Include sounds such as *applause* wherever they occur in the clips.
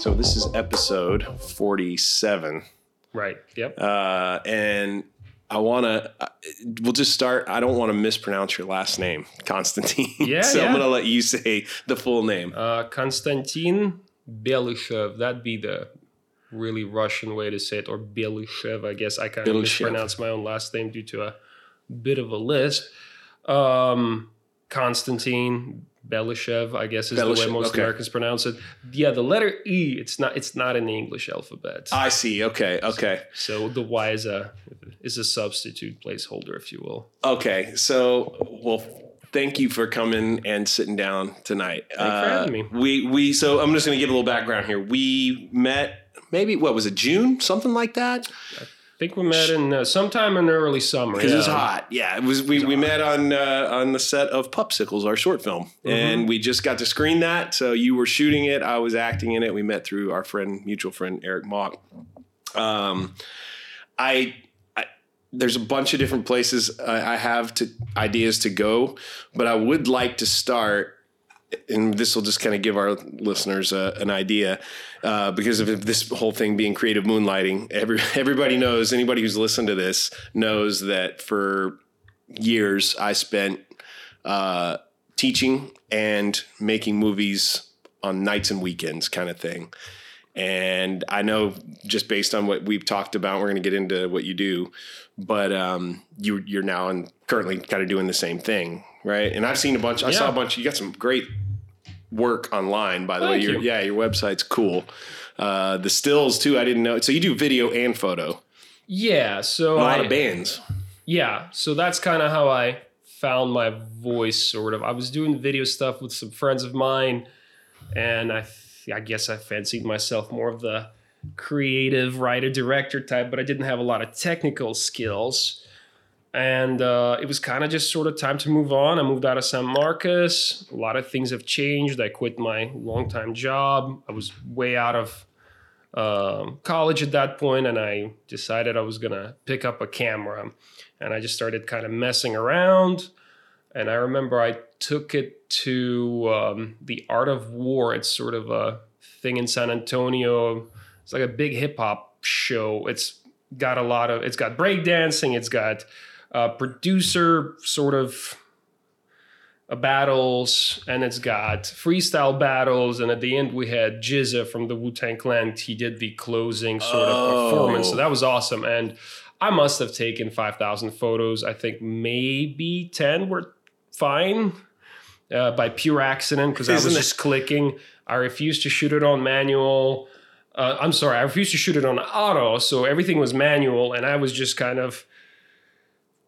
So this is episode 47. Right. Yep. Uh, and I want to, we'll just start. I don't want to mispronounce your last name, *laughs* Konstantin. Yeah, so I'm going to let you say the full name. Uh, Konstantin. That'd be the really Russian way to say it, or Belyshev. I guess I kind of mispronounce my own last name due to a bit of a lisp. Um, Konstantin Belyshev, I guess, is the way most okay. Americans pronounce it. Yeah, the letter E. It's not. It's not in the English alphabet. I see. Okay. Okay. so the Y is a is a substitute placeholder, if you will. Okay. So, well, thank you for coming and sitting down tonight. Uh, Thanks for having me. We, we, so I'm just going to give a little background here. We met maybe, what was it, June? Something like that? I think we met in uh, sometime in the early summer. because it was yeah. hot. Yeah, it was. We, we met on uh, on the set of Pupsicles, our short film, Mm-hmm. and we just got to screen that. So you were shooting it, I was acting in it. We met through our friend, mutual friend Eric Mock. Um, I, I there's a bunch of different places I, I have to ideas to go, but I would like to start. And this will just kind of give our listeners uh, an idea, uh, because of this whole thing being creative moonlighting. Every everybody knows. Anybody who's listened to this knows that for years I spent uh, teaching and making movies on nights and weekends, kind of thing. And I know just based on what we've talked about, we're going to get into what you do, but um, you, you're now and currently kind of doing the same thing, right? And I've seen a bunch. I saw a bunch. You got some great work online, by the way. Your, you. yeah, your website's cool. Uh, the stills too. I didn't know. So you do video and photo. Yeah, so A lot I, of bands. yeah, so that's kind of how I found my voice. Sort of, I was doing video stuff with some friends of mine, and I, I guess I fancied myself more of the creative writer director type, but I didn't have a lot of technical skills. And uh, it was kind of just sort of time to move on. I moved out of San Marcos. A lot of things have changed. I quit my longtime job. I was way out of um, college at that point, and I decided I was gonna pick up a camera, and I just started kind of messing around. And I remember I took it to um, the Art of War. It's sort of a thing in San Antonio. It's like a big hip hop show. It's got a lot of. It's got breakdancing. It's got uh, producer sort of battles and it's got freestyle battles and at the end we had GZA from the Wu-Tang Clan. He did the closing sort Oh. of performance so that was awesome. And I must have taken 5000 photos. I think maybe 10 were fine uh, by pure accident because I was just clicking. I refused to shoot it on manual. Uh, I'm sorry I refused to shoot it on auto so everything was manual and I was just kind of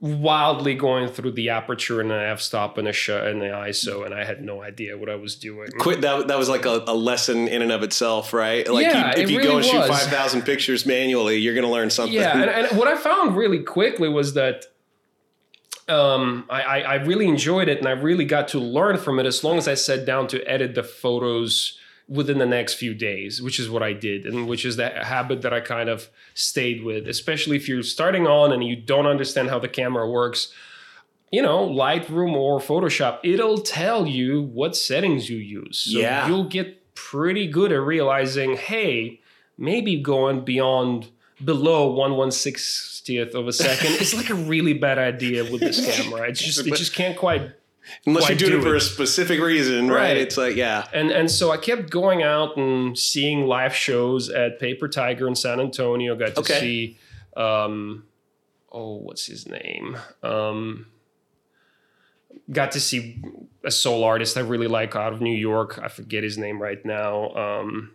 wildly going through the aperture and an f-stop and a shut and the ISO, and I had no idea what I was doing. Quit. That, that was like a, a lesson in and of itself, right? Like Yeah, you, if you go really and shoot five thousand pictures manually, you're going to learn something. Yeah, and, and what I found really quickly was that um, I, I, I really enjoyed it, and I really got to learn from it as long as I sat down to edit the photos within the next few days, which is what I did, and which is the habit that I kind of stayed with, especially if you're starting on and you don't understand how the camera works. You know, Lightroom or Photoshop, it'll tell you what settings you use. So Yeah. you'll get pretty good at realizing, hey, maybe going beyond below one one sixtieth of a second is like a really bad idea with this *laughs* camera. It's just it just can't quite Unless you're doing do it for it? a specific reason, right? Right. It's like, yeah, and and so I kept going out and seeing live shows at Paper Tiger in San Antonio. Got to Okay. see, um, oh, what's his name? Um, got to see a soul artist I really like out of New York. I forget his name right now. Um,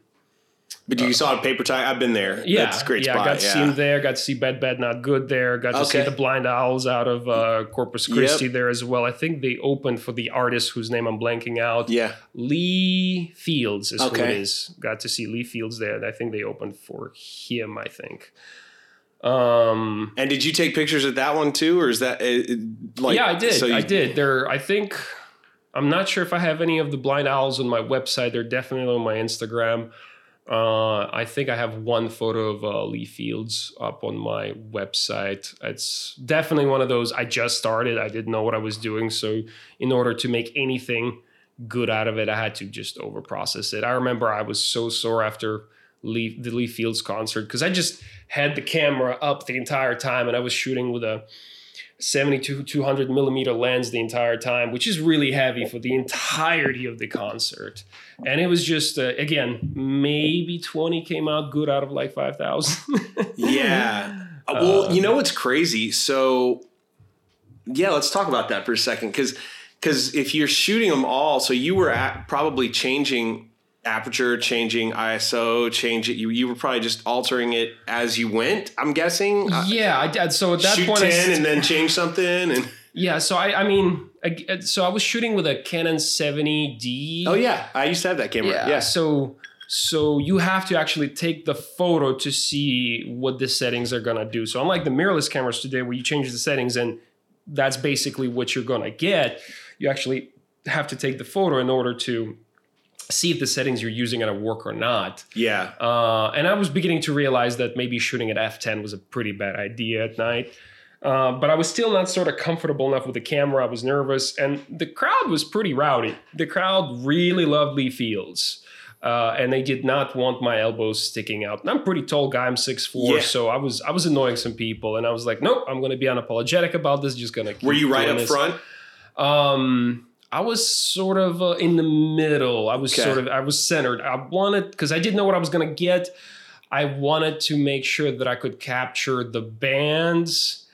but you saw a paper tie. I've been there. yeah, That's a great yeah, spot. got to yeah. see him there. Got to see BadBadNotGood there. Got to see the Blind Owls out of uh, Corpus Yep. Christi there as well. I think they opened for the artist whose name I'm blanking out. yeah. Lee Fields is who it is. Got to see Lee Fields there. and I think they opened for him. I think. Um, And did you take pictures at that one too, or is that uh, like? yeah, I did. so you- I did. There, I think. I'm not sure if I have any of the blind owls on my website. They're definitely on my Instagram. Uh, I think I have one photo of uh, Lee Fields up on my website. It's definitely one of those. I just started. I didn't know what I was doing. So, in order to make anything good out of it. I had to just over process it. I remember I was so sore after Lee, the Lee Fields concert because I just had the camera up the entire time and I was shooting with a 72 200 millimeter lens the entire time, which is really heavy for the entirety of the concert. And it was just, uh, again, maybe 20 came out good out of like 5,000. *laughs* yeah. Uh, well, you know what's crazy? So, yeah, let's talk about that for a second. Because because if you're shooting them all, so you were at probably changing aperture, changing ISO, change it. You you were probably just altering it as you went. I'm guessing. Yeah, I did. So at that Shoot point, I ten and then change something and. yeah. So I, I mean, I, so I was shooting with a Canon 70D. Oh yeah, I used to have that camera. Yeah. Yeah. So so you have to actually take the photo to see what the settings are gonna do. So unlike the mirrorless cameras today, where you change the settings and that's basically what you're gonna get, you actually have to take the photo in order to see if the settings you're using are gonna work or not. Yeah. Uh, and I was beginning to realize that maybe shooting at f10 was a pretty bad idea at night. Uh, but I was still not sort of comfortable enough with the camera. I was nervous, and the crowd was pretty rowdy. The crowd really loved Lee Fields, uh, and they did not want my elbows sticking out. And I'm a pretty tall guy. I'm 6'4", Yeah. so I was I was annoying some people, and I was like, nope, I'm going to be unapologetic about this. Just gonna. Were you right up this. front? Um, I was sort of uh, in the middle. I was Okay. sort of I was centered. I wanted because I didn't know what I was gonna get. I wanted to make sure that I could capture the bands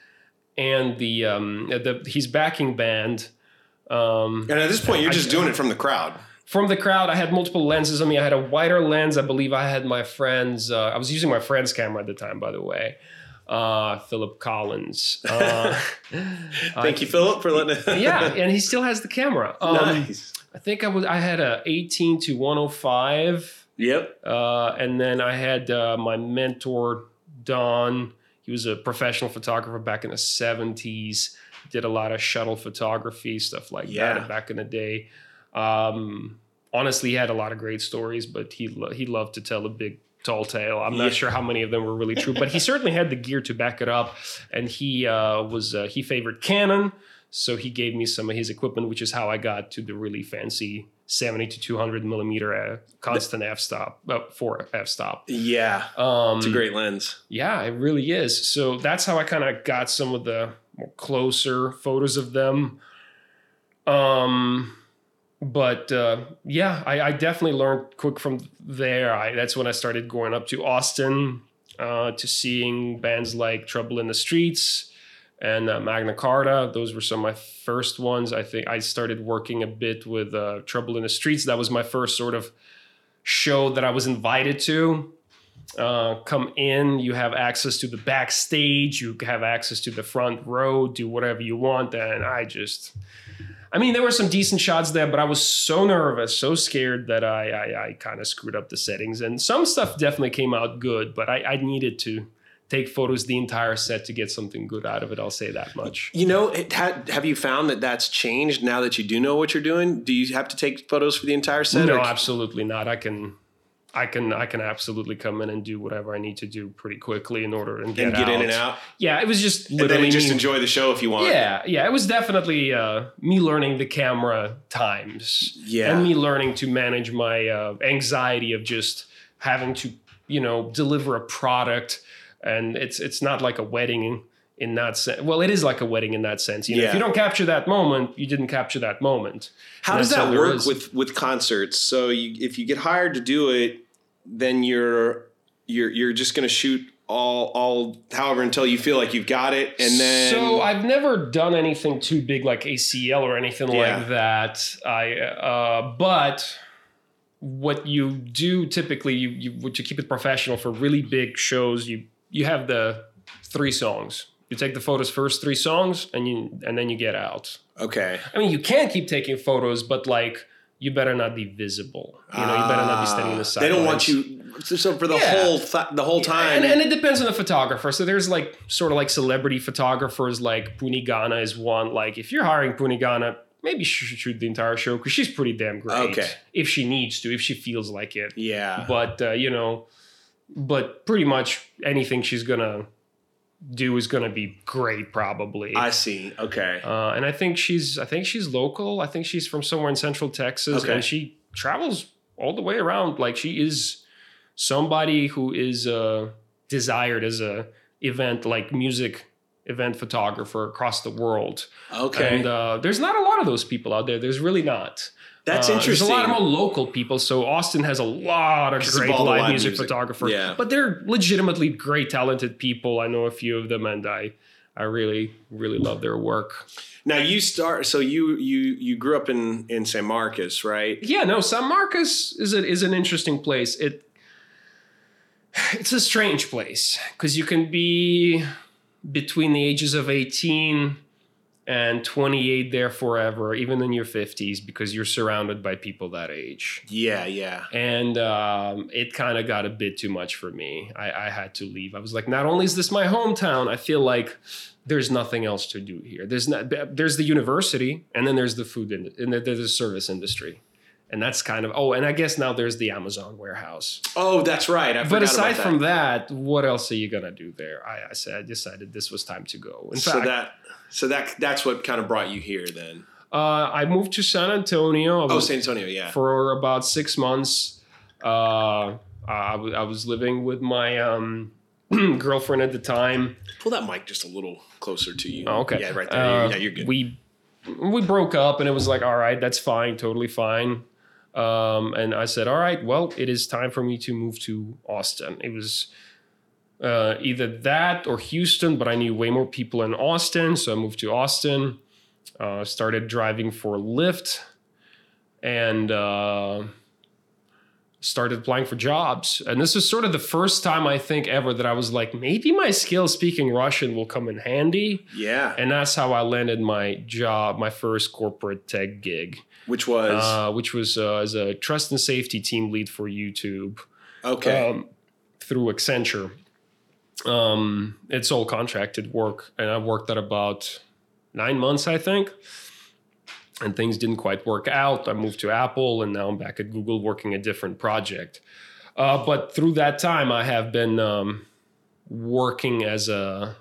and the um the his backing band. Um, And at this point, you're I- just doing it from the crowd. from the crowd, I had multiple lenses on me. I had a wider lens. I believe I had my friend's. Uh, I was using my friend's camera at the time, by the way. Uh, Philip Collins. Uh, *laughs* Thank you, Philip, for letting it. yeah, and he still has the camera. *laughs* Um, nice. I think I was I had a 18 to 105, Yep. uh, and then I had uh, my mentor Don. He was a professional photographer back in the 70s. Did a lot of shuttle photography stuff like Yeah. that back in the day. Um, honestly, he had a lot of great stories, but he lo- he loved to tell a big tall tale. I'm not Yeah. sure how many of them were really true, but he certainly had the gear to back it up. And he uh, was uh, he favored Canon, so he gave me some of his equipment, which is how I got to the really fancy 70 to 200 millimeter constant f stop, uh, for f stop. Yeah. Um, It's a great lens. yeah, it really is. So that's how I kind of got some of the more closer photos of them. Um, but uh, yeah, I, I definitely learned quick from there. I, that's when I started going up to Austin uh, to seeing bands like Trouble in the Streets and uh, Magna Carta. Those were some of my first ones. I think I started working a bit with uh, Trouble in the Streets. That was my first sort of show that I was invited to uh, come in. You have access to the backstage. You have access to the front row. Do whatever you want. And I just, I mean, there were some decent shots there, but I was so nervous, so scared that I I, I kind of screwed up the settings. And some stuff definitely came out good, but I, I needed to take photos the entire set to get something good out of it. I'll say that much. You know, had, have you found that that's changed now that you do know what you're doing? Do you have to take photos for the entire set? No, or- absolutely not. I can. I can I can absolutely come in and do whatever I need to do pretty quickly in order and get, and get in and out, Yeah, it was just literally then just me- enjoy the show if you want. Yeah, yeah, it was definitely uh, me learning the camera times Yeah. and me learning to manage my uh, anxiety of just having to, you know, deliver a product. And it's it's not like a wedding in that sense. Well, it is like a wedding in that sense. You know, if you don't capture that moment, you didn't capture that moment. How And does that work with with concerts? So you, if you get hired to do it, then you're you're you're just going to shoot all all however until you feel like you've got it, and then so I've never done anything too big like ACL or anything Yeah. like that. I uh, but what you do typically, you, you you keep it professional for really big shows. You you have the three songs. You take the photos first three songs, and you and then you get out. okay, I mean, you can keep taking photos, but like you better not be visible. You know, you better not be standing in the Ah, side. They don't want you. So, so for the Yeah. whole th- the whole time, And, and it depends on the photographer. So there's like sort of like celebrity photographers, like Pooneh Ghana is one. Like if you're hiring Pooneh Ghana, maybe you should shoot the entire show because she's pretty damn great. Okay. If she needs to, if she feels like it. yeah, But uh, you know, but pretty much anything she's gonna do is to be great, probably. I see. Okay. Uh, and I think she's I think she's local. I think she's from somewhere in Central Texas, Okay. and she travels all the way around. Like she is somebody who is uh, desired as a event like music event photographer across the world. Okay. And uh, there's not a lot of those people out there. There's really not. That's Uh, interesting. There's a lot more local people. So Austin has a lot of great the live, live music, music. photographers. Yeah. But they're legitimately great, talented people. I know a few of them, and I, I really, really love their work. now you start. So you you you grew up in in San Marcos, right? Yeah, no, San Marcos is a, is an interesting place. It it's a strange place because you can be between the ages of 18 and 28 there forever, even in your 50s, because you're surrounded by people that age. Yeah. Yeah. And um, it kind of got a bit too much for me. I, I had to leave. I was like, not only is this my hometown, I feel like there's nothing else to do here. There's not. There's the university, and then there's the food in, and there's the service industry, and that's kind of. Oh, and I guess now there's the Amazon warehouse. Oh, that's right. I but aside from that, what else are you gonna do there? I, I said I decided this was time to go. In so fact, that so that that's what kind of brought you here then. uh, I moved to San Antonio. Oh, San Antonio. Yeah. for about six months. Uh, I, w- I was living with my um, *clears throat* girlfriend at the time. Pull that mic just a little closer to you. Oh, okay. Yeah, right there. Uh, yeah, you're good. We we broke up, and it was like, all right, that's fine, totally fine. Um, and I said, all right, well, it is time for me to move to Austin. It was uh, either that or Houston, but I knew way more people in Austin, so I moved to Austin. Uh, started driving for Lyft, and. Uh, started applying for jobs. And this was sort of the first time I think ever that I was like, maybe my skill speaking Russian will come in handy. yeah. And that's how I landed my job, my first corporate tech gig, Which was uh, which was uh, as a trust and safety team lead for YouTube okay. um, through Accenture. Um, it's all contracted work, and I worked at about nine months, I think. And things didn't quite work out. I moved to Apple, and now I'm back at Google working a different project. Uh, but through that time, I have been um, working as a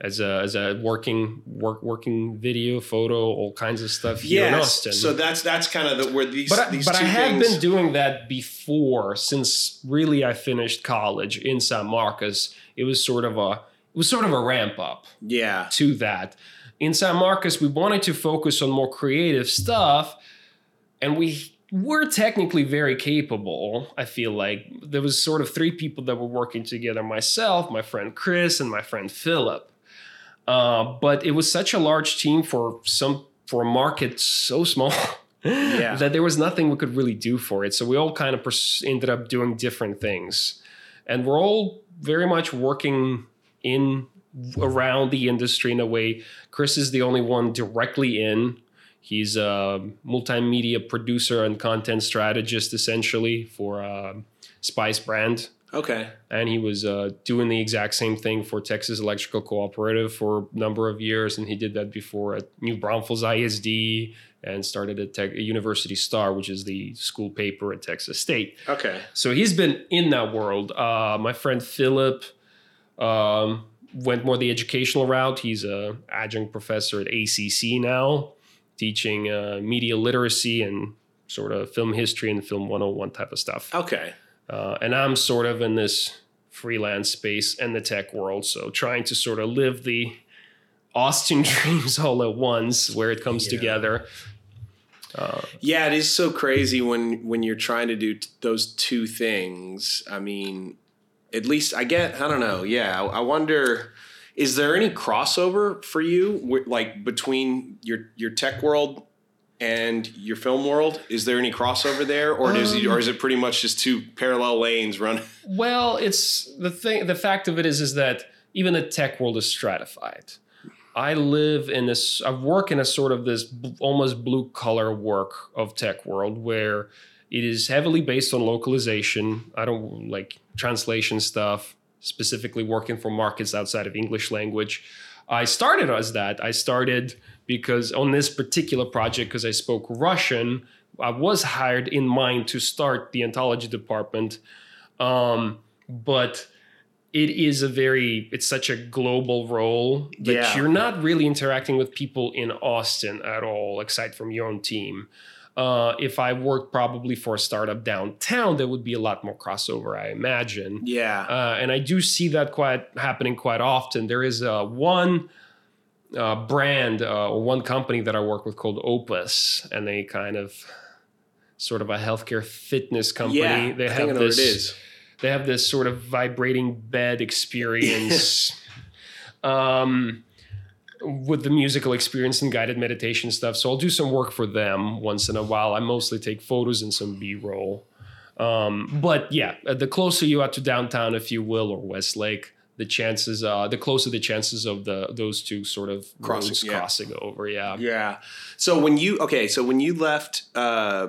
as a as a working work working video, photo, all kinds of stuff here in. Austin. So that's that's kind of the where these But, I, these but I have things. been doing that before since really I finished college in San Marcos. It was sort of a it was sort of a ramp up yeah. to that. In San Marcos, we wanted to focus on more creative stuff, and we were technically very capable. I feel like there was sort of three people that were working together: myself, my friend Chris, and my friend Philip. Uh, but it was such a large team for some for a market so small. *laughs* Yeah. that there was nothing we could really do for it. So we all kind of pers- ended up doing different things. And we're all very much working in around the industry in a way. Chris is the only one directly in. He's a multimedia producer and content strategist essentially for uh, Spice Brand. Okay. And he was uh, doing the exact same thing for Texas Electrical Cooperative for a number of years. And he did that before at New Braunfels ISD and started at Tech, University Star, which is the school paper at Texas State. Okay. So he's been in that world. Uh, my friend Philip um, went more the educational route. He's a adjunct professor at ACC now, teaching uh, media literacy and sort of film history and film 101 type of stuff. Okay. Uh, and I'm sort of in this freelance space and the tech world. So trying to sort of live the Austin *laughs* dreams all at once where it comes Yeah. together. Uh, Yeah, it is so crazy when when you're trying to do t- those two things. I mean, at least I get. I don't know. Yeah, I, I wonder. Is there any crossover for you, like between your your tech world and your film world? Is there any crossover there, or is it, Um, or is it pretty much just two parallel lanes running? Well, it's the thing. The fact of it is, is that even the tech world is stratified. I live in this. I work in a sort of this b- almost blue collar work of tech world where it is heavily based on localization. I don't like translation stuff. Specifically, working for markets outside of English language. I started as that. I started because on this particular project, because I spoke Russian, I was hired in mind to start the ontology department um, but it is a very it's such a global role that Yeah. you're not really interacting with people in Austin at all, aside from your own team. Uh, if I worked probably for a startup downtown, there would be a lot more crossover, I imagine. Yeah. Uh, and I do see that quite happening quite often. There is uh, one uh, brand uh, or one company that I work with called Opus, and they kind of sort of a healthcare fitness company. yeah. they I have this. They have this sort of vibrating bed experience. *laughs* um, with the musical experience and guided meditation stuff. So I'll do some work for them once in a while. I mostly take photos and some B roll. Um, but yeah, uh, the closer you are to downtown, if you will, or Westlake, the chances, uh, the closer the chances of the those two sort of Crossing, yeah. crossing over. Yeah. Yeah. So when you okay, so when you left uh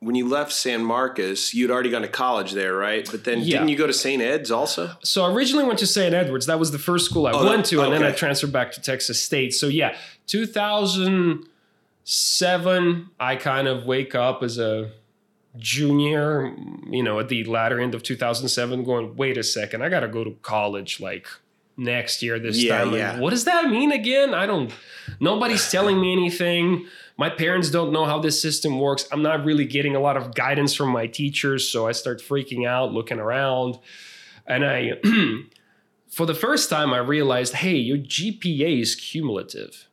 when you left San Marcos, you'd already gone to college there, right? But then Yeah. didn't you go to St. Ed's also? So I originally went to St. Edwards. That was the first school I Oh, went to, and then I transferred back to Texas State. So yeah, 2007, I kind of wake up as a junior, you know, at the latter end of 2007, going, wait a second, I got to go to college like next year this Yeah, time. Like, yeah. what does that mean again? I don't, nobody's *sighs* telling me anything. My parents don't know how this system works. I'm not really getting a lot of guidance from my teachers. So I start freaking out, looking around. And I, *clears throat* for the first time, I realized, hey, your GPA is cumulative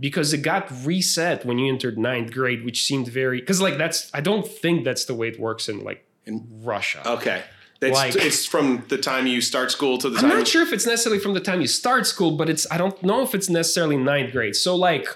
because it got reset when you entered ninth grade, which seemed very, because like that's, I don't think that's the way it works in like In- Russia. Okay. It's, Like- it's from the time you start school to the time. I'm not sure if it's necessarily from the time you start school, but it's, I don't know if it's necessarily ninth grade. So like,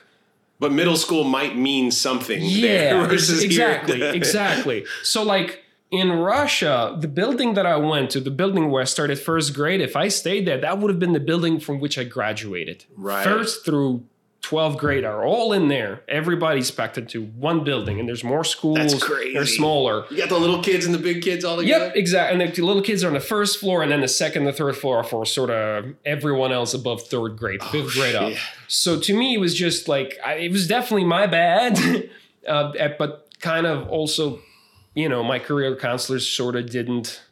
but middle school might mean something Yeah, there *laughs* versus here. exactly, *laughs* exactly. So like in Russia, the building that I went to, the building where I started first grade, if I stayed there, that would have been the building from which I graduated. Right. First through 12th grade are all in there. Everybody's packed into one building, and there's more schools. That's crazy. They're smaller. You got the little kids and the big kids all together? Yep, exactly. And the little kids are on the first floor, and then the second, the third floor are for sort of everyone else above third grade, fifth grade up. So to me, it was just like I, it was definitely my bad, *laughs* uh, eh, but kind of also, you know, my career counselors sort of didn't.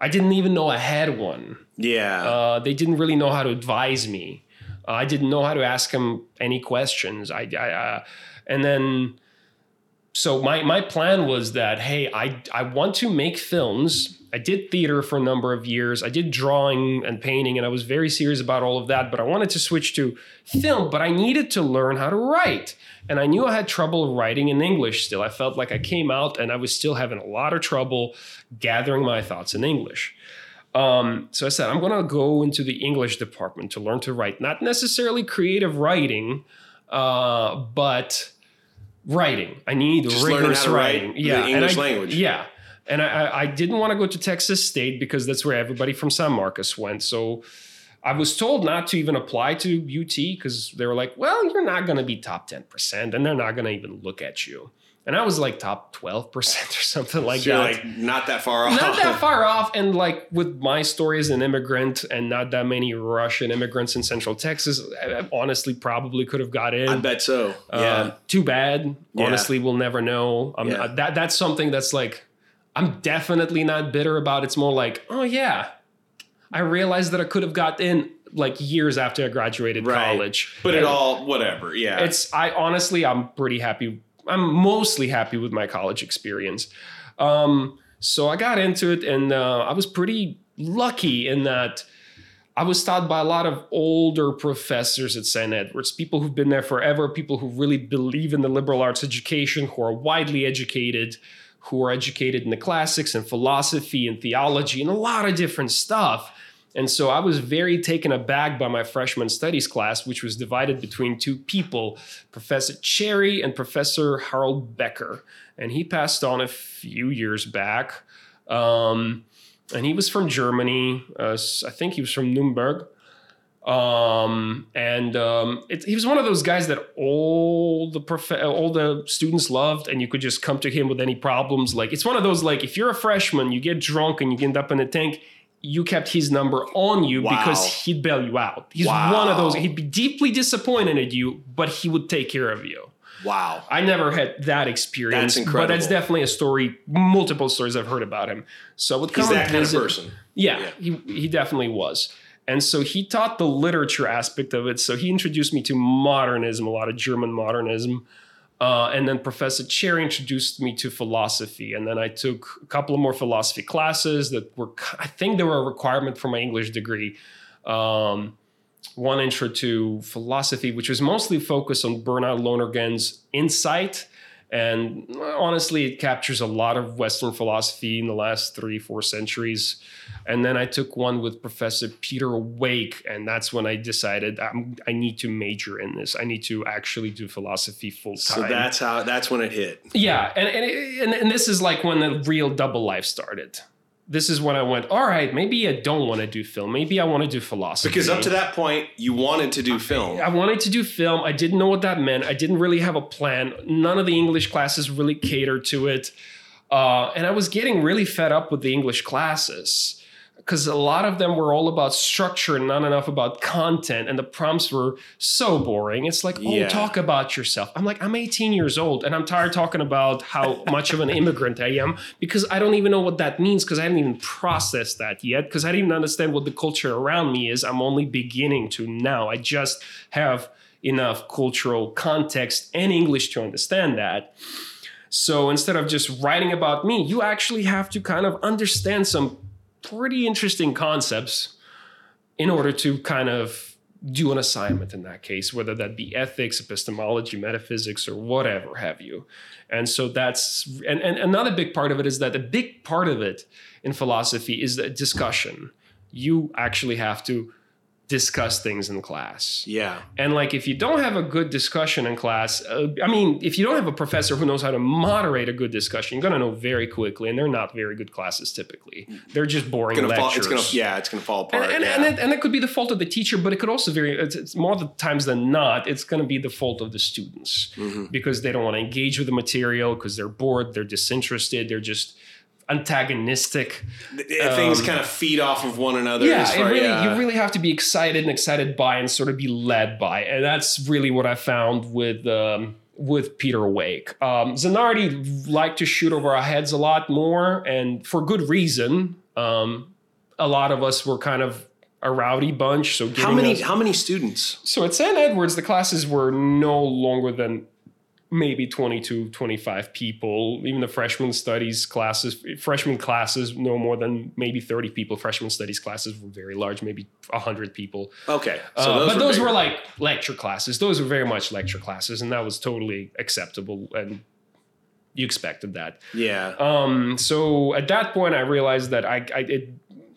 I didn't even know I had one. Yeah. Uh, they didn't really know how to advise me. Uh, I didn't know how to ask him any questions. I, I uh, and then so my my plan was that hey, I I want to make films. I did theater for a number of years. I did drawing and painting, and I was very serious about all of that. But I wanted to switch to film. But I needed to learn how to write, and I knew I had trouble writing in English. Still, I felt like I came out and I was still having a lot of trouble gathering my thoughts in English. Um, so I said, I'm going to go into the English department to learn to write, not necessarily creative writing, uh, but writing. I need Just rigorous how to write writing. the yeah, and English I- language. Yeah, and I, I, didn't want to go to Texas State because that's where everybody from San Marcos went. So I was told not to even apply to UT because they were like, "Well, you're not going to be top ten percent, and they're not going to even look at you." And I was like top twelve percent or something like So that like not that far off. not that far off. And like with my story as an immigrant and not that many Russian immigrants in Central Texas, I honestly probably could have got in. I bet so. Uh, yeah. Too bad. Yeah. Honestly, we'll never know. I'm Yeah. that that's something that's like I'm definitely not bitter about. It's more like, oh yeah, I realized that I could have got in like years after I graduated Right. college. But it all whatever. Yeah. it's I honestly I'm pretty happy. I'm mostly happy with my college experience. Um, so I got into it, and uh, I was pretty lucky in that I was taught by a lot of older professors at St. Edwards, people who've been there forever, people who really believe in the liberal arts education, who are widely educated, who are educated in the classics and philosophy and theology and a lot of different stuff. And so I was very taken aback by my freshman studies class, which was divided between two people, Professor Cherry and Professor Harold Becker. And he passed on a few years back. Um, and he was from Germany. Uh, I think he was from Nuremberg. Um, and um, it, he was one of those guys that all the prof- all the students loved, and you could just come to him with any problems. Like it's one of those like if you're a freshman, you get drunk and you end up in a tank. You kept his number on you Wow. because he'd bail you out. He's Wow. one of those. He'd be deeply disappointed at you, but he would take care of you. Wow. I never had that experience. That's incredible. But that's definitely a story, multiple stories I've heard about him. So I would come He's that kind of person. Yeah, he, he definitely was. And so he taught the literature aspect of it. So he introduced me to modernism, a lot of German modernism. Uh, and then Professor Cherry introduced me to philosophy. And then I took a couple of more philosophy classes that were, I think they were a requirement for my English degree. Um, one intro to philosophy, which was mostly focused on Bernard Lonergan's insight. And uh, honestly, it captures a lot of Western philosophy in the last three, four centuries. And then I took one with Professor Peter Wake, and that's when I decided I'm, I need to major in this. I need to actually do philosophy full time. So that's how that's when it hit. Yeah, and and, and and this is like when the real double life started. This is when I went, all right, maybe I don't want to do film. Maybe I want to do philosophy. Because up to that point, you wanted to do film. I wanted to do film. I didn't know what that meant. I didn't really have a plan. None of the English classes really catered to it. Uh, and I was getting really fed up with the English classes because a lot of them were all about structure and not enough about content. And the prompts were so boring. It's like, oh, Yeah. talk about yourself. I'm like, I'm 18 years old and I'm tired talking about how much of an immigrant I am because I don't even know what that means because I haven't even processed that yet because I didn't understand what the culture around me is. I'm only beginning to now. I just have enough cultural context and English to understand that. So instead of just writing about me, you actually have to kind of understand some pretty interesting concepts in order to kind of do an assignment in that case, whether that be ethics, epistemology, metaphysics, or whatever have you. And so that's and, and another big part of it is that a big part of it in philosophy is the discussion. You actually have to discuss things in class. yeah. And like, if you don't have a good discussion in class, uh, I mean, if you don't have a professor who knows how to moderate a good discussion, you're gonna know very quickly. And they're not very good classes typically. They're just boring It's gonna fall. lectures. It's gonna. Yeah. It's gonna fall apart. And, and, yeah. and, it, and it could be the fault of the teacher, but it could also very, it's, it's more the times than not, it's going to be the fault of the students Mm-hmm. because they don't want to engage with the material because they're bored, they're disinterested, they're just antagonistic. Th- Things um, kind of feed off of one another. Yeah, far- really, yeah. you really have to be excited and excited by and sort of be led by. And that's really what I found with. Um, with Peter Wake. Um, Zanardi liked to shoot over our heads a lot more, and for good reason. Um, a lot of us were kind of a rowdy bunch. So How many? us- How many students? so at St. Edwards, the classes were no longer than maybe 22, 25 people. Even the freshman studies classes, freshman classes, no more than maybe 30 people. Freshman studies classes were very large, maybe 100 people. Okay. So Uh, those but were those bigger. were like lecture classes. Those were very much lecture classes, and that was totally acceptable. And you expected that. Yeah. Um, so at that point, I realized that I, I it,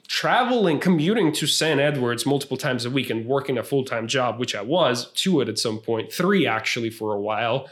traveling, commuting to St. Edwards multiple times a week and working a full time job, which I was, two it at some point, three actually for a while,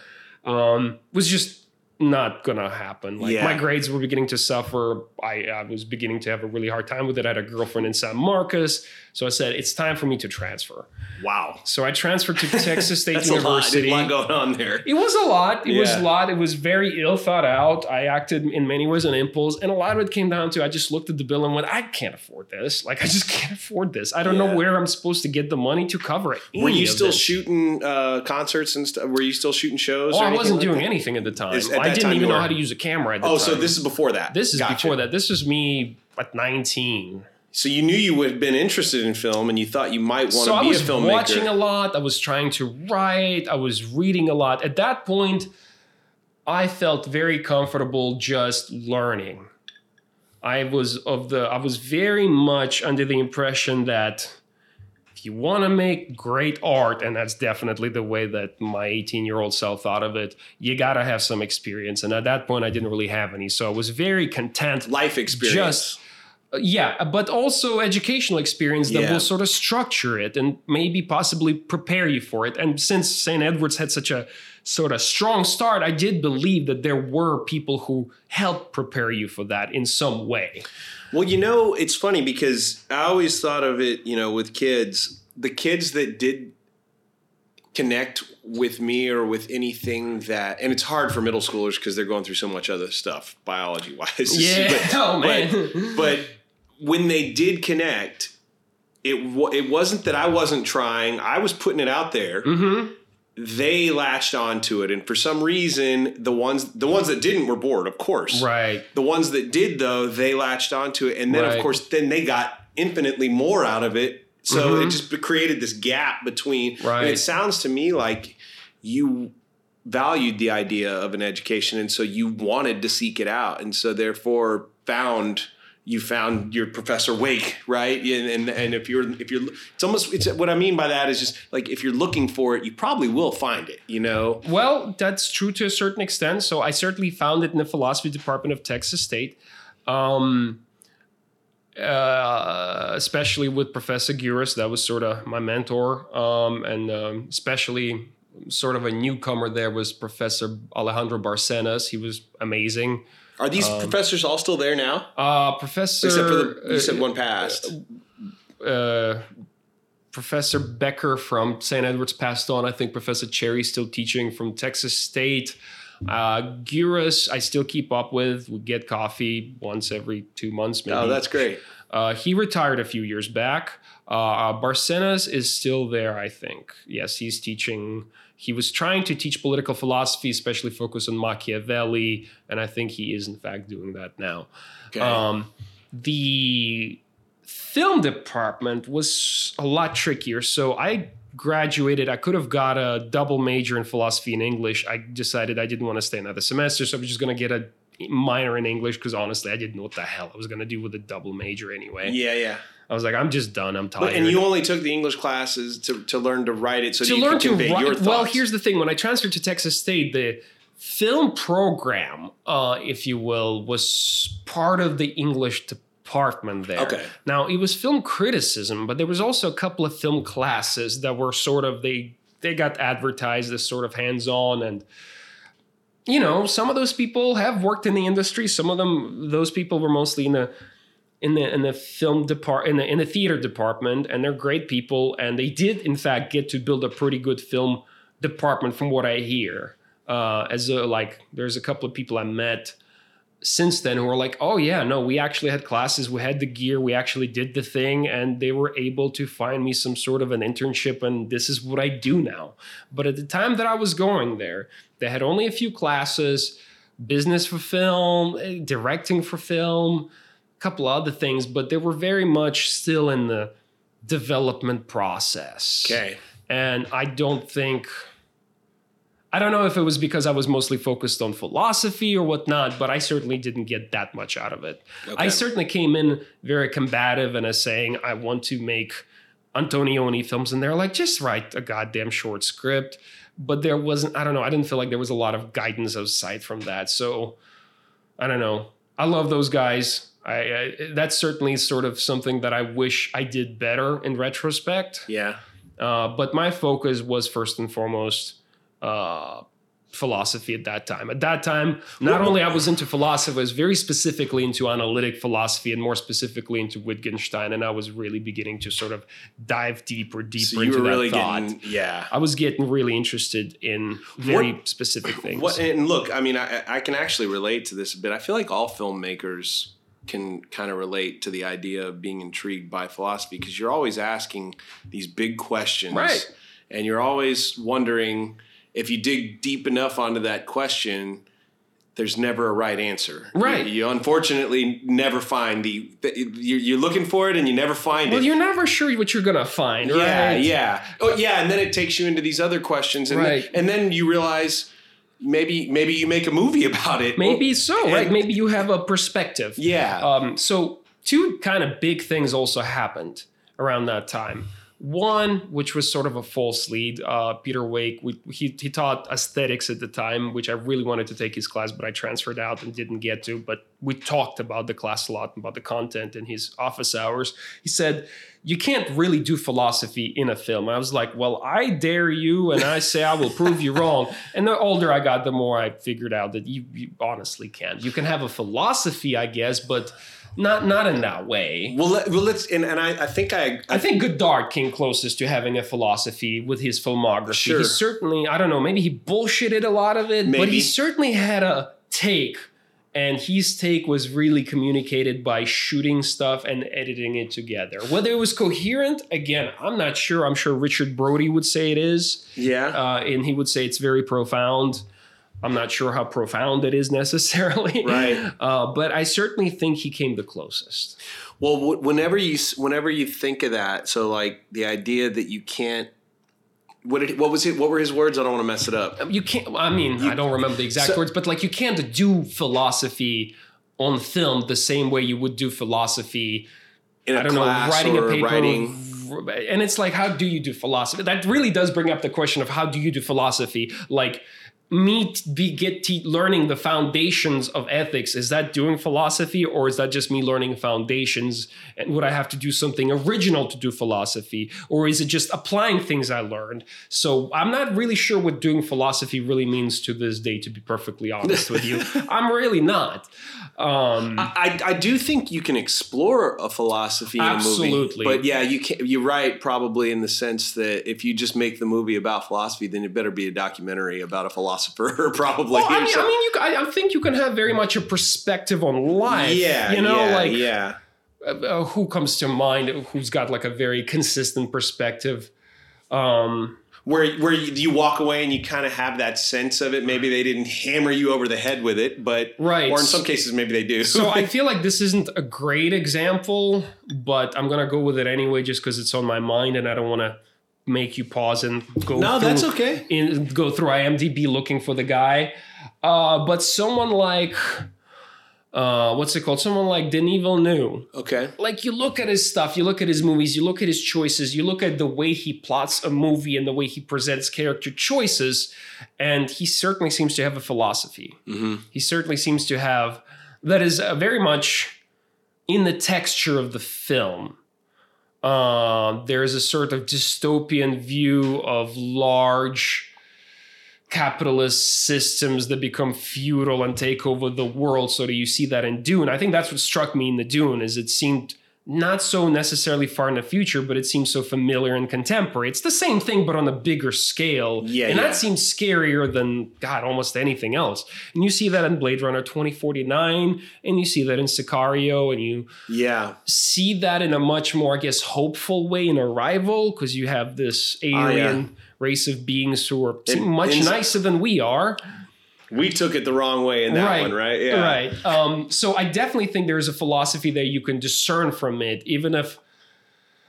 um, was just not gonna happen. Like Yeah. my grades were beginning to suffer. I, I was beginning to have a really hard time with it. I had a girlfriend in San Marcos, so I said it's time for me to transfer. Wow. So I transferred to *laughs* Texas State That's a lot. University. A lot going on there. It was a lot. It was a lot. It was very ill thought out. I acted in many ways on impulse, and a lot of it came down to I just looked at the bill and went, I can't afford this. Like I just *laughs* can't afford this. I don't Yeah. know where I'm supposed to get the money to cover it. Were you still this. shooting uh, concerts and stuff? Were you still shooting shows? Oh, or I wasn't like doing that? anything at the time. Is- at I that didn't even know how to use a camera Oh, time. so this is before that. this is Gotcha. before that. This was me at 19. So you knew you would have been interested in film, and you thought you might want so to be a filmmaker. I was watching a lot. I was trying to write. I was reading a lot. At that point, I felt very comfortable just learning. I was of the. I was very much under the impression that if you want to make great art, and that's definitely the way that my 18 year old self thought of it, you got to have some experience. And at that point, I didn't really have any. So I was very content life experience. just uh, yeah but also educational experience that Yeah. will sort of structure it and maybe possibly prepare you for it and since st edwards had such a sort of strong start i did believe that there were people who helped prepare you for that in some way Well, you know, it's funny because I always thought of it, you know, with kids, the kids that did connect with me or with anything that, and it's hard for middle schoolers because they're going through so much other stuff, biology wise. *laughs* yeah but, *laughs* oh man but when they did connect, it it wasn't that I wasn't trying. I was putting it out there, hmm they latched onto it, and for some reason, the ones the ones that didn't were bored, of course. Right. The ones that did though, they latched onto it, and then Right. of course, then they got infinitely more out of it. So Mhm. it just created this gap between. And it sounds to me like you valued the idea of an education, and so you wanted to seek it out, and so therefore found you found your professor Wake, right? And, and and if you're if you're it's almost it's what I mean by that is just like if you're looking for it, you probably will find it. You know. Well, that's true to a certain extent. So I certainly found it in the philosophy department of Texas State, um, uh, especially with Professor Guris. That was sort of my mentor, um, and um, especially sort of a newcomer there was Professor Alejandro Barcenas. He was amazing. Are these Um, professors all still there now? Uh, Professor, Except for the you said uh, one passed. uh, Professor Becker from St. Edward's passed on. I think Professor Cherry's still teaching from Texas State. Uh, Gurus, I still keep up with. We get coffee once every two months, maybe. oh, that's great. Uh, he retired a few years back. Uh, Barcenas is still there, I think. Yes, he's teaching. He was trying to teach political philosophy, especially focus on Machiavelli, and I think he is, in fact, doing that now. Okay. Um, the film department was a lot trickier. So I graduated. I could have got a double major in philosophy and English. I decided I didn't want to stay another semester, so I was just going to get a minor in English because honestly, I didn't know what the hell I was going to do with a double major anyway. yeah, yeah. I was like, I'm just done. I'm tired. But, and you only took the English classes to, to learn to write it so to you learn could to write. Well, here's the thing: when I transferred to Texas State, the film program, uh, if you will, was part of the English department there. Okay. Now it was film criticism, but there was also a couple of film classes that were sort of they they got advertised as sort of hands on and. You know, some of those people have worked in the industry. Some of them, those people were mostly in the in the in the film depart in the in the theater department, and they're great people. And they did, in fact, get to build a pretty good film department, from what I hear. Uh, as a, like, there's a couple of people I met since then who are like, "Oh yeah, no, we actually had classes, we had the gear, we actually did the thing, and they were able to find me some sort of an internship, and this is what I do now." But at the time that I was going there, they had only a few classes: business for film, eh, directing for film a couple other things, but they were very much still in the development process. okay. And I don't think, I don't know if it was because I was mostly focused on philosophy or whatnot, but I certainly didn't get that much out of it. Okay. I certainly came in very combative and as saying, I want to make Antonioni films. And they're like, just write a goddamn short script. But there wasn't, I don't know, I didn't feel like there was a lot of guidance aside from that. So I don't know. I love those guys. I, I that's certainly sort of something that I wish I did better in retrospect. Yeah. Uh, but my focus was first and foremost uh, philosophy at that time. At that time, not only I was into philosophy, I was very specifically into analytic philosophy and more specifically into Wittgenstein, and I was really beginning to sort of dive deeper, deeper So you into were that really thought. getting yeah. I was getting really interested in very specific things. What and look, I mean, I, I can actually relate to this a bit. I feel like all filmmakers can kind of relate to the idea of being intrigued by philosophy because you're always asking these big questions, Right. And you're always wondering if you dig deep enough onto that question. There's never a right answer. Right. You, you unfortunately never find the, the you're, you're looking for it and you never find well, it. Well, you're never sure what you're gonna find, Yeah, right? yeah. Oh, yeah, and then it takes you into these other questions, and Right. then, and then you realize maybe maybe you make a movie *laughs* about it. Maybe so, right? Maybe you have a perspective. Yeah. Um, so two kind of big things also happened around that time. One, which was sort of a false lead, uh, Peter Wake. We, he he taught aesthetics at the time, which I really wanted to take his class, but I transferred out and didn't get to. But we talked about the class a lot, about the content in his office hours. He said, "You can't really do philosophy in a film." I was like, "Well, I dare you, and I say I will prove you wrong." *laughs* And the older I got, the more I figured out that you, you honestly can't. You can have a philosophy, I guess, but not not in that way. well, let, well, let's and, and I, I think I I think Godard came closest to having a philosophy with his filmography. Sure. He certainly, I don't know, maybe he bullshitted a lot of it, but he certainly had a take and his take was really communicated by shooting stuff and editing it together. Whether it was coherent, again, I'm not sure. I'm sure Richard Brody would say it is, Yeah. uh, and he would say it's very profound. I'm not sure how profound it is necessarily, Right. *laughs* Uh, but I certainly think he came the closest. Well, w- whenever you whenever you think of that, so like the idea that you can't. What did what was it? What were his words? I don't want to mess it up. You can't. I mean, I don't remember the exact so- words, but like you can't do philosophy on film the same way you would do philosophy In a I don't know, writing a paper. writing. And it's like, how do you do philosophy? That really does bring up the question of how do you do philosophy? Like, me be get te- learning the foundations of ethics is that doing philosophy or is that just me learning foundations and would i have to do something original to do philosophy or is it just applying things i learned so i'm not really sure what doing philosophy really means to this day to be perfectly honest with you *laughs* i'm really not um I, I do think you can explore a philosophy in a movie. Absolutely. But yeah, you can you're right probably in the sense that if you just make the movie about philosophy, then it better be a documentary about a philosopher probably. Well, I or mean, I mean, you, I, I think you can have very much a perspective on life. yeah, you know, yeah, like yeah. uh, uh, who comes to mind who's got like a very consistent perspective. Um, where where you, you walk away and you kind of have that sense of it. Maybe they didn't hammer you over the head with it, but Right. Or in some cases, maybe they do. so I *laughs* feel like this isn't a great example, but I'm gonna go with it anyway, just because it's on my mind, and I don't want to make you pause and go. no, through, that's okay. In, go through IMDb looking for the guy, uh, but someone like. Uh, what's it called? Someone like Denis Villeneuve. Okay. like you look at his stuff, you look at his movies, you look at his choices, you look at the way he plots a movie and the way he presents character choices, and he certainly seems to have a philosophy. hmm He certainly seems to have that is uh, very much in the texture of the film. Uh, there's a sort of dystopian view of large capitalist systems that become feudal and take over the world. So you see that in dune? I think that's what struck me in the dune is it seemed not so necessarily far in the future but it seems so familiar and contemporary it's the same thing but on a bigger scale Yeah, and yeah. that seems scarier than god almost anything else and you see that in blade runner 2049 and you see that in sicario and you Yeah. see that in a much more, I guess, hopeful way in Arrival because you have this alien race of beings who are much nicer than we are. We took it the wrong way in that right, one, right? Yeah. Right. Um, so I definitely think there's a philosophy that you can discern from it, even if.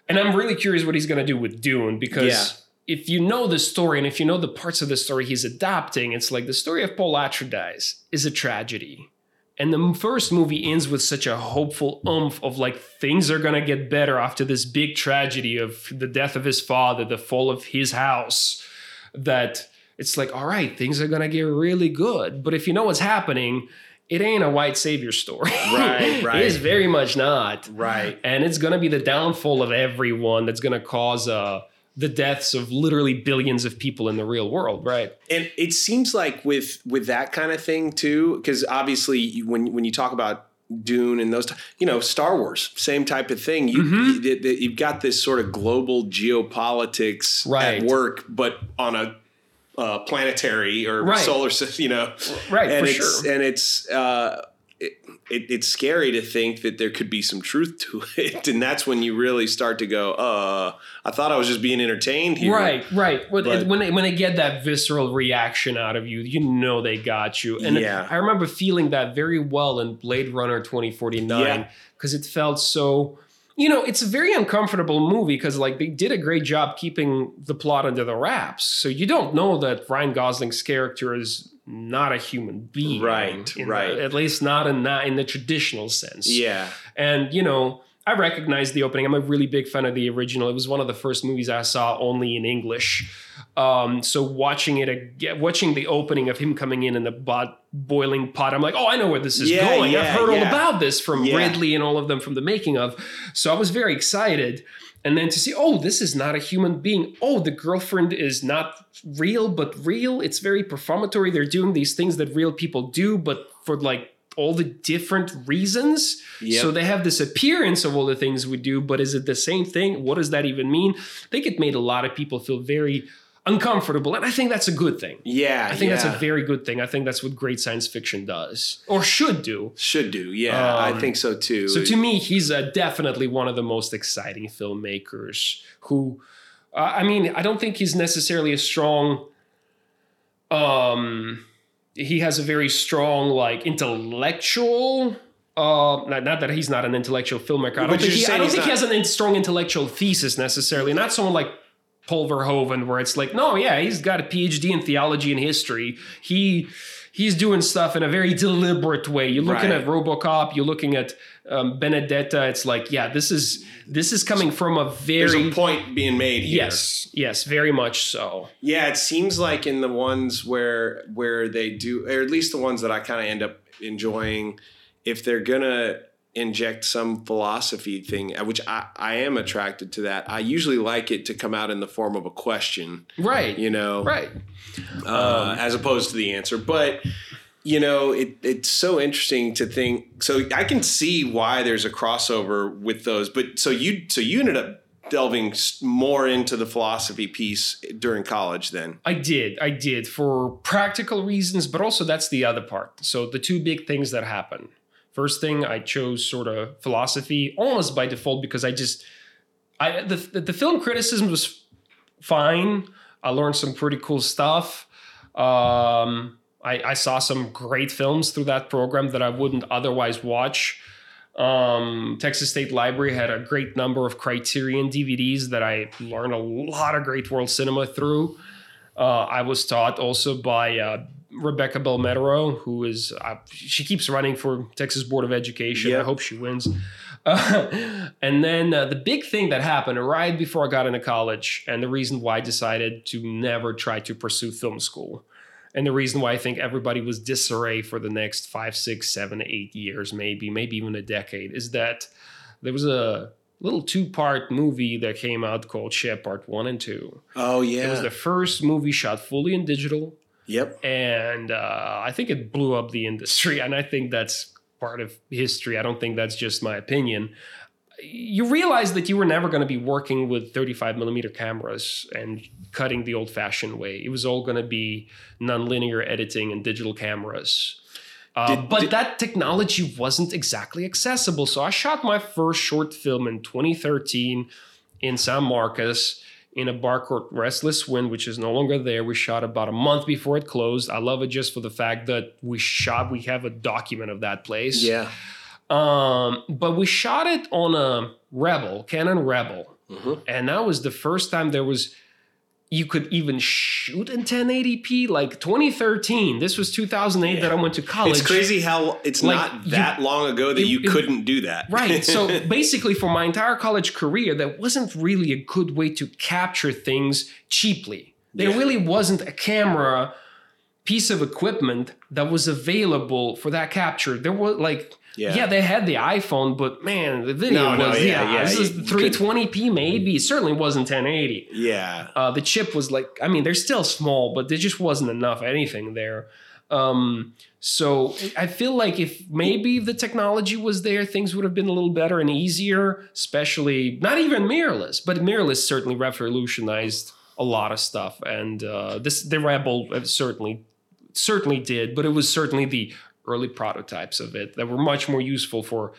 And I'm really curious what he's going to do with Dune because. Yeah. If you know the story and if you know the parts of the story he's adapting, it's like the story of Paul Atreides is a tragedy. And the first movie ends with such a hopeful oomph of like things are gonna get better after this big tragedy of the death of his father, the fall of his house, that it's like, all right, things are gonna get really good. But if you know what's happening, it ain't a white savior story. Right, right. *laughs* it is very much not. Right. And it's gonna be the downfall of everyone that's gonna cause uh, the deaths of literally billions of people in the real world, right? And it seems like with with that kind of thing too, because obviously you- when when you talk about Dune and those, you know, Star Wars, same type of thing. You, Mhm. you you've got this sort of global geopolitics Right. at work, but on a uh, planetary or Right. solar system, you know, Right, and for it's sure. and it's. Uh, it, it, it's scary to think that there could be some truth to *laughs* it, and that's when you really start to go, "Uh, I thought I was just being entertained here." Right, right. When, But- when they, when they get that visceral reaction out of you, you know they got you. And Yeah. I remember feeling that very well in Blade Runner 2049 Yeah. because it felt so. You know, it's a very uncomfortable movie because like they did a great job keeping the plot under the wraps. So you don't know that Ryan Gosling's character is not a human being, Right, in the- right. at least not in that in the traditional sense. Yeah. And, you know, I recognize the opening. I'm a really big fan of the original. It was one of the first movies I saw only in English. Um, so watching it, ag- watching the opening of him coming in in the bot, boiling pot, I'm like, oh, I know where this is Yeah, going. yeah, I've heard all about this from Yeah. Ridley and all of them from the making of. So I was very excited. And then to see, oh, this is not a human being. Oh, the girlfriend is not real, but real. It's very performatory. They're doing these things that real people do, but for like all the different reasons. Yep. So they have this appearance of all the things we do, but is it the same thing? What does that even mean? I think it made a lot of people feel very uncomfortable, and I think that's a good thing. Yeah, I think that's a very good thing. I think that's what great science fiction does or should do. should do. Yeah, I Um, think so too. So to me, he's uh, definitely one of the most exciting filmmakers. Who, uh, I mean, I don't think he's necessarily a strong. Um, he has a very strong like intellectual. Uh, not, not that he's not an intellectual filmmaker. I don't think, he, I don't think he has a in- strong intellectual thesis necessarily. Not someone like Paul Verhoeven, where it's like, no, yeah, he's got a PhD in theology and history. He he's doing stuff in a very deliberate way. You're looking Right. at RoboCop. You're looking at um, Benedetta. It's like, yeah, this is this is coming from a there's very a point being made here. yes, yes, very much so. Yeah, it seems like in the ones where where they do, or at least the ones that I kind of end up enjoying, if they're gonna inject some philosophy thing, uh, which I, I am attracted to that. I usually like it to come out in the form of a question, Right, you know, right. uh, Um, as opposed to the answer. But you know, it, it's so interesting to think. So I can see why there's a crossover with those. But so you so you ended up delving more into the philosophy piece during college then. I did. I did for practical reasons, but also that's the other part. So the two big things that happen. First thing, I chose sort of philosophy almost by default because I just I the the, film criticism was fine. I learned some pretty cool stuff. Um, I, I saw some great films through that program that I wouldn't otherwise watch. Um, Texas State Library had a great number of Criterion DVDs that I learned a lot of great world cinema through. Uh, I was taught also by uh, Rebecca Bell-Metereau, who is uh, she keeps running for Texas Board of Education. I hope she wins. Uh, *laughs* and then uh, the big thing that happened right before I got into college, and the reason why I decided to never try to pursue film school, and the reason why I think everybody was disarray for the next five, six, seven, eight years, maybe, maybe even a decade, is that there was a little two-part movie that came out called Che Part One and Two. Oh yeah, It was the first movie shot fully in digital, yep. and uh, I think it blew up the industry. And I think that's part of history. I don't think that's just my opinion. You realize that you were never going to be working with 35 millimeter cameras and cutting the old fashioned way. It was all going to be nonlinear editing and digital cameras. Uh, Did- but did- that technology wasn't exactly accessible. So I shot my first short film in 2013 in San Marcos in a bar called Restless Wind, which is no longer there. We shot about a month before it closed. I love it just for the fact that we shot, we have a document of that place. Yeah. Um, but we shot it on a Rebel, Canon Rebel. Mhm. And that was the first time there was you could even shoot in 1080p like 2013 this was 2008 that i went to college It's crazy how it's Like, not you- that long ago that it- you it- couldn't do that. Right. So *laughs* basically, for my entire college career, that wasn't really a good way to capture things cheaply. There Yeah. really wasn't a camera piece of equipment that was available for that capture. There was like, Yeah. yeah, they had the iPhone, but man, the video No, no, was, yeah, yeah, yeah, this is you- you 320p maybe. It certainly wasn't 1080. yeah. Uh, the chip was like, I mean, they're still small, but there just wasn't enough anything there. Um, so I feel like if maybe the technology was there, things would have been a little better and easier, especially not even mirrorless, but mirrorless certainly revolutionized a lot of stuff. And uh, this, the Rebel uh, certainly, certainly did, but it was certainly the early prototypes of it that were much more useful for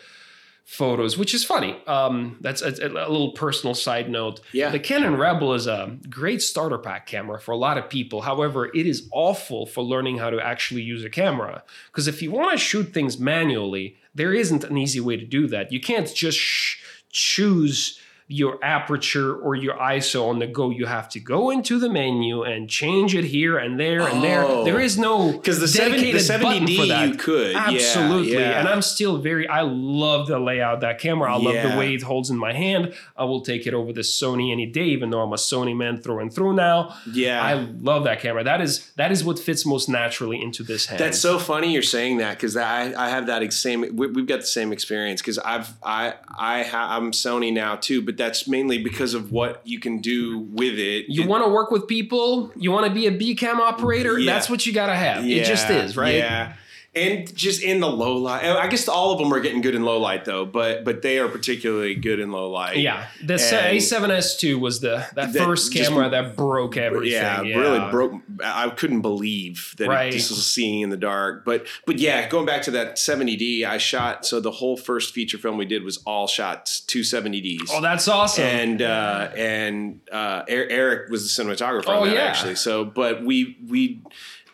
photos, which is funny. Um, that's a, a little personal side note. Yeah. The Canon Rebel is a great starter pack camera for a lot of people. However, it is awful for learning how to actually use a camera. Because if you want to shoot things manually, there isn't an easy way to do that. You can't just sh- choose your aperture or your ISO on the go. You have to go into the menu and change it here and there and there. Oh. There is no Because the 70, the 70D you could. Absolutely. yeah. And I'm still very, I love the layout of that camera. I love Yeah. the way it holds in my hand. I will take it over the Sony any day, even though I'm a Sony man through and through now. yeah. I love that camera. That is that is what fits most naturally into this hand. That's so funny you're saying that because I, I have that same we, we've got the same experience because I've I I ha, I'm Sony now too but that's mainly because of what you can do with it. you want to work with people, you want to be a B cam operator, Yeah. that's what you got to have. it just is, right? Yeah. And just in the low light. I guess all of them are getting good in low light though, but but they are particularly good in low light. Yeah, the And- A7S2 was the that, That first just- camera that broke everything. Yeah, really broke. I couldn't believe that Right. it just was seeing in the dark. But but yeah, going back to that 70D, I shot. So the whole first feature film we did was all shot 270Ds. Oh, that's awesome. and uh, and uh, Er- Eric was the cinematographer Oh, on that yeah. actually. So, but we we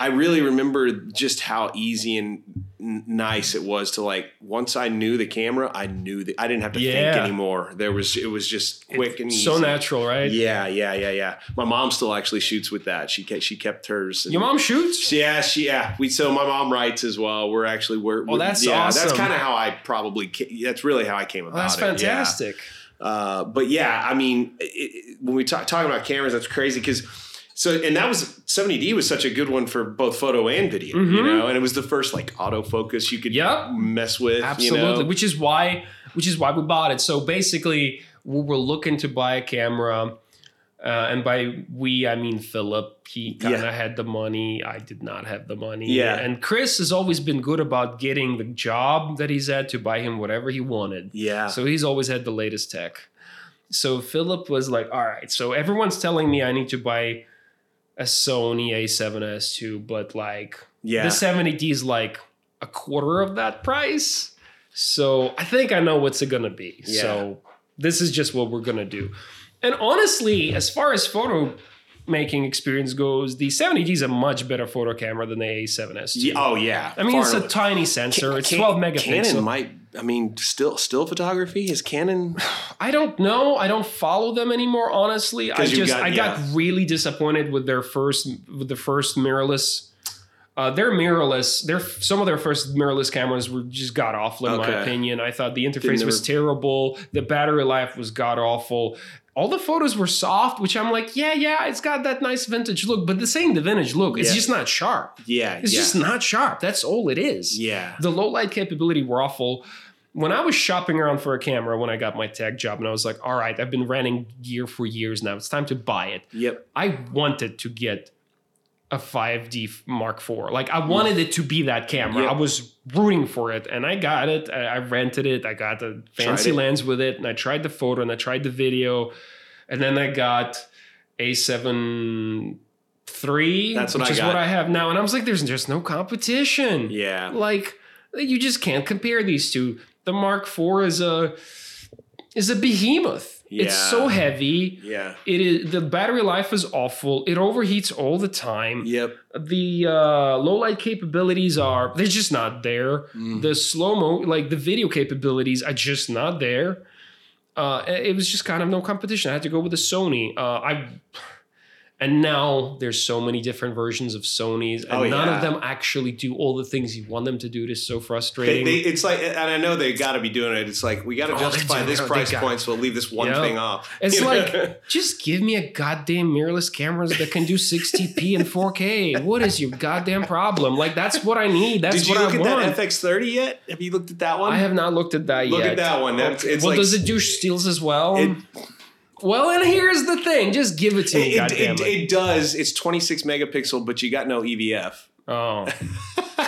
I really remember just how easy and n- nice it was to like once I knew the camera, I knew that I didn't have to think anymore. There was it was just quick and easy. so natural, right? Yeah, yeah, yeah, yeah. My mom still actually shoots with that. She kept, she kept hers. and- Your mom shoots? yeah, she yeah. We so my mom writes as well. We're actually we're, Oh, we're- that's yeah. That's kind of how I probably that's really how I came about Oh, that's it. yeah. fantastic. Uh, but yeah, I mean, it, it, when we talk talking about cameras, that's crazy because so and that was 70D was such a good one for both photo and video, you Mhm. know, and it was the first like autofocus you could Yep. mess with, Absolutely. You know? Which is why which is why we bought it. So basically, we were looking to buy a camera. Uh, and by we, I mean Philip. He kind of Yeah. had the money. I did not have the money. Yeah. And Chris has always been good about getting the job that he's at to buy him whatever he wanted. Yeah, So he's always had the latest tech. So Philip was like, all right, so everyone's telling me I need to buy a Sony A7S II, but like yeah, the 70D is like a quarter of that price. So I think I know what's it gonna be. Yeah. So this is just what we're gonna do. And honestly, as far as photo making experience goes, the 70D is a much better photo camera than the A7S Yeah, oh yeah. I mean, it's Far- a tiny sensor. Ca- it's Ca- 12 megapixels. Canon might. I mean, still still photography is Canon. *sighs* I don't know. I don't follow them anymore. Honestly, I just got- I got really disappointed with their first with the first mirrorless. Uh, their mirrorless, their some of their first mirrorless cameras were just god awful in my opinion. I thought the interface was terrible. The battery life was god awful. All the photos were soft, which I'm like, yeah, yeah, it's got that nice vintage look, but this ain't the vintage look. It's Yeah. just not sharp. Yeah, It's yeah, just not sharp. That's all it is. yeah. The low light capability were awful. When I was shopping around for a camera when I got my tech job, and I was like, all right, I've been renting gear for years now. It's time to buy it. Yep. I wanted to get a 5D Mark IV. Like I wanted it to be that camera. Yeah. I was rooting for it, and I got it. I, I rented it. I got the fancy lens with it, and I tried the photo and I tried the video, and then I got A7 III, That's what which I is got. what I have now. And I was like, there's just no competition. Yeah. Like you just can't compare these two. The Mark IV is a is a behemoth. It's so heavy. Yeah. It is the battery life is awful. It overheats all the time. Yep. The uh, low light capabilities are they're just not there. Mm. The slow mo like the video capabilities are just not there. Uh, it was just kind of no competition. I had to go with the Sony. Uh, I and now there's so many different versions of Sony's, and Oh, none yeah. of them actually do all the things you want them to do. It is so frustrating. they, it's like, and I know they got to be doing it. It's like we oh, oh, got to Oh, justify this price point, so we'll leave this one thing off. It's You *laughs* know? like just give me a goddamn mirrorless cameras that can do 60p and 4K. What is your goddamn problem? Like that's what I need. That's did you what look I at want. that FX30 yet? Have you looked at that one? I have not looked at that Look yet. Look at that one. That's, it's well, like does it do steals as well? It- well, and here's the thing. Just give it to me, it, it, it. it does. It's 26 megapixel, but you got no EVF. oh, *laughs*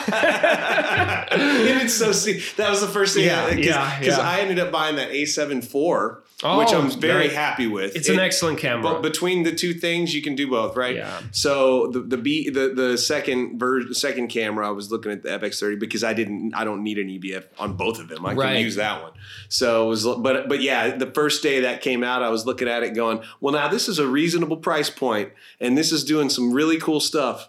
it's so see that was the first thing Yeah, because yeah, yeah. I ended up buying that A7 IV, Oh, which I'm very very- happy with. it's It- an excellent camera. But between the two things, you can do both, right? Yeah. So the the B the the second ver- second camera, I was looking at the FX30 because I didn't I don't need an EVF on both of them. I Right. can use that one. So it was but but yeah, the first day that came out, I was looking at it going, well, now this is a reasonable price point, and this is doing some really cool stuff.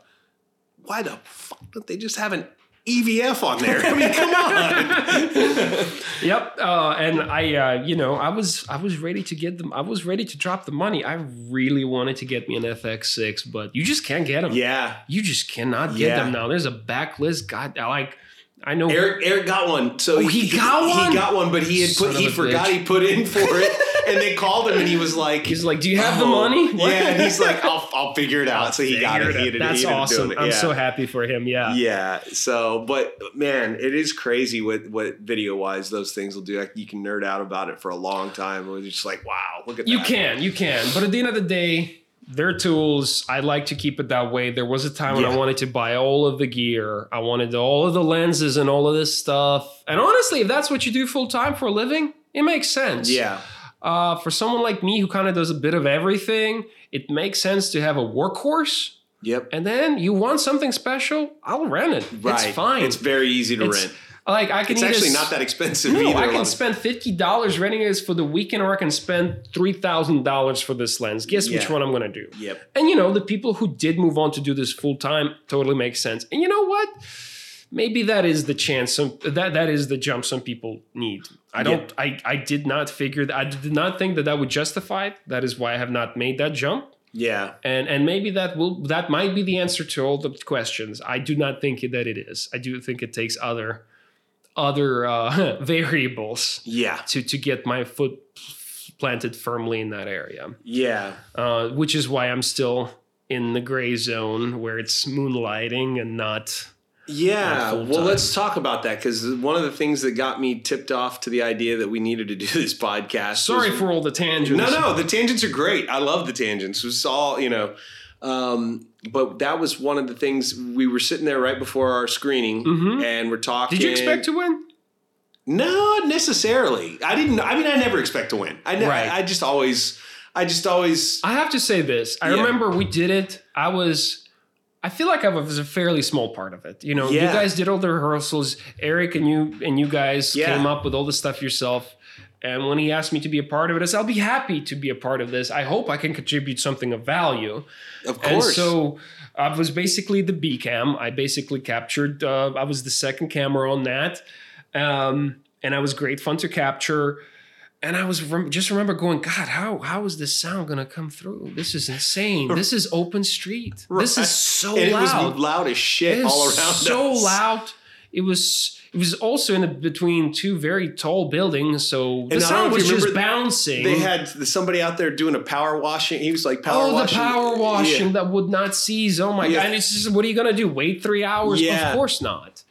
Why the fuck don't they just have an EVF on there? I mean, come on. *laughs* Yep. Uh, and I, uh, you know, I was, I was ready to get them. I was ready to drop the money. I really wanted to get me an FX6, but you just can't get them. yeah. You just cannot get Yeah. them now. There's a backlist. God, like I know. Eric Eric got one. So Oh, he got one? He got one, but he had Son put he forgot bitch. he put in for it, *laughs* and they called him, and he was like, he's like, "Do you have the "Oh." money?" What? *laughs* Yeah, and he's like, "I'll I'll figure it out." So he got it. He ended, That's he awesome. it. I'm yeah. so happy for him. Yeah. Yeah. So, but man, it is crazy what what video wise those things will do. Like, you can nerd out about it for a long time. It was just like, wow, look at You that. can, you can, but at the end of the day, their tools. I like to keep it that way. There was a time when I wanted to buy all of the gear. I wanted all of the lenses and all of this stuff. And honestly, if that's what you do full time for a living, it makes sense. Yeah. Uh, for someone like me who kind of does a bit of everything, it makes sense to have a workhorse. Yep. And then you want something special, I'll rent it. Right. It's fine. It's very easy to It's- rent. like I can It's actually s- not that expensive no, either. I a can spend fifty dollars renting this for the weekend, or I can spend three thousand dollars for this lens. Guess which one I'm going to do? Yep. And you know, the people who did move on to do this full time totally makes sense. And you know what? Maybe that is the chance. Some that that is the jump some people need. I don't. I I did not figure that. I did not think that that would justify it. That is why I have not made that jump. Yeah. And and maybe that will that might be the answer to all the questions. I do not think that it is. I do think it takes other other uh, *laughs* variables Yeah. to to get my foot planted firmly in that area. Yeah. Uh, which is why I'm still in the gray zone where it's moonlighting and not. Yeah. Well, let's talk about that because one of the things that got me tipped off to the idea that we needed to do *laughs* this podcast. Sorry was- for all the tangents. No, no, the tangents are great. I love the tangents. It's all, you know. Um, but that was one of the things we were sitting there right before our screening Mhm. and we're talking. Did you expect to win? Not necessarily. I didn't. I mean, I never expect to win. I, ne- Right. I just always. I just always. I have to say this. I Yeah. remember we did it. I was. I feel like I was a fairly small part of it. You know, you guys did all the rehearsals. Eric and you and you guys Yeah. came up with all the stuff yourself. And when he asked me to be a part of it, I said, "I'll be happy to be a part of this. I hope I can contribute something of value." Of And course. so I was basically the B cam. I basically captured. Uh, I was the second camera on that, um, and I was great fun to capture. And I was rem- just remember going, God, how how is this sound gonna come through? This is insane. This is open street. *laughs* This is so and it loud. was loud as shit It all around so us. loud. It was it was also in a, between two very tall buildings, so the And don't sound was just bouncing. They had somebody out there doing a power washing. He was like power oh, washing. the power washing Yeah. that would not cease. Oh my Yeah. god! And it's just, what are you gonna do? Wait three hours? Yeah. Of course not.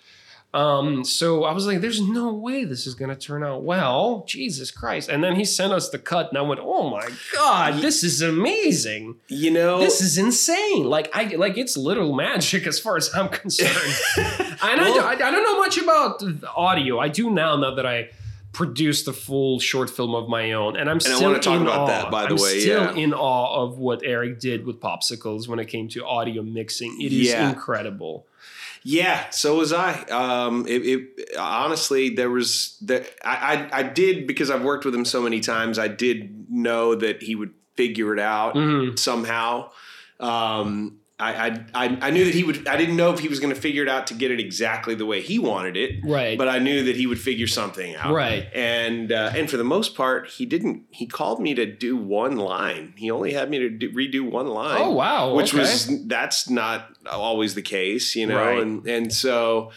Um, so I was like, "There's no way this is gonna turn out well." Jesus Christ! And then he sent us the cut, and I went, "Oh my god, this is amazing! You know, This is insane! Like I like it's literal magic as far as I'm *laughs* concerned." *laughs* and I, Well- don't, I, I don't know much about the audio. I do now, now that I produced a full short film of my own, and I'm I still wanna talk in about awe. that, by the I'm way, still yeah. in awe of what Eric did with popsicles when it came to audio mixing. It is Yeah. incredible. Yeah, so was I. Um, it, it honestly, there was that I, I I did because I've worked with him so many times. I did know that he would figure it out Mhm. somehow. Um, I, I I knew that he would. I didn't know if he was going to figure it out to get it exactly the way he wanted it, Right. but I knew that he would figure something out. Right. And uh, and for the most part, he didn't. He called me to do one line. He only had me to do, redo one line oh wow. which okay. was that's not always the case, you know, Right. and and so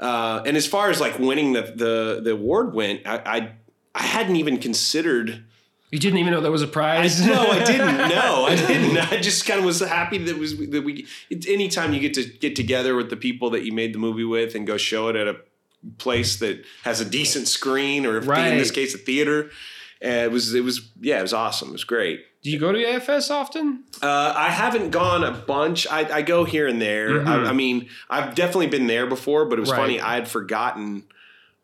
uh, and as far as like winning the the the award went, I I, I hadn't even considered. You didn't even know there was a prize. no, I *laughs* didn't. No, I didn't. I just kind of was happy that was that we. It's anytime you get to get together with the people that you made the movie with and go show it at a place that has a decent screen, or if in this case a theater. Uh, it was it was yeah it was awesome it was great Do you go to AFS often? Uh, I haven't gone a bunch. I, I go here and there. Mhm. I, I mean, I've definitely been there before, but it was Right. funny. I had forgotten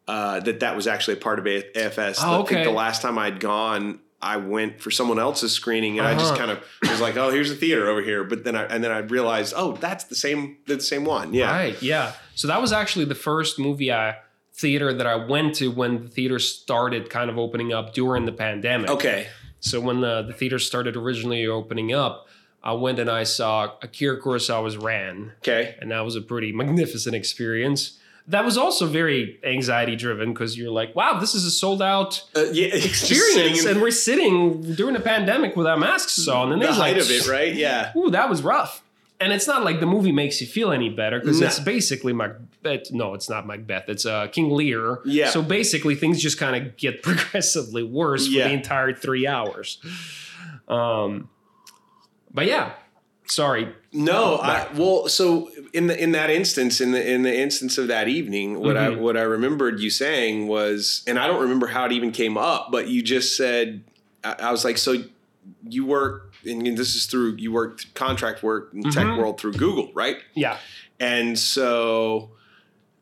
uh, that that was actually a part of AFS. Oh, I think okay. the last time I'd gone, I went for someone else's screening, and I just Uh-huh. kind of was like, "Oh, here's a theater over here." But then I and then I realized, oh, that's the same the same one. Yeah. Right. Yeah. So that was actually the first movie I theater that I went to when the theater started kind of opening up during the pandemic. Okay. So when the, the theater started originally opening up, I went and I saw Akira Kurosawa's Ran, Okay. and that was a pretty magnificent experience. That was also very anxiety driven because you're like, wow, this is a sold out Uh, yeah. *laughs* Experience, and we're sitting during a pandemic without masks on, and the height like, of it, right? Yeah. Ooh, that was rough. And it's not like the movie makes you feel any better because No. it's basically Macbeth. No, it's not Macbeth. It's uh, King Lear. Yeah. So basically, things just kind of get *laughs* progressively worse Yeah. for the entire three hours. Um, but yeah, sorry. No, I, well, so in the in that instance, in the in the instance of that evening, what I Mhm. what I remembered you saying was, and I don't remember how it even came up, but you just said, I, I was like, so you work and this is through you work contract work in tech Mhm. world through Google, right? Yeah. And so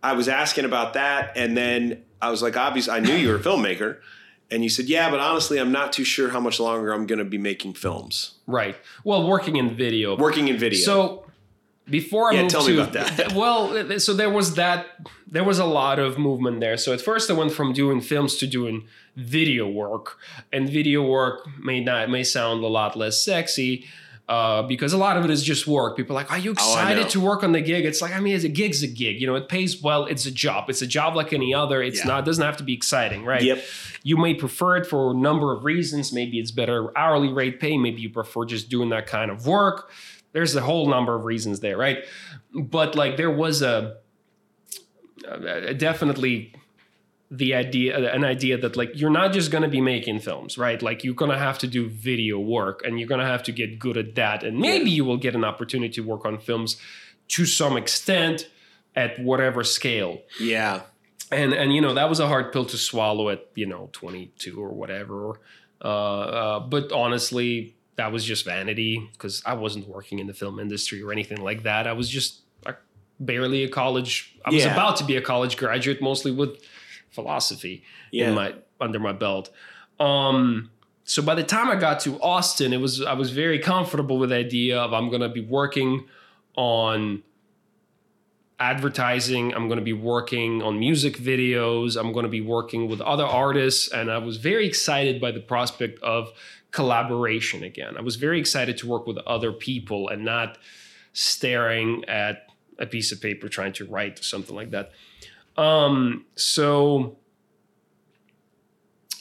I was asking about that, and then I was like, obviously, I knew you were a filmmaker, and you said, yeah, but honestly, I'm not too sure how much longer I'm going to be making films, Right. Well, working in video. working in video. So before I Yeah, moved tell me to about that. well, so there was that there was a lot of movement there. So at first I went from doing films to doing video work, and video work may not may sound a lot less sexy. Uh, because a lot of it is just work. People are like, are you Oh, excited know. to work on the gig? It's like, I mean, it's a gig's a gig. You know, it pays well. It's a job. It's a job like any other. It's Yeah. not. It doesn't have to be exciting, right? Yep. You may prefer it for a number of reasons. Maybe it's better hourly rate pay. Maybe you prefer just doing that kind of work. There's a whole number of reasons there, right? But like there was a, a definitely the idea an idea that like you're not just going to be making films right like you're going to have to do video work and you're going to have to get good at that and maybe you will get an opportunity to work on films to some extent at whatever scale Yeah. and and you know that was a hard pill to swallow at you know 22 or whatever uh, uh, but honestly that was just vanity because i wasn't working in the film industry or anything like that i was just barely a college i was Yeah. about to be a college graduate mostly with philosophy Yeah. in my under my belt um so by the time i got to austin it was i was very comfortable with the idea of i'm going to be working on advertising i'm going to be working on music videos i'm going to be working with other artists and i was very excited by the prospect of collaboration again i was very excited to work with other people and not staring at a piece of paper trying to write or something like that um so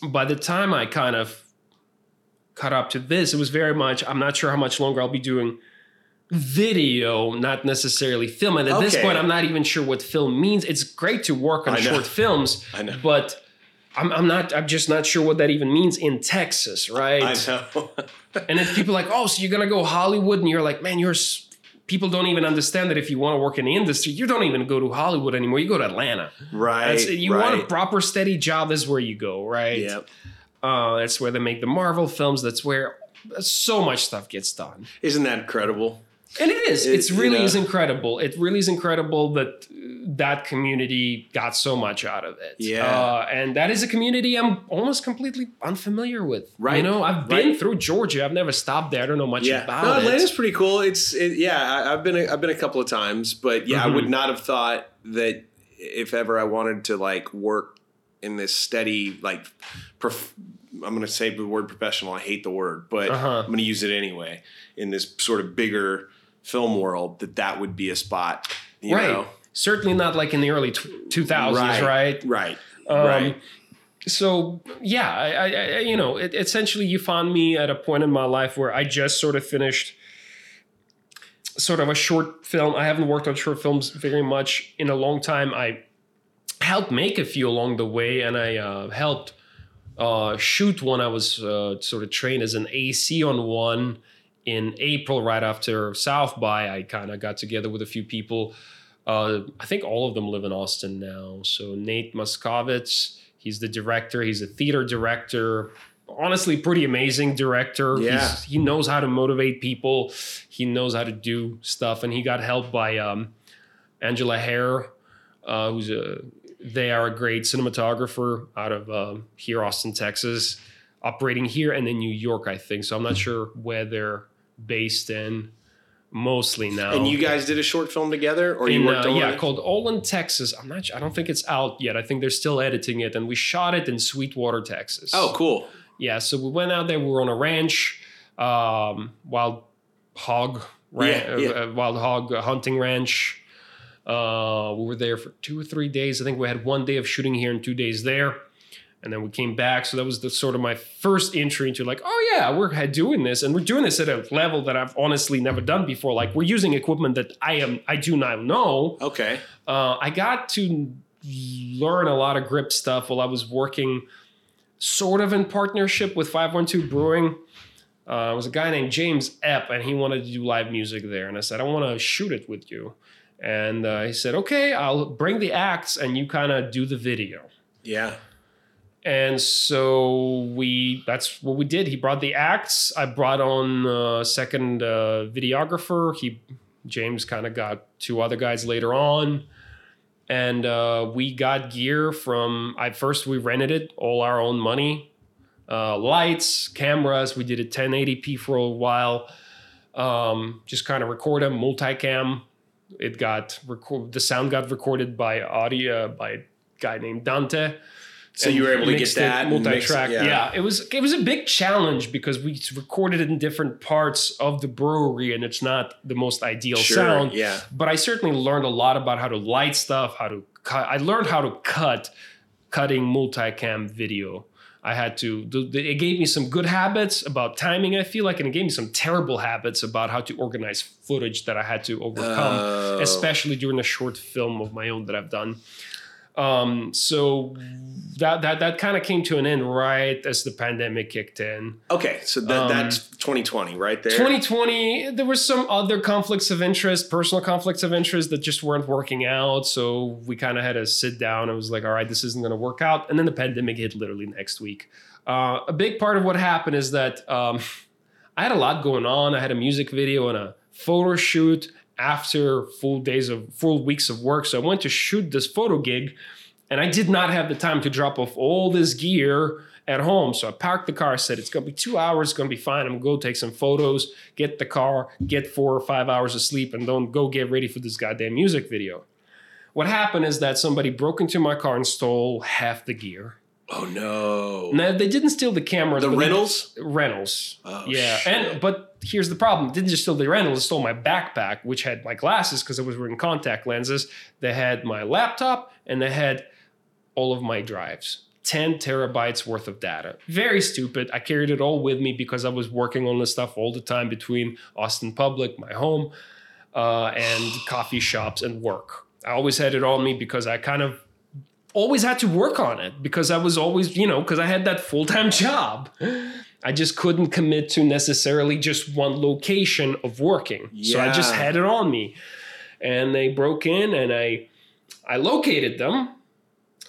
by the time i kind of caught up to this it was very much i'm not sure how much longer i'll be doing video, not necessarily film. And at this point, I'm not even sure what film means. It's great to work on short films, *laughs* I know. but I'm, I'm not. I'm just not sure what that even means in Texas, right? I know. *laughs* And then people are like, oh, so you're gonna go Hollywood, and you're like, man, you're. People don't even understand that if you want to work in the industry, you don't even go to Hollywood anymore. You go to Atlanta. right. That's, you right. want a proper, steady job. That's where you go, right? Yep. Uh, that's where they make the Marvel films. That's where so much stuff gets done. Isn't that incredible? And it is. It- it's you really know. is incredible. It really is incredible that uh, that community got so much out of it. Yeah. Uh, and that is a community I'm almost completely unfamiliar with. Right. You know, I've been Right. through Georgia. I've never stopped there. I don't know much Yeah, about no, it. Atlanta's pretty cool. It's it, yeah, I, I've been a, I've been a couple of times, but yeah, I Mm-hmm. would not have thought that if ever I wanted to like work in this steady like, prof- I'm going to say the word professional. I hate the word, but Uh-huh. I'm going to use it anyway. In this sort of bigger film world, that that would be a spot. You right. Know? Certainly not like in the early tw- 2000s, right? Right. Um, right. So yeah, I, I, I you know, it, essentially, you found me at a point in my life where I just sort of finished sort of a short film. I haven't worked on short films very much in a long time. I helped make a few along the way, and I uh, helped uh, shoot one. I was uh, sort of trained as an AC on one in April, right after South by. I kind of got together with a few people. Uh, I think all of them live in Austin now. So Nate Muskovitz, he's the director. He's a theater director. Honestly, pretty amazing director. Yeah. He's, he knows how to motivate people. He knows how to do stuff, and he got help by um, Angela Hare, uh, who's a they are a great cinematographer out of um, here, Austin, Texas, operating here and in New York, I think. So I'm not sure where they're based in. Mostly now. And you guys did a short film together, or you worked uh, on yeah, it? called Olin, Texas. I'm not. I don't think it's out yet. I think they're still editing it, and we shot it in Sweetwater, Texas. Oh, cool. yeah. So we went out there. We were on a ranch, um, wild hog, ran- Yeah, yeah. Uh, wild hog hunting ranch. Uh, we were there for two or three days. I think we had one day of shooting here and two days there, and then we came back. So that was the sort of my first entry into like, oh yeah, we're doing this, and we're doing this at a level that I've honestly never done before. Like we're using equipment that I am I do not know. Okay. Uh, I got to learn a lot of grip stuff while I was working sort of in partnership with 512 Brewing. Uh, it was a guy named James Epp, and he wanted to do live music there. And I said, I want to shoot it with you. And uh, he said, okay, I'll bring the acts and you kind of do the video. Yeah. And so we that's what we did. He brought the acts. I brought on a second uh, videographer. He James kind of got two other guys later on. And uh, we got gear from I first we rented it all our own money, uh, lights, cameras. We did a 1080p for a while. Um, just kind of record them multicam. It got record the sound got recorded by audio by a guy named Dante. So you were able to get that and mix it, multi-track. yeah. yeah. it was it was a big challenge because we recorded in different parts of the brewery, and it's not the most ideal Sure, sound. yeah. But I certainly learned a lot about how to light stuff, how to cut. I learned how to cut, cutting multicam video. I had to. It gave me some good habits about timing. I feel like, and it gave me some terrible habits about how to organize footage that I had to overcome Oh. especially during a short film of my own that I've done. Um, so that that that kind of came to an end right as the pandemic kicked in. Okay, so that, Um, that's 2020 right there. 2020, there were some other conflicts of interest, personal conflicts of interest that just weren't working out. So we kind of had to sit down. I was like, all right, this isn't going to work out. And then the pandemic hit literally next week. Uh, a big part of what happened is that um, *laughs* I had a lot going on. I had a music video and a photo shoot after full days of full weeks of work. So I went to shoot this photo gig and I did not have the time to drop off all this gear at home. So I parked the car, said it's gonna be two hours, it's gonna be fine. I'm gonna go take some photos, get the car, get four or five hours of sleep, and don't go get ready for this goddamn music video. What happened is that somebody broke into my car and stole half the gear. Oh no. Now they didn't steal the cameras. the rentals? Reynolds. Oh, yeah, shit. and but here's the problem: It didn't just steal the Reynolds; it stole my backpack, which had my glasses because I was wearing contact lenses. They had my laptop, and they had all of my drives. 10 terabytes worth of data. Very stupid. I carried it all with me because I was working on this stuff all the time between Austin Public, my home, uh, and coffee shops and work. I always had it on me because I kind of always had to work on it because I was always, you know, because I had that full time *laughs* job. I just couldn't commit to necessarily just one location of working. So I just had it on me. And they broke in and I I located them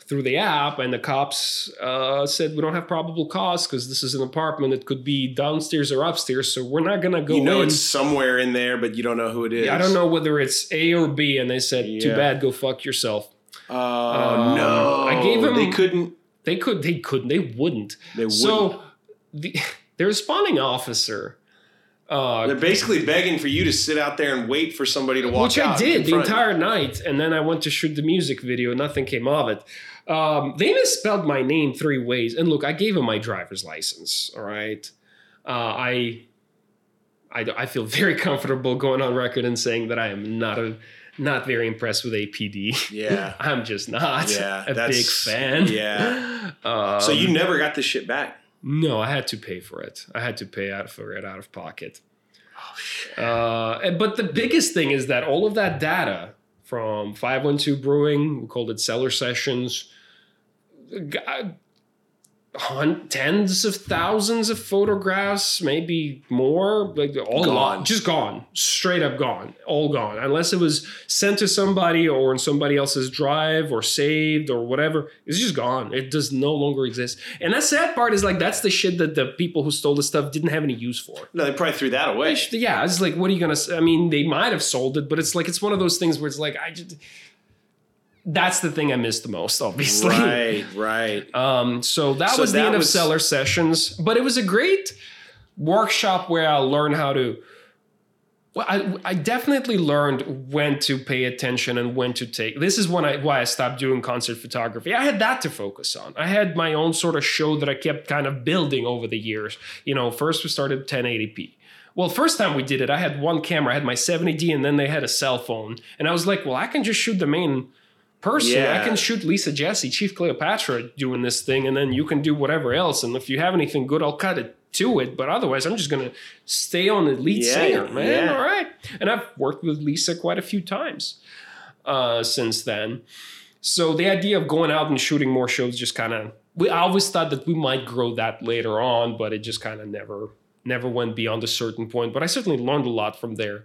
through the app and the cops uh, said we don't have probable cause because this is an apartment it could be downstairs or upstairs so we're not gonna go you know in it's somewhere in there, but you don't know who it is. I don't know whether it's A or B and they said too bad go fuck yourself Oh no! I gave them. They couldn't. they could they couldn't they wouldn't They wouldn't. so the, *laughs* the responding officer uh, They're basically begging for you to sit out there and wait for somebody to walk which I did the entire night, and then I went to shoot the music video. Nothing came of it. Um, they misspelled my name three ways, and look, I gave them my driver's license. All right, uh, I, I, I feel very *laughs* comfortable going on record and saying that I am not a not very impressed with APD. Yeah. *laughs* I'm just not Yeah, a big fan. yeah. *laughs* Um, so you never got this shit back. no, I had to pay for it. I had to pay out for it out of pocket. Oh shit. Uh, but the biggest thing is that all of that data from 512 Brewing, we called it Cellar Sessions, got hun- tens of thousands of photographs, maybe more, like all Gone. just gone, straight up gone, all gone. Unless it was sent to somebody or in somebody else's drive or saved or whatever, it's just gone. It does no longer exist. And that sad part is like that's the shit that the people who stole the stuff didn't have any use for. No, they probably threw that away. Yeah, it's like, what are you gonna? say? I mean, they might have sold it, but it's like it's one of those things where it's like, I just. That's the thing I missed the most, obviously. Right, right. *laughs* Um, so that So was the end was- of Cellar Sessions, but it was a great workshop where I learned how to. Well, I, I definitely learned when to pay attention and when to take. This is when I why I stopped doing concert photography. I had that to focus on. I had my own sort of show that I kept kind of building over the years. You know, first we started 1080p. Well, first time we did it, I had one camera. I had my 70D, and then they had a cell phone, and I was like, well, I can just shoot the main person. Yeah. I can shoot Lisa Jesse, Chief Cleopatra doing this thing, and then you can do whatever else. And if you have anything good, I'll cut it to it. But otherwise, I'm just gonna stay on the lead Yeah, singer, man. yeah. All right. And I've worked with Lisa quite a few times uh, since then. So the idea of going out and shooting more shows just kind of we I always thought that we might grow that later on, but it just kind of never never went beyond a certain point. But I certainly learned a lot from there.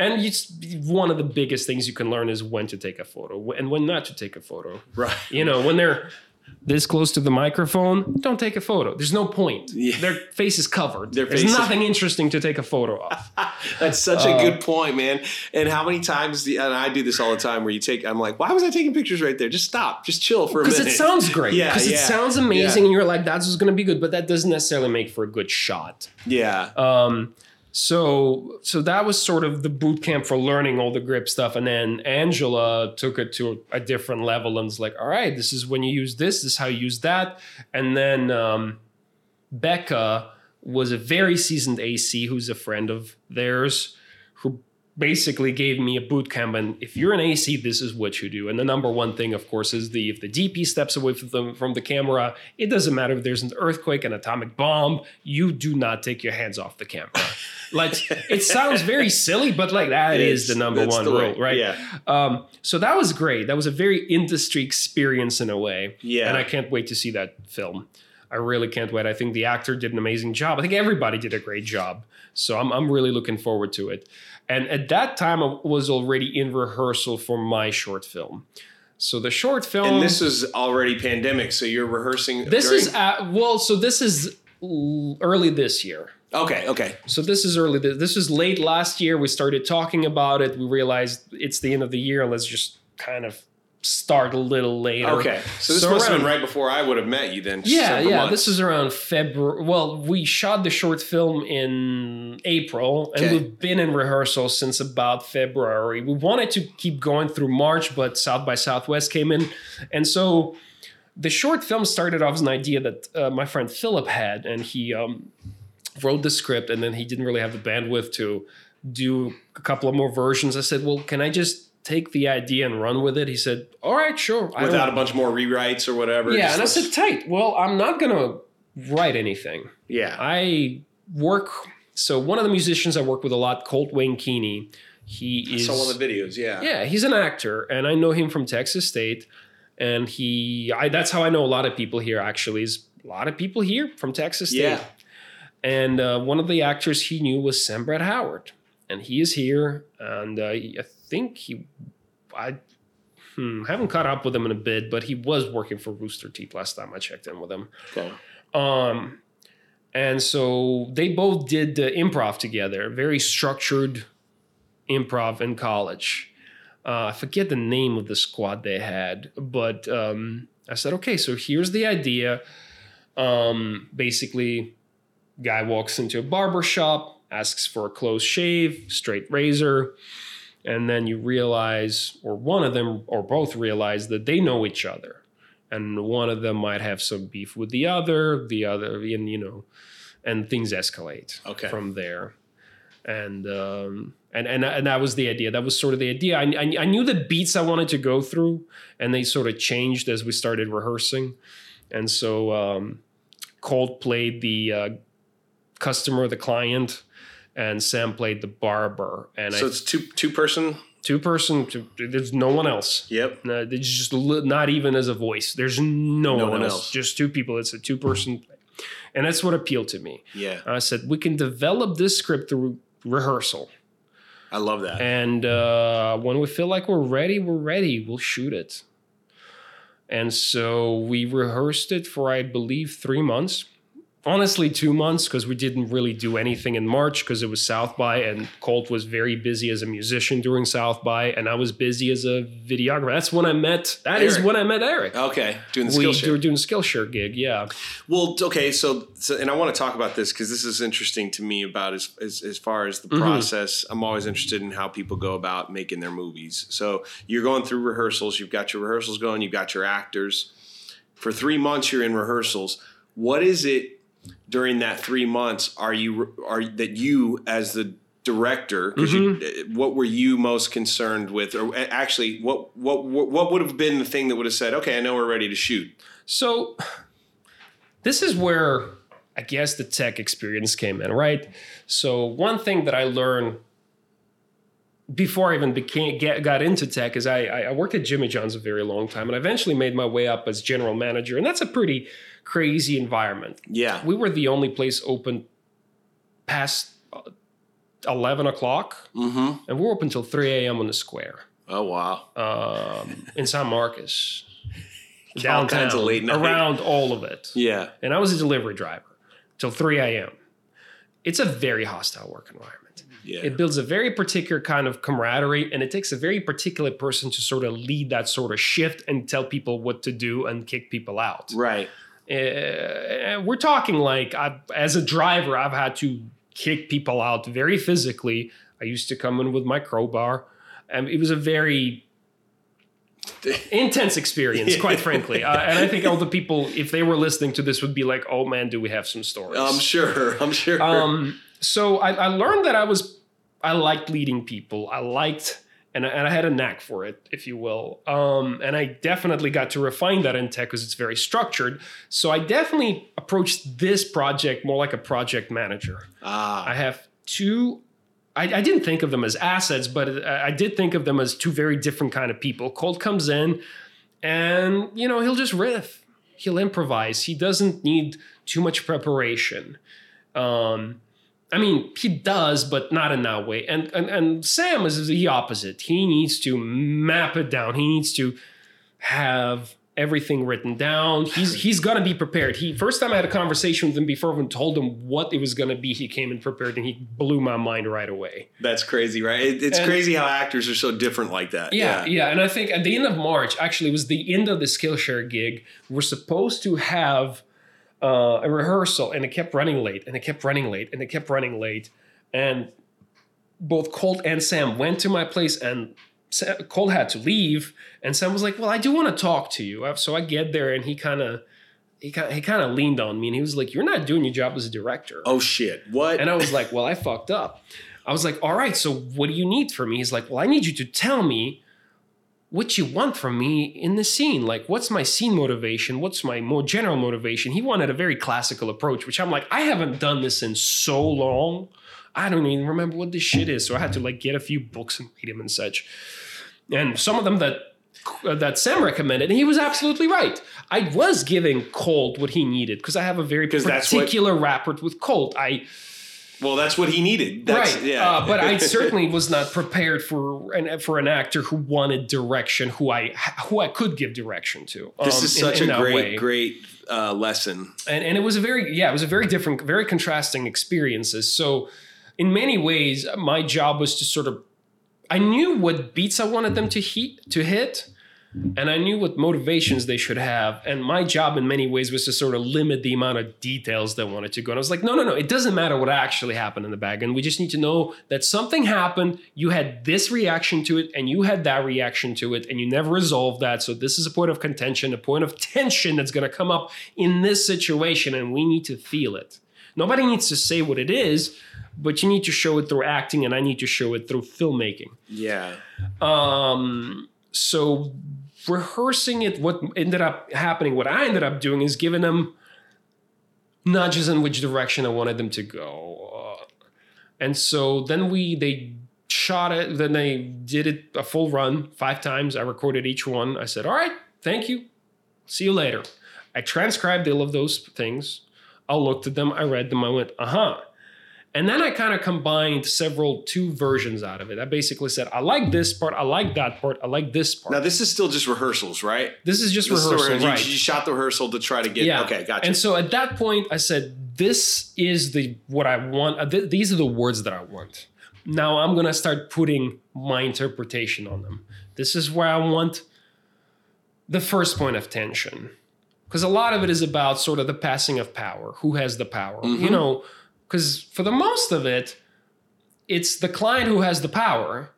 And it's one of the biggest things you can learn is when to take a photo and when not to take a photo. Right. You know, when they're this close to the microphone, don't take a photo. There's no point. Yeah. Their face is covered. Their There's is- nothing interesting to take a photo of. *laughs* That's such Uh, a good point, man. And how many times, do, and I do this all the time, where you take, I'm like, why was I taking pictures right there? Just stop, just chill for a minute. Because it sounds *laughs* great. Yeah, Because yeah. it sounds amazing, Yeah. and you're like, that's what's going to be good. But that doesn't necessarily make for a good shot. Yeah, Um, so so that was sort of the boot camp for learning all the grip stuff, and then Angela took it to a different level and was like, "All right, this is when you use this. This is how you use that." And then um, Becca was a very seasoned AC who's a friend of theirs, basically gave me a boot camp. And if you're an AC, this is what you do. And the number one thing, of course, is the if the DP steps away from the, from the camera, it doesn't matter if there's an earthquake, an atomic bomb, you do not take your hands off the camera. *laughs* like it sounds very silly, but like that is the number one the rule, right? Yeah, Um, so that was great. That was a very industry experience in a way. Yeah. And I can't wait to see that film. I really can't wait. I think the actor did an amazing job. I think everybody did a great job. So I'm, I'm really looking forward to it. And at that time, I was already in rehearsal for my short film. So the short film. and this is already pandemic, so you're rehearsing. This during- is at, well, so this is early this year. okay. Okay, So this is early. This is late last year. We started talking about it. We realized it's the end of the year. Let's just kind of start a little later. okay. So this So must have been right before I would have met you then. Yeah, yeah. months. This is around February. Well, we shot the short film in April, and Okay. we've been in rehearsal since about February. We wanted to keep going through March, but South by Southwest came in, and so the short film started off as an idea that uh, my friend Philip had, and he um, wrote the script, and then he didn't really have the bandwidth to do a couple of more versions. I said, "Well, can I just?" Take the idea and run with it. He said, "All right, sure." I without a bunch more rewrites or whatever. yeah, and I said, tight. Well, I'm not gonna write anything. yeah, I work. So one of the musicians I work with a lot, Colt Wayne Keeney. He I is. saw one of the videos. Yeah, yeah, he's an actor, and I know him from Texas State. And he, I, that's how I know a lot of people here. Actually, is a lot of people here from Texas State. Yeah. And uh, one of the actors he knew was Sam Brett Howard, and he is here. And uh, I think he, I hmm, haven't caught up with him in a bit, but he was working for Rooster Teeth last time I checked in with him. Okay. Um, and so they both did the improv together, very structured improv in college. Uh, I forget the name of the squad they had, but um, I said, okay, so here's the idea. Um, basically, guy walks into a barber shop, asks for a close shave, straight razor, and then you realize, or one of them, or both realize that they know each other. And one of them might have some beef with the other the other and you know and things escalate Okay. from there. And um and, and and that was the idea. That was sort of the idea. I, I, I knew the beats i wanted to go through and they sort of changed as we started rehearsing. And so um colt played the uh, customer the client and sam played the barber and So I, it's two two person. two person two, there's no one else Yep. no, there's just not even as a voice. There's no, No one, one else. else. Just two people. It's a two person, and that's what appealed to me. Yeah, I said we can develop this script through rehearsal, I love that. and uh, when we feel like we're ready, we're ready. We'll shoot it. And so we rehearsed it for I believe three months. Honestly, two months because we didn't really do anything in March because it was South by, and Colt was very busy as a musician during South by, and I was busy as a videographer. That's when I met. That is Eric. when I met Eric. okay, doing the we skill were doing a Skillshare gig, yeah. Well, okay, so, so and I want to talk about this because this is interesting to me about as as, as far as the Mhm. process. I'm always interested in how people go about making their movies. So you're going through rehearsals. You've got your rehearsals going. You've got your actors. For three months, you're in rehearsals. What is it during that three months? Are you are that you as the director? Mm-hmm. what were you most concerned with, or actually, what what what would have been the thing that would have said, "Okay, I know we're ready to shoot." So this is where I guess the tech experience came in, right? So one thing that I learned before I even became get, got into tech is I, I I worked at Jimmy John's a very long time, and I eventually made my way up as general manager, and that's a pretty crazy environment. Yeah. We were the only place open past uh, eleven o'clock, Mm-hmm. and we we're open until three a.m. on the square Oh wow. um, in San Marcos. *laughs* All downtown, kinds of late night. around all of it. Yeah. And I was a delivery driver till 3 a.m. It's a very hostile work environment. Yeah. It builds a very particular kind of camaraderie, and it takes a very particular person to sort of lead that sort of shift and tell people what to do and kick people out. right. Uh, we're talking like I, as a driver, I've had to kick people out very physically. I used to come in with my crowbar, and it was a very intense experience, quite *laughs* frankly. Uh, and I think all the people, if they were listening to this, would be like, "Oh man, do we have some stories?" I'm sure. *laughs* I'm sure. Um, so I, I learned that I was I liked leading people. I liked and I, and I had a knack for it, if you will. Um, and I definitely got to refine that in tech because it's very structured. So I definitely approached this project more like a project manager. ah. I have two. I, I didn't think of them as assets, but I I did think of them as two very different kind of people. Colt comes in, and you know he'll just riff, he'll improvise. He doesn't need too much preparation. Um, I mean, he does, but not in that way. And and, and Sam is the opposite. He needs to map it down. He needs to have everything written down. He's he's gonna be prepared. He first time I had a conversation with him before and told him what it was gonna be, he came and prepared and he blew my mind right away. That's crazy, right? It, it's And- crazy how actors are so different like that. Yeah, yeah, and I think at the end of March, actually, it was the end of the Skillshare gig. We're supposed to have uh, a rehearsal, and it kept running late, and it kept running late, and it kept running late, and both Colt and Sam went to my place, and Sa- Colt had to leave, and Sam was like, "Well, I do want to talk to you." Uh, So I get there, and he kind of. He kind, he kind of leaned on me and he was like, You're not doing your job as a director. Oh shit! What? And I was like, well, I fucked up. I was like, all right, so what do you need from me? He's like, well, I need you to tell me what you want from me in the scene. Like, what's my scene motivation? What's my more general motivation? He wanted a very classical approach, which I'm like, I haven't done this in so long. I don't even remember what this shit is. So I had to like get a few books and read them and such. And some of them that uh, that Sam recommended, and he was absolutely right. I was giving Colt what he needed because I have a very what- particular rapport with Colt. I well, that's what he needed. That's, right. Yeah. Uh, but I *laughs* certainly was not prepared for an for an actor who wanted direction, who I who I could give direction to. this um, is such in a great, way. great uh, lesson. and and it was a very yeah, it was a very different, very contrasting experiences. So, in many ways, my job was to sort of I knew what beats I wanted them to hit to hit. And I knew what motivations they should have. And my job, in many ways, was to sort of limit the amount of details they wanted to go. And I was like, no, no, no, it doesn't matter what actually happened in the bag. And we just need to know that something happened. You had this reaction to it, and you had that reaction to it, and you never resolved that. So this is a point of contention, a point of tension that's going to come up in this situation, and we need to feel it. Nobody needs to say what it is, but you need to show it through acting, and I need to show it through filmmaking. Yeah. Um, so rehearsing it, what ended up happening, what I ended up doing is giving them nudges in which direction I wanted them to go. Uh, and so then we they shot it, then they did it a full run five times. I recorded each one. I said, "All right, thank you. See you later." I transcribed all of those things. I looked at them, I read them, I went, "Uh-huh." And then I kind of combined several two versions out of it. I basically said, I like this part, I like that part, I like this part. Now this is still just rehearsals, right? this is just This is rehearsal, rehearsal. You- right? You, shot the rehearsal to try to get. yeah. Okay, gotcha. And so at that point, I said, "This is the what I want. uh, th- these are the words that I want." Now I'm gonna start putting my interpretation on them. This is where I want the first point of tension, because a lot of it is about sort of the passing of power. Who has the power? You Mhm. know, because for the most of it, it's the client who has the power.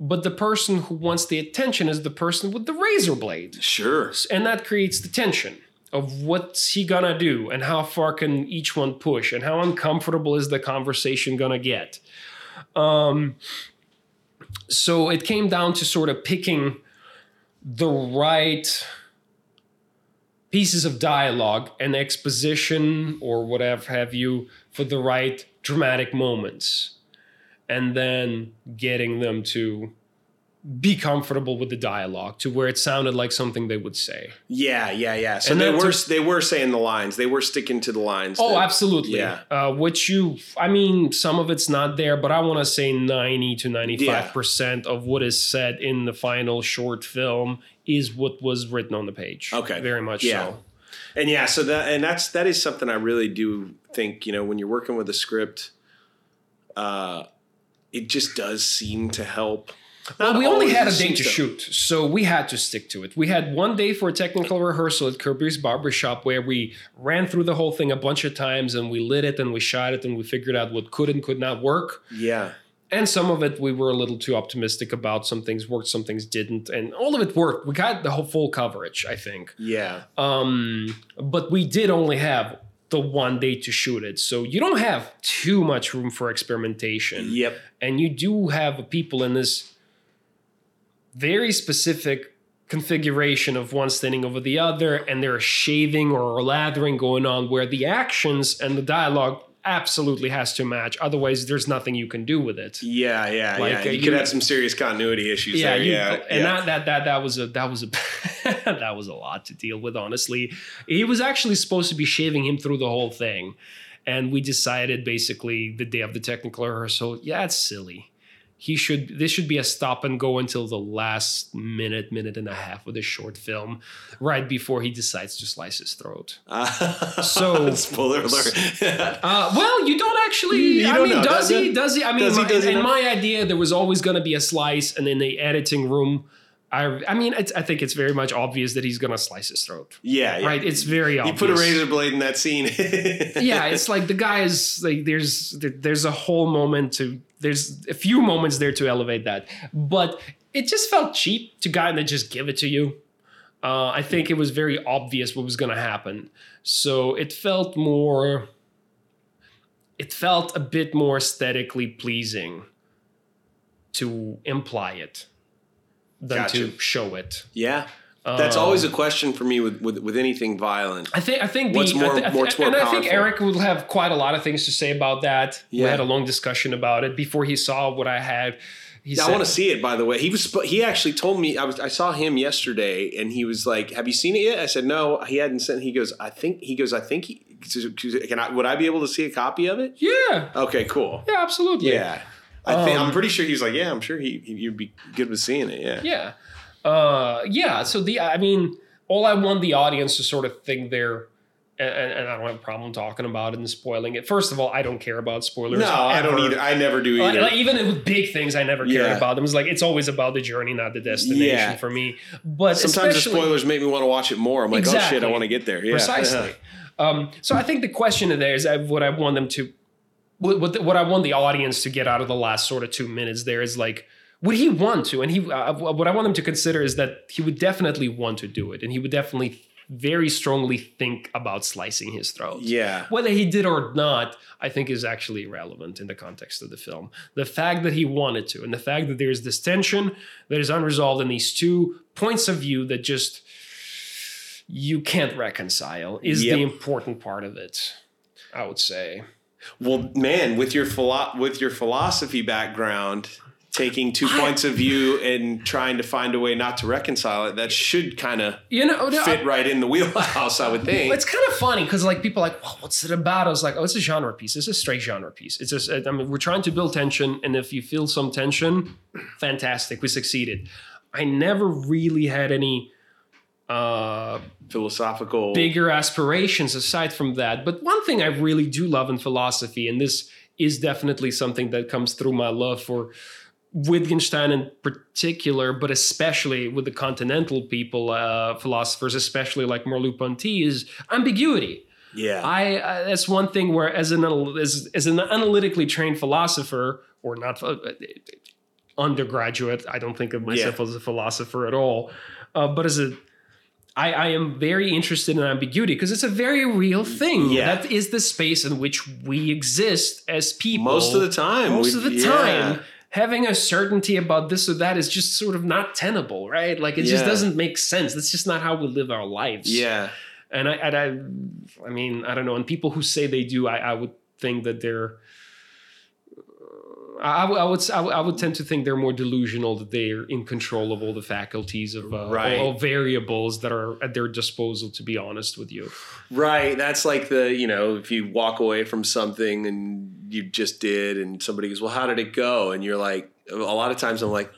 But the person who wants the attention is the person with the razor blade sure. and that creates the tension of what's he gonna do and how far can each one push and how uncomfortable is the conversation gonna get um, so it came down to sort of picking the right pieces of dialogue and exposition or whatever have you for the right dramatic moments and then getting them to be comfortable with the dialogue to where it sounded like something they would say. Yeah, yeah, yeah. So And they were took- they were saying the lines. They were sticking to the lines. Oh, that- absolutely. yeah. Uh, which you, I mean, some of it's not there, but I want to say 90 to 95% of what is said in the final short film is what was written on the page. Okay. Very much Yeah. so. And yeah, so that and that's that is something I really do think, you know, when you're working with a script, uh it just does seem to help. Well, Not we only had a day to shoot, so we had to stick to it. We had one day for a technical rehearsal at Kirby's Barbershop where we ran through the whole thing a bunch of times and we lit it and we shot it and we figured out what could and could not work. Yeah. And some of it we were a little too optimistic about. Some things worked, some things didn't, and all of it worked. We got the whole full coverage, I think. Yeah. Um, but we did only have the one day to shoot it, so you don't have too much room for experimentation Yep. and you do have people in this very specific configuration of one standing over the other and there's shaving or lathering going on where the actions and the dialogue absolutely has to match otherwise there's nothing you can do with it Yeah, yeah, Like, yeah. uh, You, you- could have some serious continuity issues yeah, there. you, yeah. and yeah. That, that that that was a that was a *laughs* that was a lot to deal with honestly he was actually supposed to be shaving him through the whole thing and we decided basically the day of the technical rehearsal yeah it's silly he should this should be a stop and go until the last minute minute and a half of the short film right before he decides to slice his throat *laughs* So- spoiler alert. *laughs* uh, well, you don't actually. You I don't mean, know, does does he? Does he? I mean, he, my, he in, in my idea, there was always going to be a slice, and in the editing room, I, I mean, it's, I think it's very much obvious that he's going to slice his throat. yeah, yeah. Right? It's very obvious. He put a razor blade in that scene. yeah, *laughs* it's like the guy is like there's there- there's a whole moment to there's a few moments there to elevate that, but it just felt cheap to kind of just give it to you. Uh, I think it was very obvious what was going to happen, so it felt more. It felt a bit more aesthetically pleasing to imply it than Gotcha. to show it. yeah. That's Um, always a question for me with, with, with anything violent. I think I think What's the, more- I thi- I thi- what's more and I think? Eric would have quite a lot of things to say about that. We had a long discussion about it before he saw what I had. He Yeah, I want to see it. By the way, he was he actually told me I was I saw him yesterday, and he was like, "Have you seen it yet?" I said, "No." He hadn't sent. He goes, "I think." He goes, "I think." He, can I? Would I be able to see a copy of it? Yeah, Okay, cool. yeah, absolutely. Yeah, I think I'm Um, pretty sure he's like, "Yeah, I'm sure he, he you'd be good with seeing it." Yeah, yeah, uh, yeah. So the I mean, all I want the audience to sort of think there. And, and I don't have a problem talking about it and spoiling it. First of all, I don't care about spoilers. No, I don't either. I never do either. like, even with big things, I never Yeah. about them. It's like it's always about the journey, not the destination Yeah. for me. But Sometimes the spoilers make me want to watch it more. I'm like, "Oh shit, I want to get there." Yeah, precisely. Um, so I think the question there is uh, what I want them to, what what, what I want the audience to get out of the last sort of two minutes there is like, would he want to? And he, uh, what I want him to consider is that he would definitely want to do it, and he would definitely very strongly think about slicing his throat. yeah, Whether he did or not, I think is actually irrelevant in the context of the film. The fact that he wanted to, and the fact that there's this tension that is unresolved in these two points of view that just you can't reconcile is Yep. the important part of it. I would say. Well, man, with your philo- with your philosophy background, taking two I- points of view and trying to find a way not to reconcile it, that should kind of You know, fit I- right in the wheelhouse, I would think. It's kind of funny because like people are like, well, what's it about? I was like, oh, it's a genre piece. It's a straight genre piece. It's just, I mean, we're trying to build tension, and if you feel some tension, fantastic, we succeeded. I never really had any uh, Philosophical. bigger aspirations aside from that. But one thing I really do love in philosophy, and this is definitely something that comes through my love for Wittgenstein in particular, but especially with the continental people, uh, philosophers, especially like Merleau-Ponty, is ambiguity. Yeah. I, I that's one thing where as an as, as an analytically trained philosopher or not uh, undergraduate, I don't think of myself as a philosopher at all, uh, but as a I, I am very interested in ambiguity because it's a very real thing. Yeah. That is the space in which we exist as people. Most of the time. Most we- of the yeah. time, having a certainty about this or that is just sort of not tenable, right? Like it just doesn't make sense. That's just not how we live our lives. Yeah. And I, and I, I mean, I don't know. And people who say they do, I, I would think that they're, I, I would I would I would tend to think they're more delusional that they're in control of all the faculties of uh, Right. all, all variables that are at their disposal. To be honest with you, Right. That's like the, you know, if you walk away from something and you just did and somebody goes, well, how did it go? And you're like, a lot of times I'm like,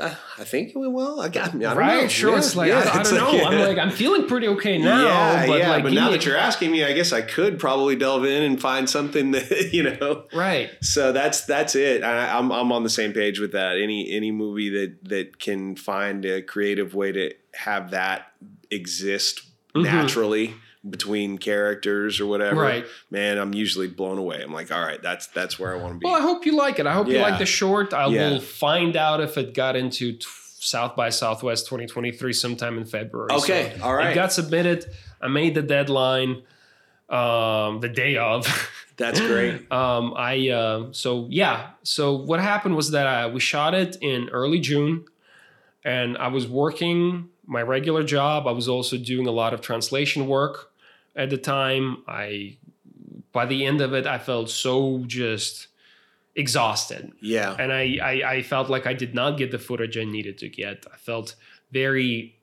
I, think it went well. I got, I don't right? know. Sure, Yeah, it's like yeah, I, I it's don't know. like- I'm *laughs* like I'm feeling pretty okay now, yeah, but yeah. like but now that you're asking me, I guess I could probably delve in and find something *laughs* that, you know, right. so that's that's it. I, I'm I'm on the same page with that. Any any movie that that can find a creative way to have that exist Mhm. naturally between characters or whatever, Right. man, I'm usually blown away. I'm like, all right, that's that's where I want to be. Well, I hope you like it. I hope you like the short. I Yeah. will find out if it got into t- South by Southwest 2023 sometime in February. Okay, So all right. It got submitted. I made the deadline um, the day of. *laughs* that's great. um, I uh, so yeah. So what happened was that I, we shot it in early June, and I was working my regular job. I was also doing a lot of translation work at the time. I by the end of it, I felt so just exhausted, Yeah. and I, I I felt like I did not get the footage I needed to get. I felt very.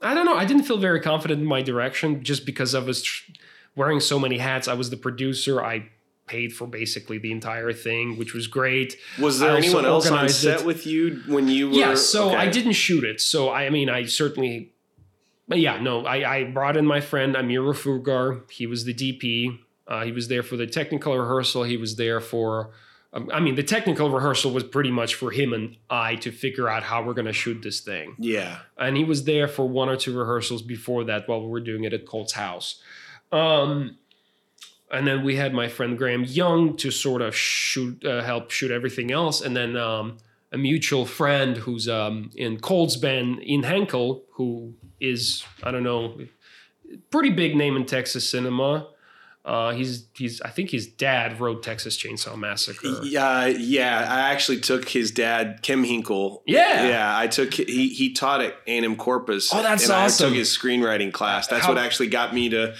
I don't know. I didn't feel very confident in my direction just because I was tr- wearing so many hats. I was the producer. I paid for basically the entire thing, which was great. Was there anyone else on set it. with you when you were? Yeah, so I didn't shoot it. So I mean, I certainly, but yeah, no, I, I brought in my friend Amir Rafurgar. He was the DP. Uh, he was there for the technical rehearsal. He was there for, um, I mean, the technical rehearsal was pretty much for him and I to figure out how we're going to shoot this thing. Yeah. And he was there for one or two rehearsals before that while we were doing it at Colt's house. Um, and then we had my friend Graham Young to sort of shoot, uh, help shoot everything else. And then um, a mutual friend who's um, in Colt's band, Ian Henkel, who is, I don't know, pretty big name in Texas cinema. Uh, he's he's I think his dad wrote Texas Chainsaw Massacre. Yeah, yeah. I actually took his dad, Kim Henkel. Yeah. yeah. I took he he taught at A&M Corpus. Oh, that's and awesome. I took his screenwriting class. That's How- what actually got me to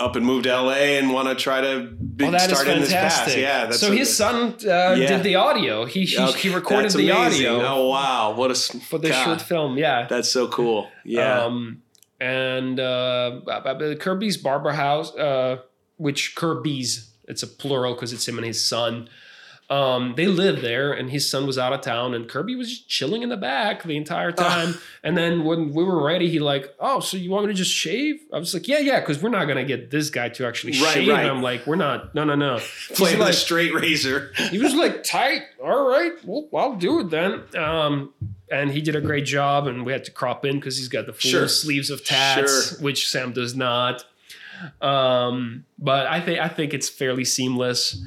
up and move to LA and want to try to be, Oh, that start in this fantastic. Yeah. That's so his son uh, Yeah. did the audio. He he, Okay, he recorded the audio Oh wow, what a for the God, short film. Yeah. That's so cool. Yeah. Um, and uh, uh, uh, Kirby's Barber House, uh, which Kirby's, it's a plural because it's him and his son. Um, they lived there, and his son was out of town, and Kirby was just chilling in the back the entire time. and then when we were ready, he like, "Oh, so you want me to just shave?" I was like, "Yeah, yeah," because we're not gonna get this guy to actually Right, shave right. him. Like, we're not. No, no, no. *laughs* He's Playing like, the straight razor. *laughs* he was like tight. All right, well, I'll do it then. Um, and he did a great job, and we had to crop in because he's got the full Sure. sleeves of tats, Sure. which Sam does not. Um, but I think I think it's fairly seamless.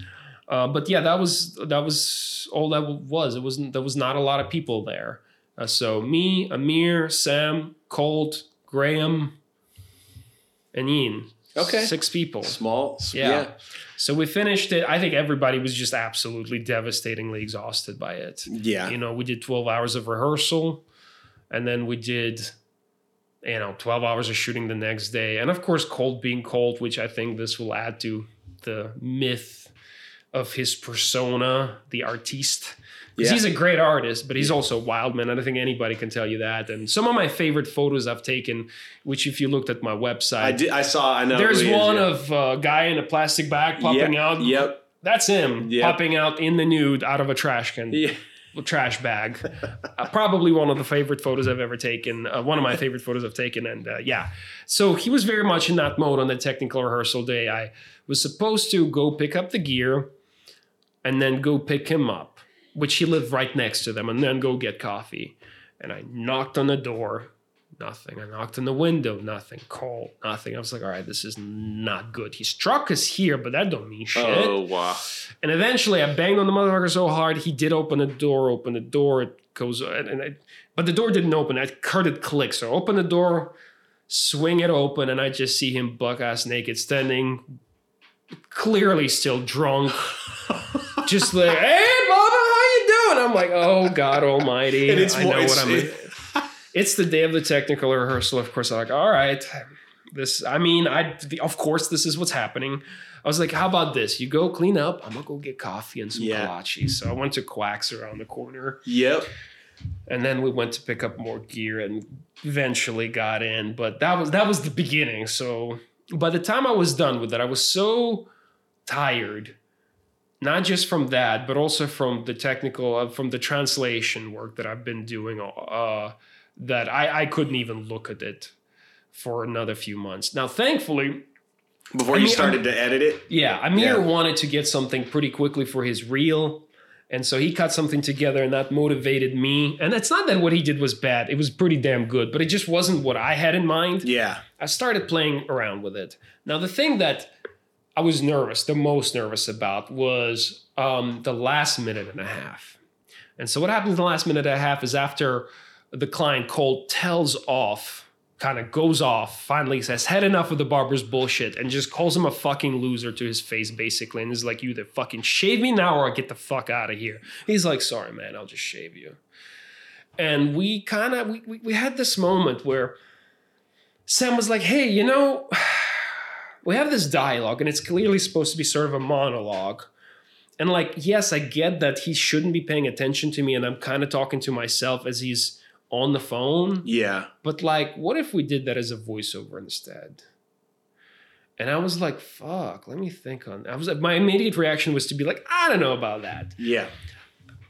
Uh, but yeah, that was that was all that was. It wasn't there was not a lot of people there. Uh, so me, Amir, Sam, Colt, Graham, and Ian. Okay. six people. Small. Yeah. Yeah. So we finished it. I think everybody was just absolutely devastatingly exhausted by it. Yeah. You know, we did 12 hours of rehearsal and then we did, you know, 12 hours of shooting the next day. And of course, Colt being Colt, which I think this will add to the myth of his persona, the artiste. Because Yeah. he's a great artist, but he's also a wild man. I don't think anybody can tell you that. And some of my favorite photos I've taken, which if you looked at my website, I did. I saw. I know. there's he is, one yeah. of a guy in a plastic bag popping Yep, out. Yep. That's him Yep. popping out in the nude out of a trash can, Yeah. trash bag. *laughs* uh, probably one of the favorite photos I've ever taken. Uh, one of my favorite photos I've taken. And uh, yeah, so he was very much in that mode on the technical rehearsal day. I was supposed to go pick up the gear and then go pick him up, which he lived right next to them, and then go get coffee. And I knocked on the door, nothing. I knocked on the window, nothing. Called, nothing. I was like, all right, this is not good. His truck is here, but that don't mean shit. Oh wow. And eventually, I banged on the motherfucker so hard, he did open the door. Open the door. It goes, and, and I, but the door didn't open. I heard it click. So I open the door, swing it open, and I just see him buck ass naked, standing, clearly still drunk, *laughs* just like, "Hey, Bubba, how you doing?" I'm like, "Oh God Almighty!" And it's I more- know it's- what I'm. *laughs* It's the day of the technical rehearsal. Of course, I'm like, "All right." This, I mean, I of course this is what's happening. I was like, how about this? You go clean up. I'm gonna go get coffee and some Yeah. kolache. So I went to Quacks around the corner, Yep. and then we went to pick up more gear and eventually got in. But that was that was the beginning. So by the time I was done with it, I was so tired, not just from that, but also from the technical, uh, from the translation work that I've been doing. Uh, that I I couldn't even look at it for another few months. Now, thankfully, Before I you started to edit it. yeah, Amir Yeah. wanted to get something pretty quickly for his reel. And so he cut something together and that motivated me. And it's not that what he did was bad, it was pretty damn good, but it just wasn't what I had in mind. Yeah. I started playing around with it. Now, the thing that I was nervous, the most nervous about, was um, the last minute and a half. And so, what happens in the last minute and a half is after the client Colt tells off, kind of goes off, finally says, had enough of the barber's bullshit, and just calls him a fucking loser to his face, basically. And is like, you either fucking shave me now or I get the fuck out of here. He's like, sorry, man, I'll just shave you. And we kind of, we, we, we had this moment where Sam was like, hey, you know, we have this dialogue and it's clearly supposed to be sort of a monologue. And like, yes, I get that he shouldn't be paying attention to me and I'm kind of talking to myself as he's on the phone. Yeah. But like, what if we did that as a voiceover instead? And I was like, fuck, let me think on I was my immediate reaction was to be like, I don't know about that Yeah.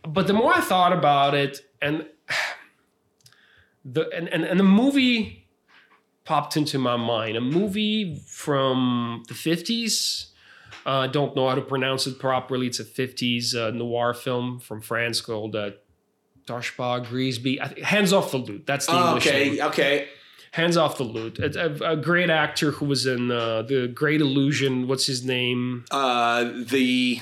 but the more I thought about it, and *sighs* the and, and, and the movie popped into my mind. A movie from the fifties. I uh, don't know how to pronounce it properly. It's a fifties uh, noir film from France called uh, Grisbi. Hands off the loot. That's the Oh, English name. okay. Okay. Hands off the loot. It's a, a great actor who was in uh, the Great Illusion. What's his name? Uh, the.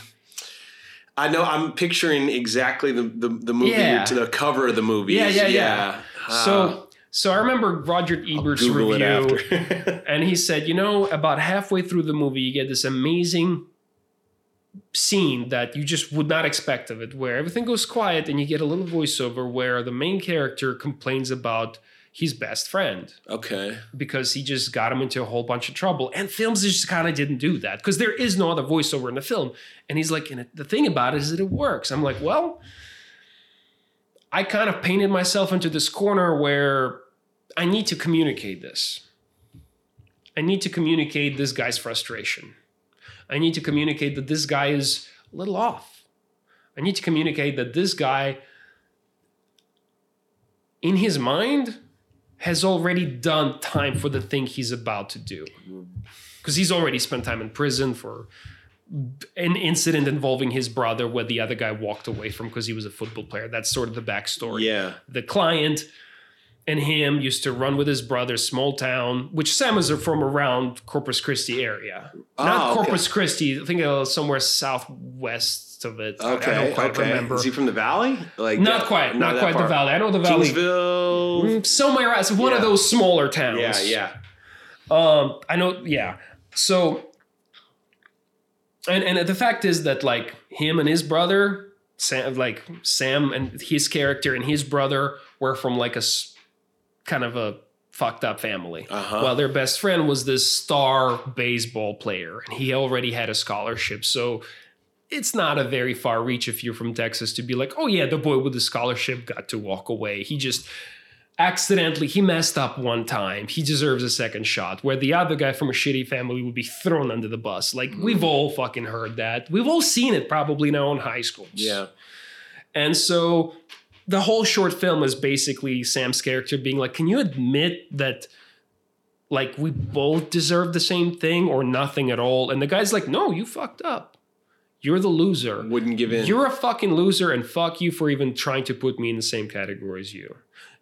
I know. I'm picturing exactly the the, the movie Yeah. to the cover of the movie. Yeah, yeah, yeah. Uh, so so I remember Roger Ebert's review. *laughs* And he said, you know, about halfway through the movie, you get this amazing scene that you just would not expect of it, where everything goes quiet and you get a little voiceover where the main character complains about his best friend okay. because he just got him into a whole bunch of trouble. And films just kind of didn't do that because there is no other voiceover in the film. And he's like, and the thing about it is that it works. I'm like, well, I kind of painted myself into this corner where I need to communicate this. I need to communicate this guy's frustration. I need to communicate that this guy is a little off. I need to communicate that this guy, in his mind, has already done time for the thing he's about to do. Because he's already spent time in prison for an incident involving his brother where the other guy walked away from because he was a football player. That's sort of the backstory Yeah. the client and him used to run with his brother small town which sam is from around corpus christi area not Oh, okay. corpus christi i think uh, somewhere southwest of it Okay. i don't quite okay. remember Is he from the valley? Like not that- quite not, that quite the valley i know the valley Kingsville. Mm, somewhere else one of those smaller towns Yeah. Yeah. um, I know, yeah. So, and and the fact is that like him and his brother, Sam, like Sam and his character and his brother were from like a kind of a fucked up family. Uh-huh. Well, their best friend was this star baseball player, and he already had a scholarship. So it's not a very far reach if you're from Texas to be like, oh yeah, the boy with the scholarship got to walk away. He just accidentally he messed up one time. He deserves a second shot. Where the other guy from a shitty family would be thrown under the bus. Like hmm. we've all fucking heard that. We've all seen it probably in our own high schools. Yeah. And so the whole short film is basically Sam's character being like, Can you admit that like we both deserve the same thing or nothing at all? And the guy's like, No, you fucked up. You're the loser. Wouldn't give in. You're a fucking loser and fuck you for even trying to put me in the same category as you.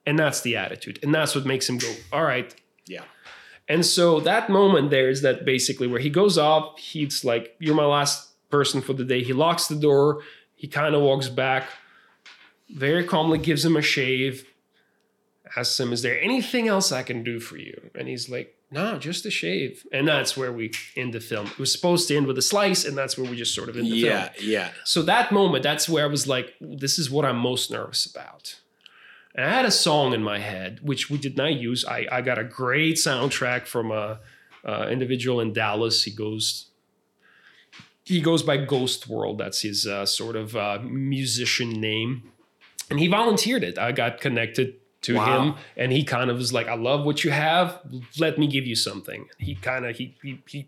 And that's the attitude. And that's what makes him go, All right, yeah. and so that moment there is that basically where he goes off, he's like, You're my last person for the day. He locks the door, he kind of walks back, very calmly gives him a shave, asks him, Is there anything else I can do for you? And he's like, No, just a shave. And that's where we end the film. It was supposed to end with a slice, and that's where we just sort of end the Yeah. film. Yeah. Yeah. So that moment, that's where I was like, This is what I'm most nervous about. And I had a song in my head, which we did not use. I, I got a great soundtrack from a, a individual in Dallas. He goes he goes by Ghost World. That's his uh, sort of uh, musician name, and he volunteered it. I got connected to Wow. him, and he kind of was like, "I love what you have. Let me give you something." He kind of he, he he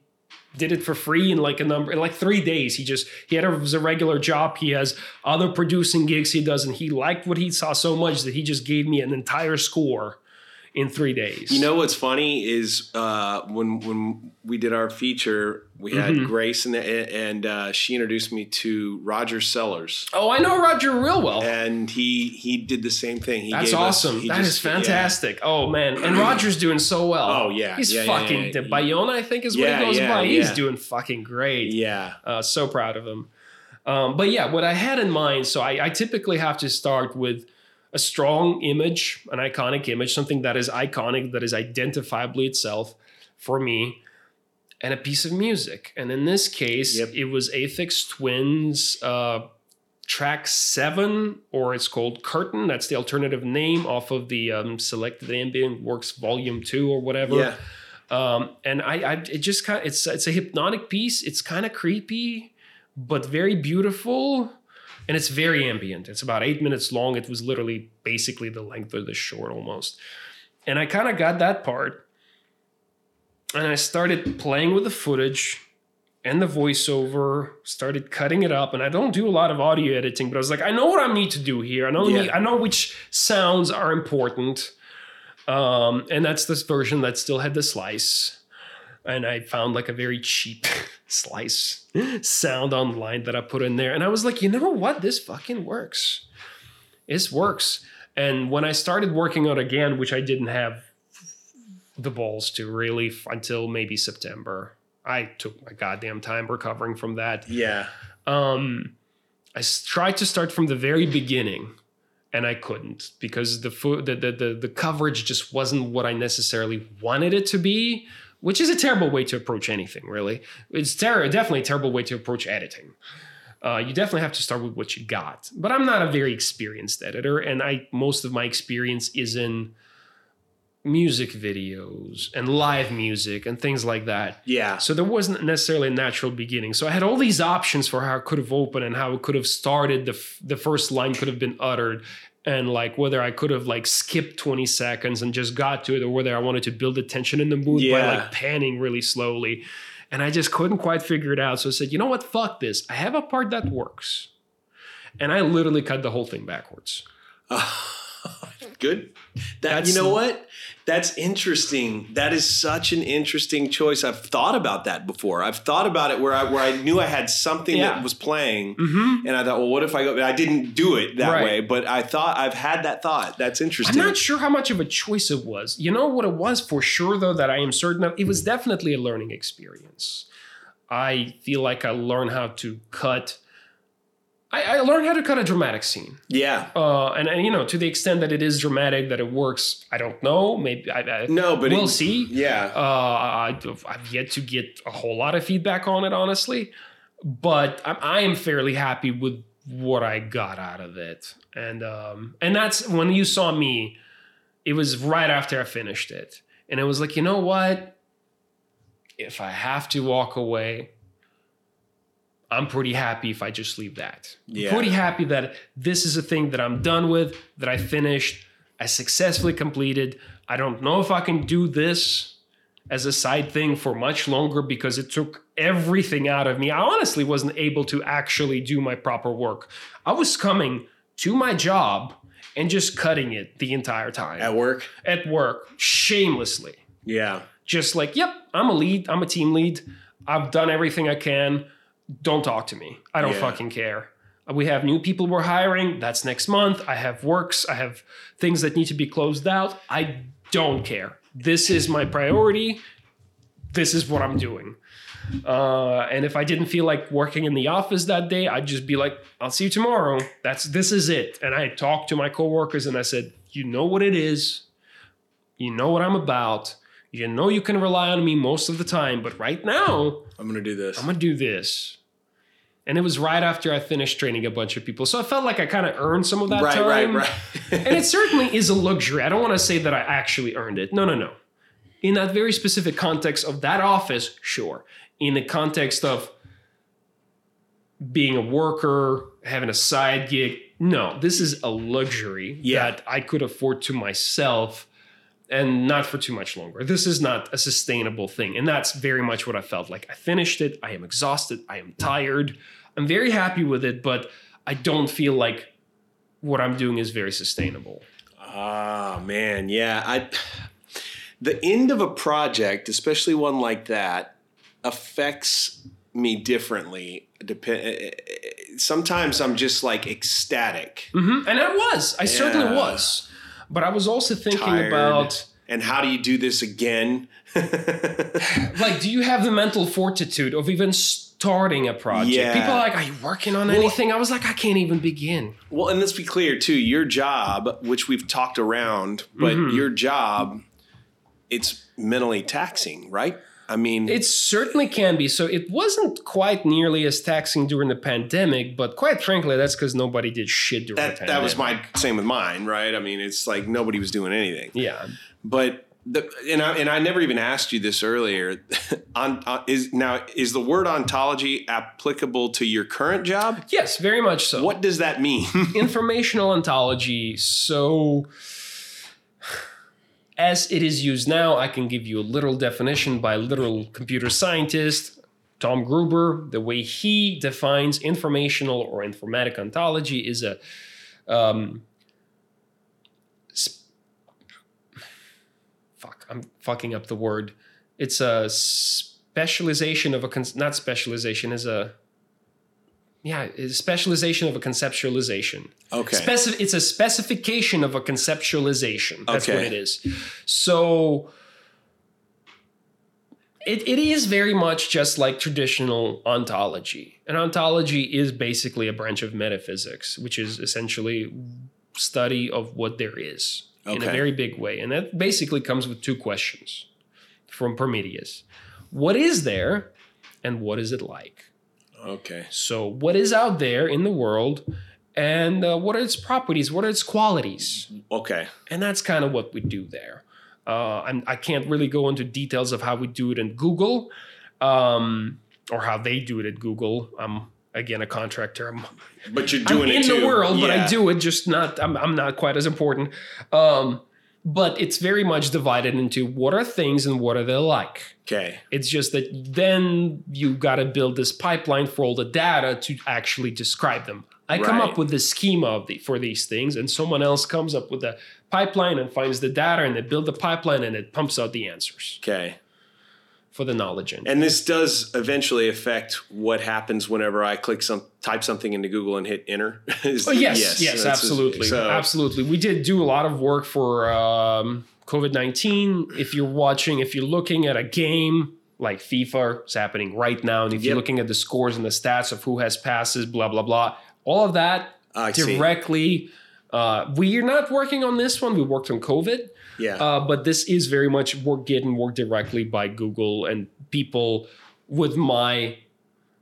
did it for free in like a number in like three days. He just he had a, was a regular job. He has other producing gigs he does, and he liked what he saw so much that he just gave me an entire score in three days. You know what's funny is uh, when when we did our feature, we had Mhm. Grace and and uh, she introduced me to Roger Sellers, Oh, I know Roger real well. and he he did the same thing. He That's gave us- awesome. he That is just- yeah. fantastic. Oh man, and *clears throat* Roger's doing so well. Oh, yeah. he's Yeah, yeah, fucking yeah. the Bayonne. I think is what he goes yeah, by. He's yeah. doing fucking great. Yeah, Uh, so proud of him. Um, but yeah, what I had in mind. So I, I typically have to start with a strong image, an iconic image, something that is iconic, that is identifiably itself for me, and a piece of music. And in this case, Yep. it was Aphex Twins. Uh, track seven, or it's called Curtain. That's the alternative name off of the um, Selected Ambient Works Volume Two or whatever. yeah. Um, and I, I, it just kind of, it's, it's a hypnotic piece. It's kind of creepy, but very beautiful. And it's very ambient. It's about eight minutes long. It was literally basically the length of the short almost. And I kind of got that part. And I started playing with the footage and the voiceover, started cutting it up. And I don't do a lot of audio editing, but I was like, I know what I need to do here. I know, Yeah. I know which sounds are important. Um, and that's this version that still had the slice. And I found like a very cheap *laughs* slice sound online that I put in there. And I was like, you know what? This fucking works. This works. And when I started working on again, which I didn't have the balls to really f- until maybe September, I took my goddamn time recovering from that Yeah. um, I tried to start from the very beginning, and I couldn't because the, fo- the, the the the coverage just wasn't what I necessarily wanted it to be, which is a terrible way to approach anything. Really, it's ter- definitely a terrible way to approach editing. Uh, you definitely have to start with what you got. But I'm not a very experienced editor, and I most of my experience is in music videos and live music and things like that. Yeah. So there wasn't necessarily a natural beginning. So I had all these options for how it could have opened and how it could have started. The f- the first line could have been uttered, and like whether I could have like skipped twenty seconds and just got to it, or whether I wanted to build the tension in the mood by like panning really slowly. And I just couldn't quite figure it out. So I said, you know what? Fuck this. I have a part that works, and I literally cut the whole thing backwards. *laughs* Good. That That's- you know what? That's interesting. That is such an interesting choice. I've thought about that before. I've thought about it where I where I knew I had something Yeah. that was playing, Mm-hmm. and I thought, well, what if I go? I didn't do it that Right. way, but I thought I've had that thought. That's interesting. I'm not sure how much of a choice it was. You know what it was for sure, though, that I am certain of? It was definitely a learning experience. I feel like I learned how to cut. I, I learned how to cut a dramatic scene. yeah. Uh, and, and, you know, to the extent that it is dramatic, that it works, I don't know. Maybe I, I, No, but we'll it- see. Yeah. Uh, I, I've yet to get a whole lot of feedback on it, honestly, but I, I am fairly happy with what I got out of it. And um, and that's when you saw me. It was right after I finished it, and it was like, you know what? If I have to walk away, I'm pretty happy if I just leave that. Yeah. Pretty happy that this is a thing that I'm done with, that I finished, I successfully completed. I don't know if I can do this as a side thing for much longer because it took everything out of me. I honestly wasn't able to actually do my proper work. I was coming to my job and just cutting it the entire time At work. at work shamelessly Yeah. just like, yep, I'm a lead, I'm a team lead. I've done everything I can. Don't talk to me. I don't Yeah. fucking care. We have new people we're hiring. That's next month. I have works. I have things that need to be closed out. I don't care. This is my priority. This is what I'm doing. Uh, and if I didn't feel like working in the office that day, I'd just be like, "I'll see you tomorrow." That's this is it. And I talked to my coworkers and I said, "You know what it is. You know what I'm about. You know you can rely on me most of the time, but right now I'm gonna do this. I'm gonna do this." And it was right after I finished training a bunch of people. So I felt like I kind of earned some of that right, time. right, right. *laughs* right. and it certainly is a luxury. I don't want to say that I actually earned it. No, no, no. In that very specific context of that office, sure. In the context of being a worker, having a side gig, no. This is a luxury Yeah. that I could afford to myself and not for too much longer. This is not a sustainable thing. And that's very much what I felt like. I finished it. I am exhausted. I am tired. I'm very happy with it, but I don't feel like what I'm doing is very sustainable. Ah, man, yeah. I the end of a project, especially one like that, affects me differently. Depend. Sometimes I'm just like ecstatic. hmm And I was. I certainly was. But I was also thinking Tired. about And how do you do this again? *laughs* like, do you have the mental fortitude of even starting a project? Yeah. People are like, are you working on anything? I was like, I can't even begin. well, and let's be clear too. Your job, which we've talked around, but Mhm. your job, it's mentally taxing, right? I mean, It certainly can be. So it wasn't quite nearly as taxing during the pandemic, but quite frankly, that's because nobody did shit during the that pandemic. that was my same with mine, right? I mean, it's like nobody was doing anything. yeah. But the and I and I never even asked you this earlier. *laughs* on, on is now is the word ontology applicable to your current job? Yes, very much so. What does that mean? *laughs* informational ontology so as it is used now i can give you a literal definition by literal computer scientist tom gruber the way he defines informational or informatic ontology is a um, sp- fuck i'm fucking up the word it's a specialization of a con- not specialization is a yeah, specialization of a conceptualization. okay. Speci- it's a specification of a conceptualization. That's what it is. So it, it is very much just like traditional ontology. An ontology is basically a branch of metaphysics, which is essentially study of what there is in a very big way. And that basically comes with two questions from Prometheus. What is there and what is it like? okay. So, what is out there in the world, and uh, what are its properties? What are its qualities? Okay. And that's kind of what we do there. Uh, I'm, I can't really go into details of how we do it in Google, um, or how they do it at Google. I'm again a contractor. I'm, But you're I'm doing in it too. the world, but I do it just not. I'm, I'm not quite as important. Um, but it's very much divided into what are things and what are they like. Okay. It's just that then you got to build this pipeline for all the data to actually describe them. I come up with the schema of the, for these things, and someone else comes up with the pipeline and finds the data, and they build the pipeline, and it pumps out the answers Okay. For the knowledge engine. And this does eventually affect what happens whenever I click some type something into Google and hit enter. *laughs* Oh yes, yes, that's- absolutely, So, absolutely. We did do a lot of work for um, COVID nineteen. If you're watching, if you're looking at a game like FIFA, it's happening right now, and if you're looking at the scores and the stats of who has passes, blah blah blah, all of that I directly. Uh, we're not working on this one. We worked on COVID, Yeah. uh, but this is very much work getting worked directly by Google and people with my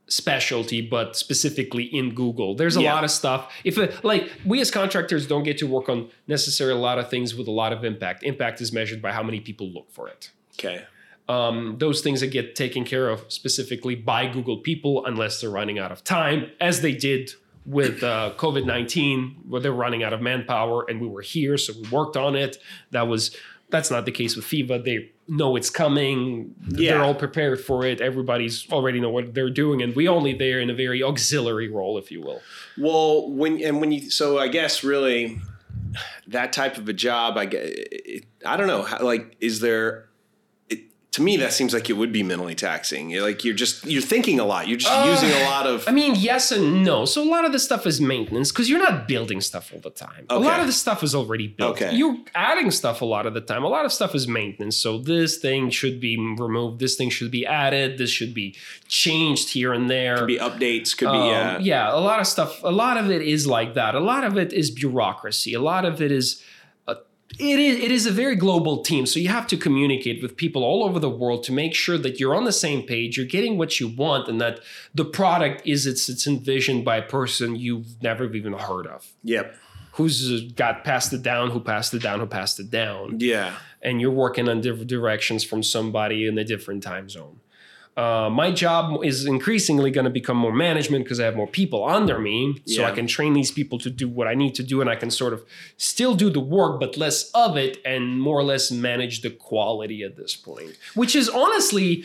specialty, but specifically in Google. There's a Yeah. lot of stuff. If it, like we as contractors don't get to work on necessarily a lot of things with a lot of impact. Impact is measured by how many people look for it. okay. Um, those things that get taken care of specifically by Google people, unless they're running out of time, as they did with uh, COVID 19, where they're running out of manpower and we were here, so we worked on it. That was. That's not the case with FIFA. They know it's coming. Yeah. They're all prepared for it. Everybody's already know what they're doing, and we only there in a very auxiliary role, if you will. Well, when and when you so I guess really that type of a job, I get. I don't know. How, like, is there? To me, that seems like it would be mentally taxing. You're like you're just you're thinking a lot. You're just Uh, using a lot of. I mean, yes and no. So a lot of the stuff is maintenance because you're not building stuff all the time. A lot of the stuff is already built. Okay. You're adding stuff a lot of the time. A lot of stuff is maintenance. So this thing should be removed. This thing should be added. This should be changed here and there. could be updates. Could be Um, uh, yeah, a lot of stuff. A lot of it is like that. A lot of it is bureaucracy. A lot of it is It is it is a very global team, so you have to communicate with people all over the world to make sure that you're on the same page, you're getting what you want, and that the product is it's it's envisioned by a person you've never even heard of, Yep. Who's uh, got passed it down, who passed it down, who passed it down, Yeah. and you're working on different directions from somebody in a different time zone. Uh, my job is increasingly going to become more management because I have more people under me. So Yeah. I can train these people to do what I need to do, and I can sort of still do the work, but less of it, and more or less manage the quality at this point, which is honestly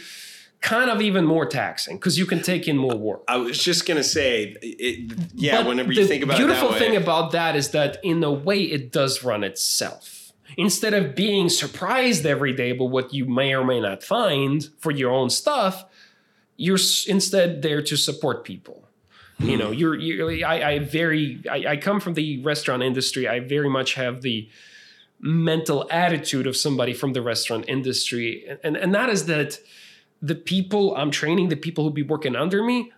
kind of even more taxing because you can take in more work. I was just gonna say, it, yeah. But whenever you think about beautiful it beautiful thing about that is that in a way it does run itself. Instead of being surprised every day by what you may or may not find for your own stuff, you're instead there to support people. You know, you're, you're I, I very I, I come from the restaurant industry. I very much have the mental attitude of somebody from the restaurant industry, and and, and that is that the people I'm training, the people who be working under me,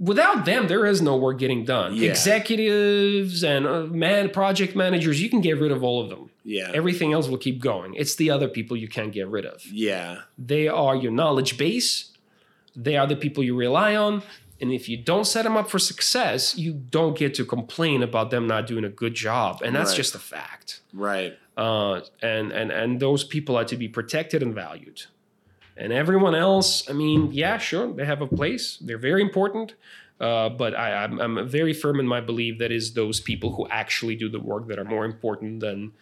without them, there is no work getting done. Yeah. Executives and uh, man, project managers, you can get rid of all of them. Yeah, Everything else will keep going. It's the other people you can't get rid of. yeah, They are your knowledge base. They are the people you rely on. And if you don't set them up for success, you don't get to complain about them not doing a good job. And that's Right. just a fact. right. Uh, and and and those people are to be protected and valued. And everyone else, I mean, yeah, sure, they have a place. They're very important. Uh, but I, I'm, I'm very firm in my belief that is those people who actually do the work that are more important than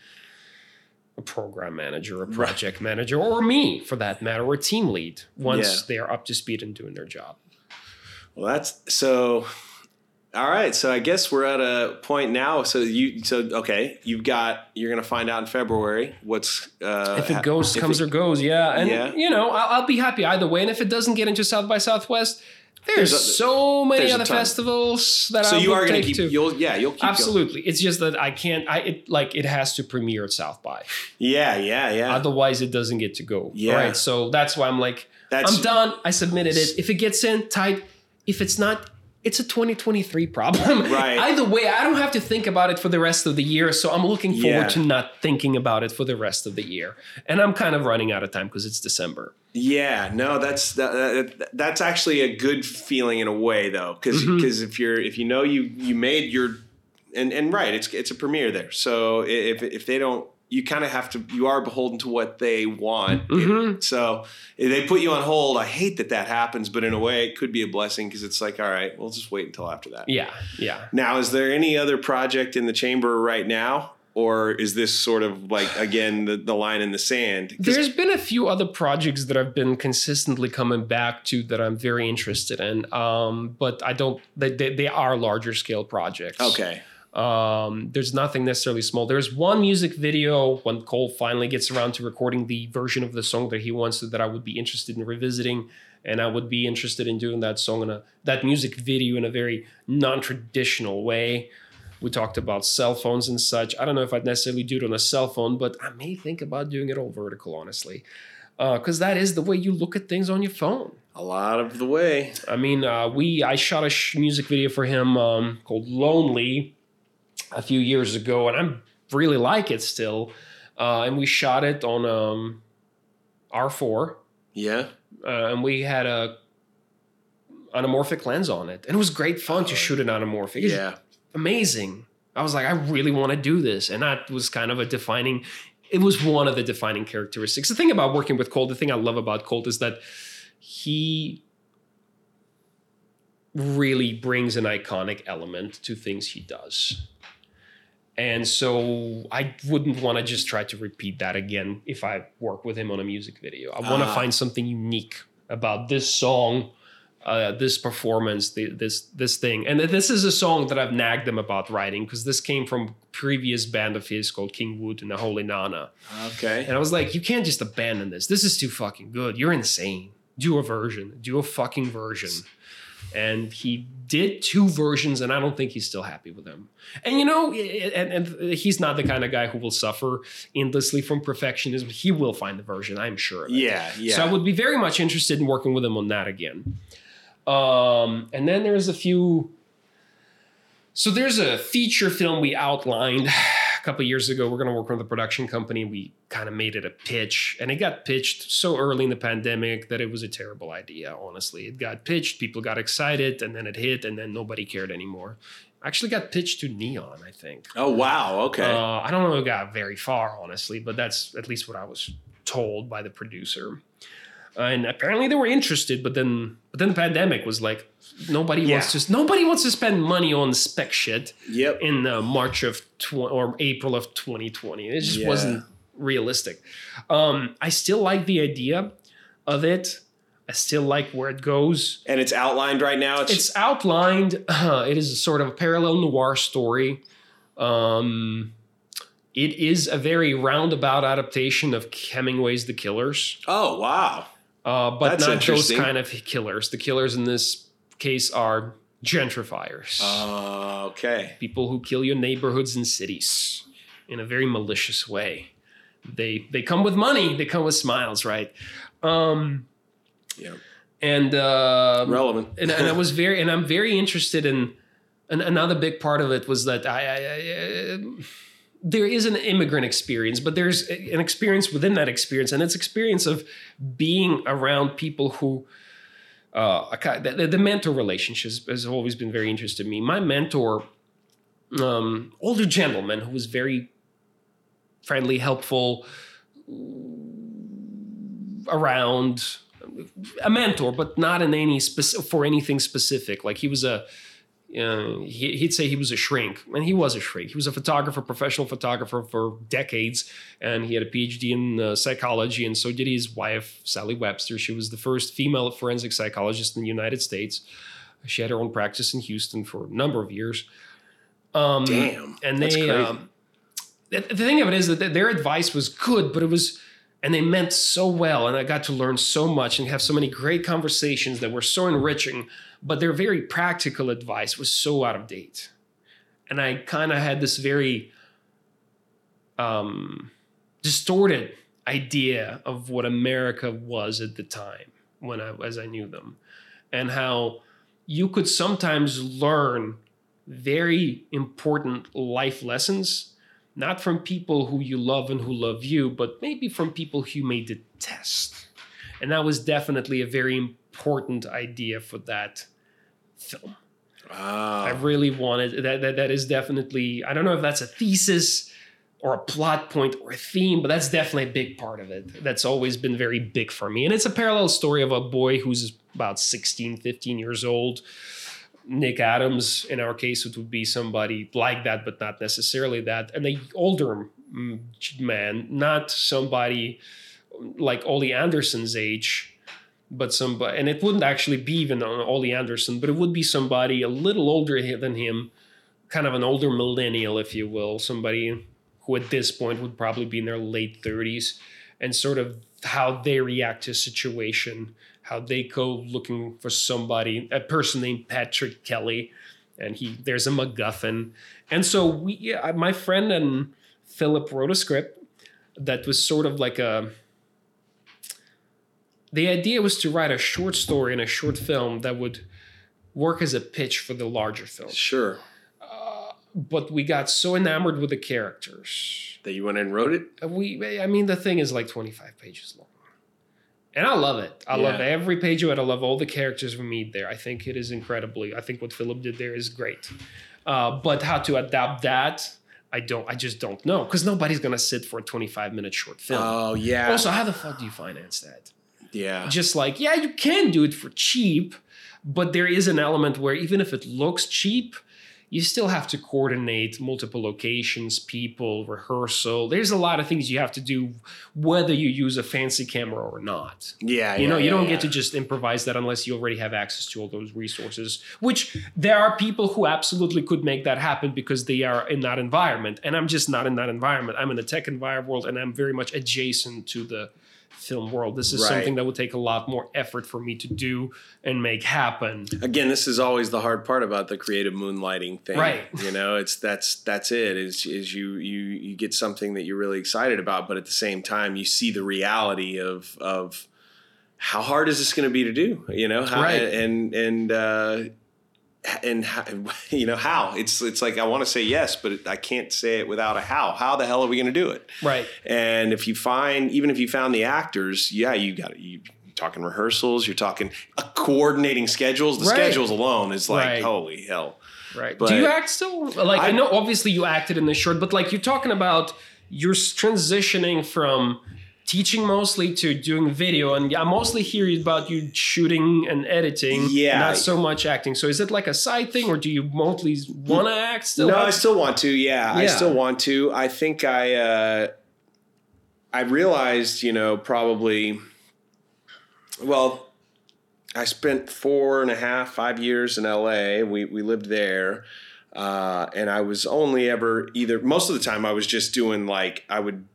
a program manager, a project manager, or me for that matter, or a team lead once Yeah. they are up to speed and doing their job. Well, that's so. All right, so I guess we're at a point now. So you, so okay, you've got. You're gonna find out in February what's. Uh, If it goes, if comes it- or goes, yeah. And Yeah. you know, I'll, I'll be happy either way. And if it doesn't get into South by Southwest, there's, There's a- so many other festivals that So I you are gonna keep. You'll yeah. You'll keep going. Absolutely, it's just that I can't. I it like it has to premiere at South by. Yeah, yeah, yeah. Otherwise, it doesn't get to go. Yeah. Right. So that's why I'm like, That's I'm done. I submitted it. If it gets in, tight. If it's not, it's a 2023 problem. *laughs* Right. Either way, I don't have to think about it for the rest of the year. So I'm looking forward Yeah. to not thinking about it for the rest of the year. And I'm kind of running out of time because it's December. Yeah, no, that's that, that- that's actually a good feeling in a way though, because Mhm. if you're if you know you you made your and and right, it's it's a premiere there. So if if they don't, you kind of have to you are beholden to what they want. Mhm. So if they put you on hold. I hate that that happens, but in a way, it could be a blessing because it's like, all right, we'll just wait until after that. Yeah. Yeah. Now, is there any other project in the chamber right now? Or is this sort of like again the, the line in the sand there's been a few other projects that I've been consistently coming back to that I'm very interested in. Um, but I don't, they, they, they are larger scale projects. okay. Um, there's nothing necessarily small. There's one music video when Colt finally gets around to recording the version of the song that he wants that I would be interested in revisiting, and I would be interested in doing that song in a that music video in a very non-traditional way. We talked about cell phones and such. I don't know if I'd necessarily do it on a cell phone, but I may think about doing it all vertical, honestly, because that is the way you look at things on your phone. A lot of the way. I mean, uh, we I shot a sh- music video for him um, called "Lonely" a few years ago, and I really like it still. Uh, and we shot it on um, R4, Yeah. uh, and we had a anamorphic lens on it, and it was great fun to shoot it anamorphic. Yeah. Amazing. I was like, I really want to do this, and that was kind of a defining. It was one of the defining characteristics. The thing about working with Colt, the thing I love about Colt is that he really brings an iconic element to things he does. And so I wouldn't want to just try to repeat that again if I work with him on a music video. I want to Ah. find something unique about this song, uh, this performance, the, this this thing. And this is a song that I've nagged them about writing because this came from previous band of his called King Wood and the Holy Nana. Okay. And I was like, you can't just abandon this. This is too fucking good. You're insane. Do a version. Do a fucking version. And he did two versions, and I don't think he's still happy with them. And you know, and, and he's not the kind of guy who will suffer endlessly from perfectionism. He will find the version, I'm sure. of it. Yeah. Yeah. So I would be very much interested in working with him on that again. Um, and then there's a few. So there's a feature film we outlined *sighs* a couple years ago, we're going to work with a production company. We kind of made it a pitch, and it got pitched so early in the pandemic that it was a terrible idea. Honestly, it got pitched, people got excited, and then it hit, and then nobody cared anymore. Actually, got pitched to Neon, I think. Oh wow, okay. Uh, I don't know it got very far, honestly, but that's at least what I was told by the producer. and apparently they were interested, but then but then the pandemic was like nobody Yeah. wants to nobody wants to spend money on spec shit yep. in uh, March of tw- or April of 2020. It just Yeah. wasn't realistic. Um, I still like the idea of it. I still like where it goes. And it's outlined right now. It's, It's outlined. *clears throat* it is a sort of a parallel noir story. Um, it is a very roundabout adaptation of Hemingway's The Killers, oh wow. Uh, but That's not those kind of killers. The killers in this case are gentrifiers, Uh, okay. people who kill your neighborhoods and cities in a very malicious way. They they come with money. They come with smiles, right? Um, Yeah. and uh, Relevant. and, and I *laughs* was very and I'm very interested in and another big part of it was that I, I, I uh, there is an immigrant experience, but there's an experience within that experience, and it's experience of being around people who. Uh, the, the mentor relationships has always been very interesting to me. My mentor, um, older gentleman who was very friendly, helpful, around a mentor, but not in any spec- for anything specific. Like he was a, uh, he, he'd say he was a shrink, and he was a shrink. He was a photographer, professional photographer for decades, and he had a PhD in uh, psychology, and so did his wife, Sally Webster. She was the first female forensic psychologist in the United States. She had her own practice in Houston for a number of years. Um, Damn. and That's they crazy. um, the, the thing of it is that their advice was good but it was and they meant so well and i got to learn so much and have so many great conversations that were so enriching but their very practical advice was so out of date and i kind of had this very um, distorted idea of what america was at the time when i as i knew them and how you could sometimes learn very important life lessons, not from people who you love and who love you, but maybe from people who you may detest. And that was definitely a very important idea for that film. Ah. I really wanted that, that. That is definitely. I don't know if that's a thesis or a plot point or a theme, but that's definitely a big part of it. That's always been very big for me. And it's a parallel story of a boy who's about 16, 15 years old. Nick Adams, in our case, it would be somebody like that, but not necessarily that. And the older man, not somebody like Ole Andreson's age, but somebody, and it wouldn't actually be even Ole Andreson, but it would be somebody a little older than him, kind of an older millennial, if you will, somebody who at this point would probably be in their late 30s, and sort of how they react to a situation, how they go looking for somebody, a person named Patrick Kelly, and he there's a MacGuffin, and so we, yeah, my friend and Philip wrote a script that was sort of like a the idea was to write a short story and a short film that would work as a pitch for the larger film. Sure. But we got so enamored with the characters. That you went and wrote it? Uh, We, I mean, the thing is like 25 pages long. And I love it. I love every page of it. I love all the characters we meet there. I think it is incredibly. I think what Philip did there is great. Uh, but how to adapt that, I don't. I just don't know because nobody's gonna sit for a 25 minute short film. Oh yeah. also, how the fuck do you finance that? Yeah. just like yeah you can do it for cheap but there is an element where even if it looks cheap you still have to coordinate multiple locations people rehearsal there's a lot of things you have to do whether you use a fancy camera or not Yeah. you know yeah, you don't yeah, get to just improvise that unless you already have access to all those resources which there are people who absolutely could make that happen because they are in that environment and i'm just not in that environment i'm in the tech environment world and i'm very much adjacent to the film world this is Right. something that would take a lot more effort for me to do and make happen again this is always the hard part about the creative moonlighting thing Right. you know it's that's that's it is is you you you get something that you're really excited about but at the same time you see the reality of of how hard is this going to be to do you know how, Right. and and uh and how, *laughs* you know how it's it's like I want to say yes, but I can't say it without a how. How the hell are we going to do it? Right. And if you find, even if you found the actors, yeah, you got you talking rehearsals, you're talking uh, coordinating schedules. The Right. schedules alone is like Right. holy hell. Right. But- Do you act still? Like I, I- know obviously you acted in the short, but like you're talking about you're transitioning from teaching mostly to doing video and I mostly hear about you shooting and editing Yeah. not so much acting. So is it like a side thing or do you mostly want to act still? No, I still want to. Yeah, I still want to. I think I uh, I realized, you know, probably. Well, I spent four and a half, five years in LA. We we lived there, uh, and I was only ever either. Most of the time, I was just doing like I would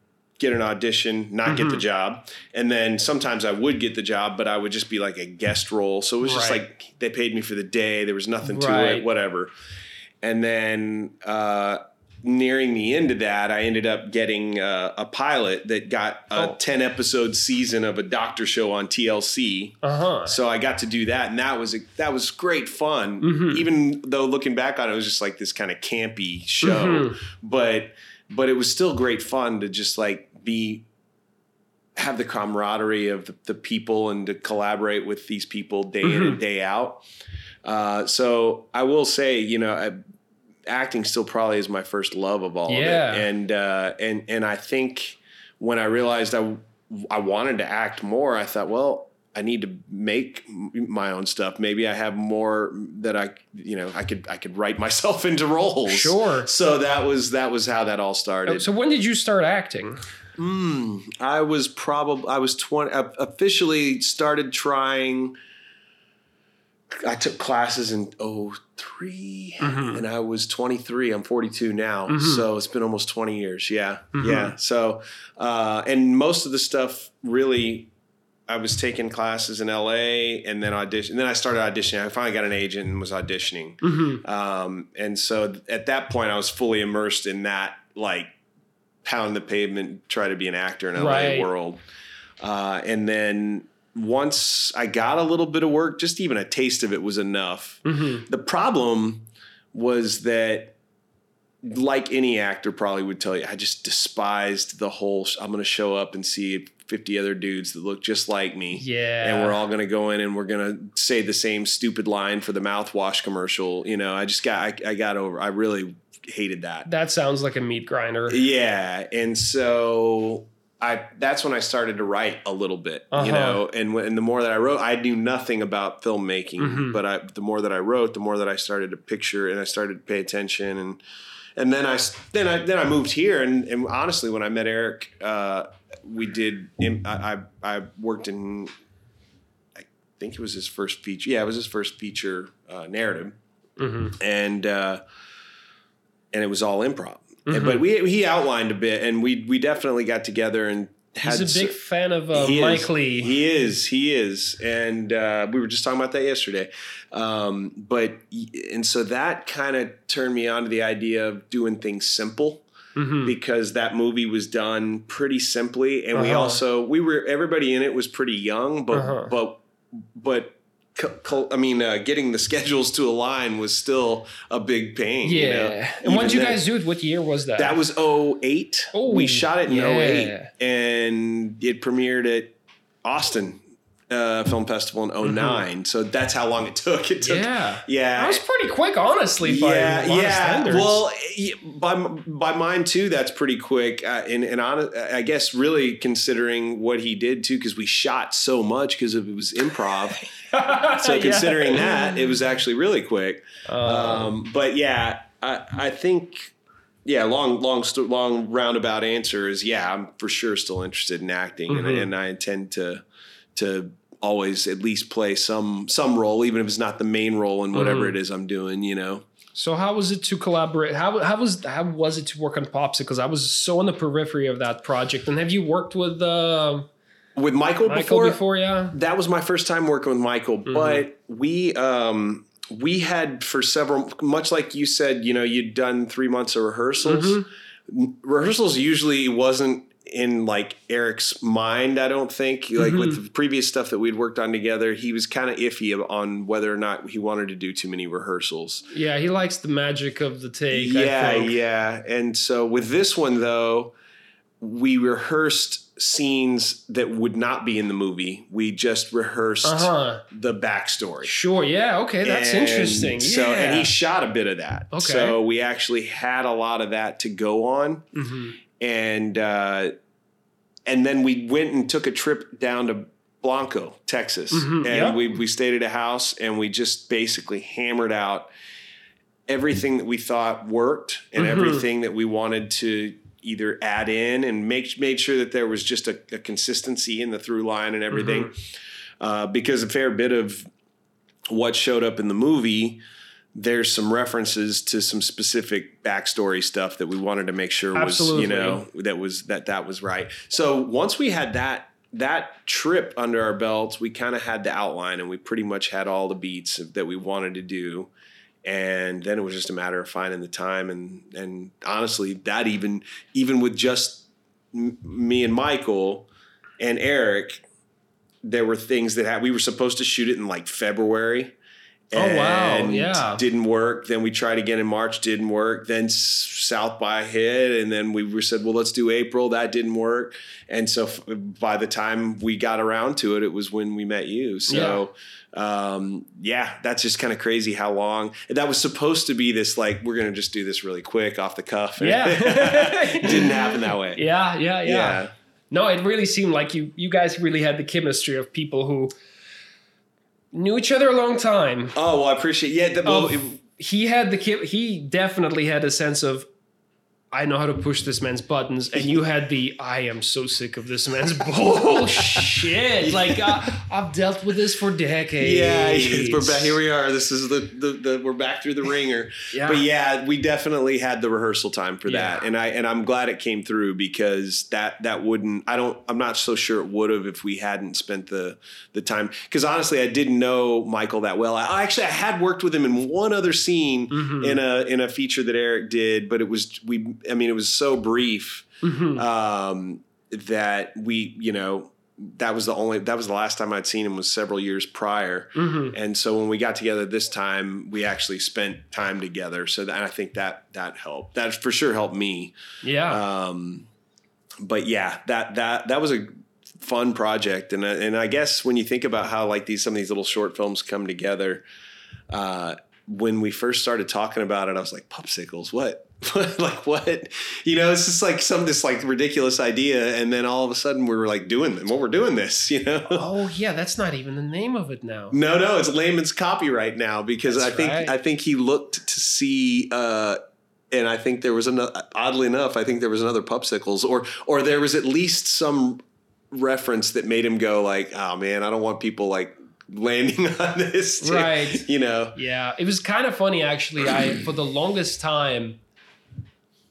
get an audition, not get the job, and then sometimes I would get the job, but I would just be like a guest role. So it was just like they paid me for the day. There was nothing to Right. it, whatever. And then uh, nearing the end of that, I ended up getting uh, a pilot that got a Oh. 10 episode season of a doctor show on TLC. Uh-huh. So I got to do that, and that was that was great fun. Mhm. Even though looking back on it, it was just like this kind of campy show, Mhm. but but it was still great fun to just like be have the camaraderie of the, the people and to collaborate with these people day in Mm-hmm. and day out. Uh, so I will say, you know, I, acting still probably is my first love of all Yeah. of it, and uh, and and I think when I realized I I wanted to act more, I thought, well, I need to make my own stuff. Maybe I have more that I, you know, I could I could write *laughs* myself into roles. Sure. So that was that was how that all started. So when did you start acting? Mm, I was probably I was twenty. I officially started trying. I took classes in 3 Mhm. and I was 23. I'm 42 now, Mhm. so it's been almost 20 years. Yeah, Mhm. yeah. So, uh, and most of the stuff really, I was taking classes in LA and then audition. And then I started auditioning. I finally got an agent and was auditioning. Mm-hmm. Um, and so at that point, I was fully immersed in that, like, pound the pavement, try to be an actor in LA Right. world. Uh, and then once I got a little bit of work, just even a taste of it was enough. Mm-hmm. The problem was that, like any actor probably would tell you, I just despised the whole. I'm going to show up and see 50 other dudes that look just like me Yeah. and we're all going to go in and we're going to say the same stupid line for the mouthwash commercial. You know, I just got, I, I got over, I really hated that. That sounds like a meat grinder. Yeah. And so I, that's when I started to write a little bit, Uh-huh. you know, and when, and the more that I wrote, I knew nothing about filmmaking, Mhm. but I, the more that I wrote, the more that I started to picture and I started to pay attention and, and then I then I, then I moved here and, and honestly, when I met Eric, uh, we did, I, I, I worked in, I think it was his first feature. Yeah, it was his first feature uh, narrative Mm-hmm. and uh, and it was all improv. And- Mhm. but we he outlined a bit, and we we definitely got together and had. He's a big s- fan of uh, he is. Mike Leigh. He is. He is. And uh, we were just talking about that yesterday. Um, but and so that kind of turned me on to the idea of doing things simple Mhm. because that movie was done pretty simply, and we Uh-huh. also we were everybody in it was pretty young, but Uh-huh. but but. I mean, uh, getting the *laughs* schedules to align was still a big pain. Yeah. you know? and when did you guys do it? What year was that? That was 08. Oh, we shot it in yeah. 08 and it premiered at Austin uh, Film Festival in 9 So that's how long it took. It took Mm-hmm. yeah. yeah. That was pretty quick, honestly. By yeah, yeah. Well, by by mine too, that's pretty quick. Uh, and and on, I guess really considering what he did too, because we shot so much because it was improv. *laughs* *laughs* So Yeah. considering that, it was actually really quick. Um, Um, but yeah, I, I think, yeah, long, long, long roundabout answer is yeah, I'm for sure still interested in acting, and, Mhm. and I intend to to always at least play some some role, even if it's not the main role in whatever Mhm. it is I'm doing. You know, so how was it to collaborate? How, how was how was it to work on Popsicles? I was so on the periphery of that project. And have you worked with uh, with Michael, Michael before, before? Yeah. that was my first time working with Michael, Mm-hmm. but we um we had for several much like you said, you know, you'd done three months of rehearsals. Mhm. rehearsals usually wasn't in like Eric's mind. I don't think like with Mhm. the previous stuff that we'd worked on together, he was kind of iffy on whether or not he wanted to do too many rehearsals. Yeah, he likes the magic of the take. yeah, yeah. And so with this one though, we rehearsed scenes that would not be in the movie. We just rehearsed Uh huh. the backstory. Sure. Yeah. Okay. That's And interesting. So, yeah. and he shot a bit of that. Okay. So we actually had a lot of that to go on, Mhm. and uh, and then we went and took a trip down to Blanco, Texas, Mhm, and yeah. we we stayed at a house, and we just basically hammered out everything that we thought worked and Mhm. everything that we wanted to either add in and make made sure that there was just a, a consistency in the through line and everything. Mm-hmm. uh, because a fair bit of what showed up in the movie there's some references to some specific backstory stuff that we wanted to make sure was you know that was that that was right. So once we had that that trip under our belts we kind of had the outline and we pretty much had all the beats that we wanted to do and then it was just a matter of finding the time and and honestly that even even with just m- me and michael and eric there were things that had, we were supposed to shoot it in like february. Oh, wow. and Yeah. didn't work. Then we tried again in march didn't work. Then south by hit and then we were said well let's do april. That didn't work. And so f- by the time we got around to it it was when we met you. So um, yeah, that's just kind of crazy how long that was supposed to be. This like we're gonna just do this really quick off the cuff. Yeah. *laughs* didn't happen that way. Yeah, yeah, yeah, yeah. No, it really seemed like you you guys really had the chemistry of people who knew each other a long time. Oh well, I appreciate. Yeah, the, well, it- he had the he definitely had a sense of I know how to push this man's buttons, and you had the I am so sick of this man's *laughs* bullshit. Like uh, I've dealt with this for decades. yeah, we're back. Here we are. This is the, the the we're back through the ringer. *laughs* Yeah. But yeah, we definitely had the rehearsal time for that, Yeah. and I and I'm glad it came through because that that wouldn't. I don't. I'm not so sure it would have if we hadn't spent the the time. Because honestly, I didn't know Michael that well. I, actually I had worked with him in one other scene Mhm. in a in a feature that Eric did, but it was we. I mean, it was so brief Mhm. um, that we, you know, that was the only that was the last time I'd seen him was several years prior. Mhm. And so when we got together this time, we actually spent time together. So that, I think that that helped. That for sure helped me. Yeah. Um, but yeah, that that that was a fun project, and and I guess when you think about how like these some of these little short films come together, uh, when we first started talking about it, I was like, "Popsicles, what?" *laughs* like what you know it's just like some this like ridiculous idea and then all of a sudden we're like doing them well we're doing this *laughs* you know oh yeah, that's not even the name of it now. no, no, it's layman's copyright now because That's I think right. I think he looked to see, uh, and I think there was another. Oddly enough, I think there was another Pupsicles, or or there was at least some reference that made him go like, "Oh man, I don't want people like landing *laughs* on this." to-" Right. You know. Yeah, it was kind of funny actually. I for the longest time,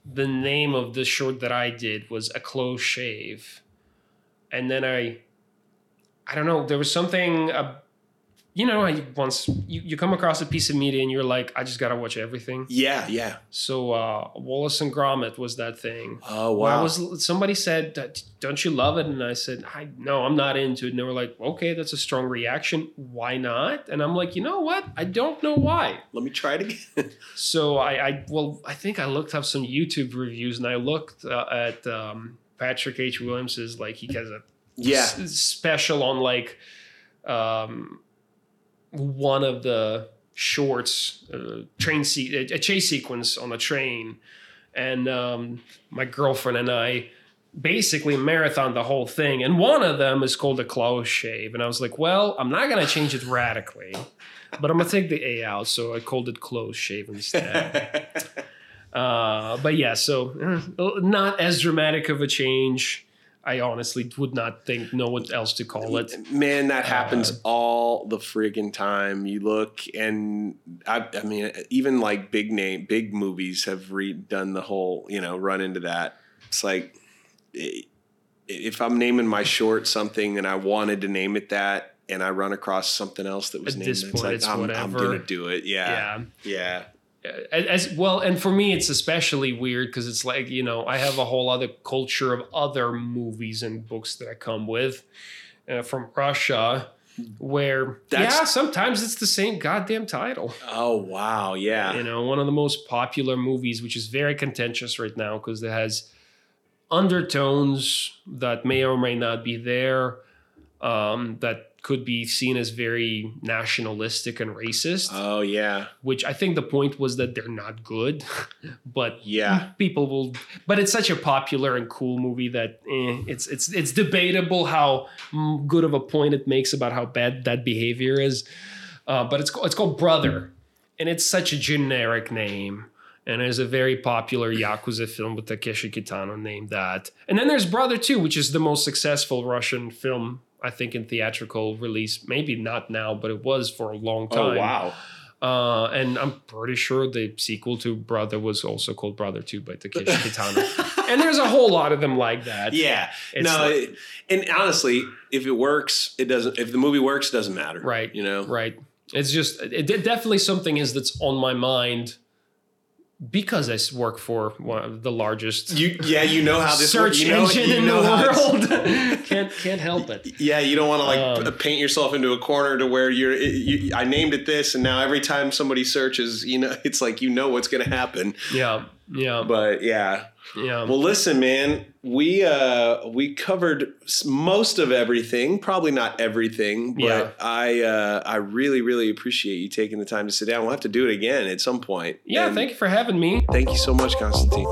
the name of the short that I did was a close shave, and then I, I don't know. There was something. Uh, you know, I once you, you come across a piece of media and you're like, I just gotta watch everything. Yeah. Yeah. So uh, Wallace and Gromit was that thing. Oh wow. was somebody said, "Don't you love it?" And I said, "I no, I'm not into it." And they were like, "Okay, that's a strong reaction. Why not?" And I'm like, "You know what? I don't know why." Let me try it again. *laughs* So I, I well, I think I looked up some YouTube reviews and I looked uh, at um, Patrick H. Willems's like he has a yeah. s- special on like um, one of the shorts, uh, train se- a, chase sequence on a train, and um, my girlfriend and I basically marathon the whole thing. And one of them is called a close shave, and I was like, well, I'm not gonna change it radically. But I'm gonna take the A out, so I called it close shave instead. *laughs* Uh, but yeah, so uh, not as dramatic of a change. I honestly would not think know what else to call it. Man, that happens Uh, all the friggin' time. You look, and I, I mean, even like big name, big movies have redone the whole, you know, run into that. It's like if I'm naming my short something and I wanted to name it that, and I run across something else that was At named, this it's point, like it's I'm, I'm gonna do it. Yeah, Yeah. yeah. As well and for me it's especially weird because it's like you know i have a whole other culture of other movies and books that i come with uh, from russia where That's- yeah sometimes it's the same goddamn title Oh wow, yeah. you know one of the most popular movies which is very contentious right now because it has undertones that may or may not be there um, that could be seen as very nationalistic and racist Oh yeah, which I think the point was that they're not good, *laughs* but yeah. people will. But it's such a popular and cool movie that eh, it's it's it's debatable how mm, good of a point it makes about how bad that behavior is. Uh, but it's called, it's called Brother, and it's such a generic name. And there's a very popular Yakuza film with Takeshi Kitano named that. And then there's Brother 2, which is the most successful Russian film, I think, in theatrical release. Maybe not now, but it was for a long time. Oh wow. Uh, and I'm pretty sure the sequel to Brother was also called Brother 2 by Takeshi *laughs* Kitano. and there's a whole lot of them like that. Yeah. It's no, like- it, and honestly, if it works, it doesn't. If the movie works, it doesn't matter. Right. You know. Right. It's just, it, it definitely something is that's on my mind because I work for one of the largest You yeah, you know how this search works. You know, engine you in the world. *laughs* can't, can't help it. Yeah, you don't want to like Um, paint yourself into a corner to where you're. You, I named it this, and now every time somebody searches, you know, *laughs* it's like you know what's going to happen. Yeah. Yeah. But yeah, Yeah. well, listen, man, we uh we covered most of everything. Probably not everything, but Yeah. I uh I really really appreciate you taking the time to sit down. We'll have to do it again at some point. yeah. And Thank you for having me. Thank you so much, Constantine.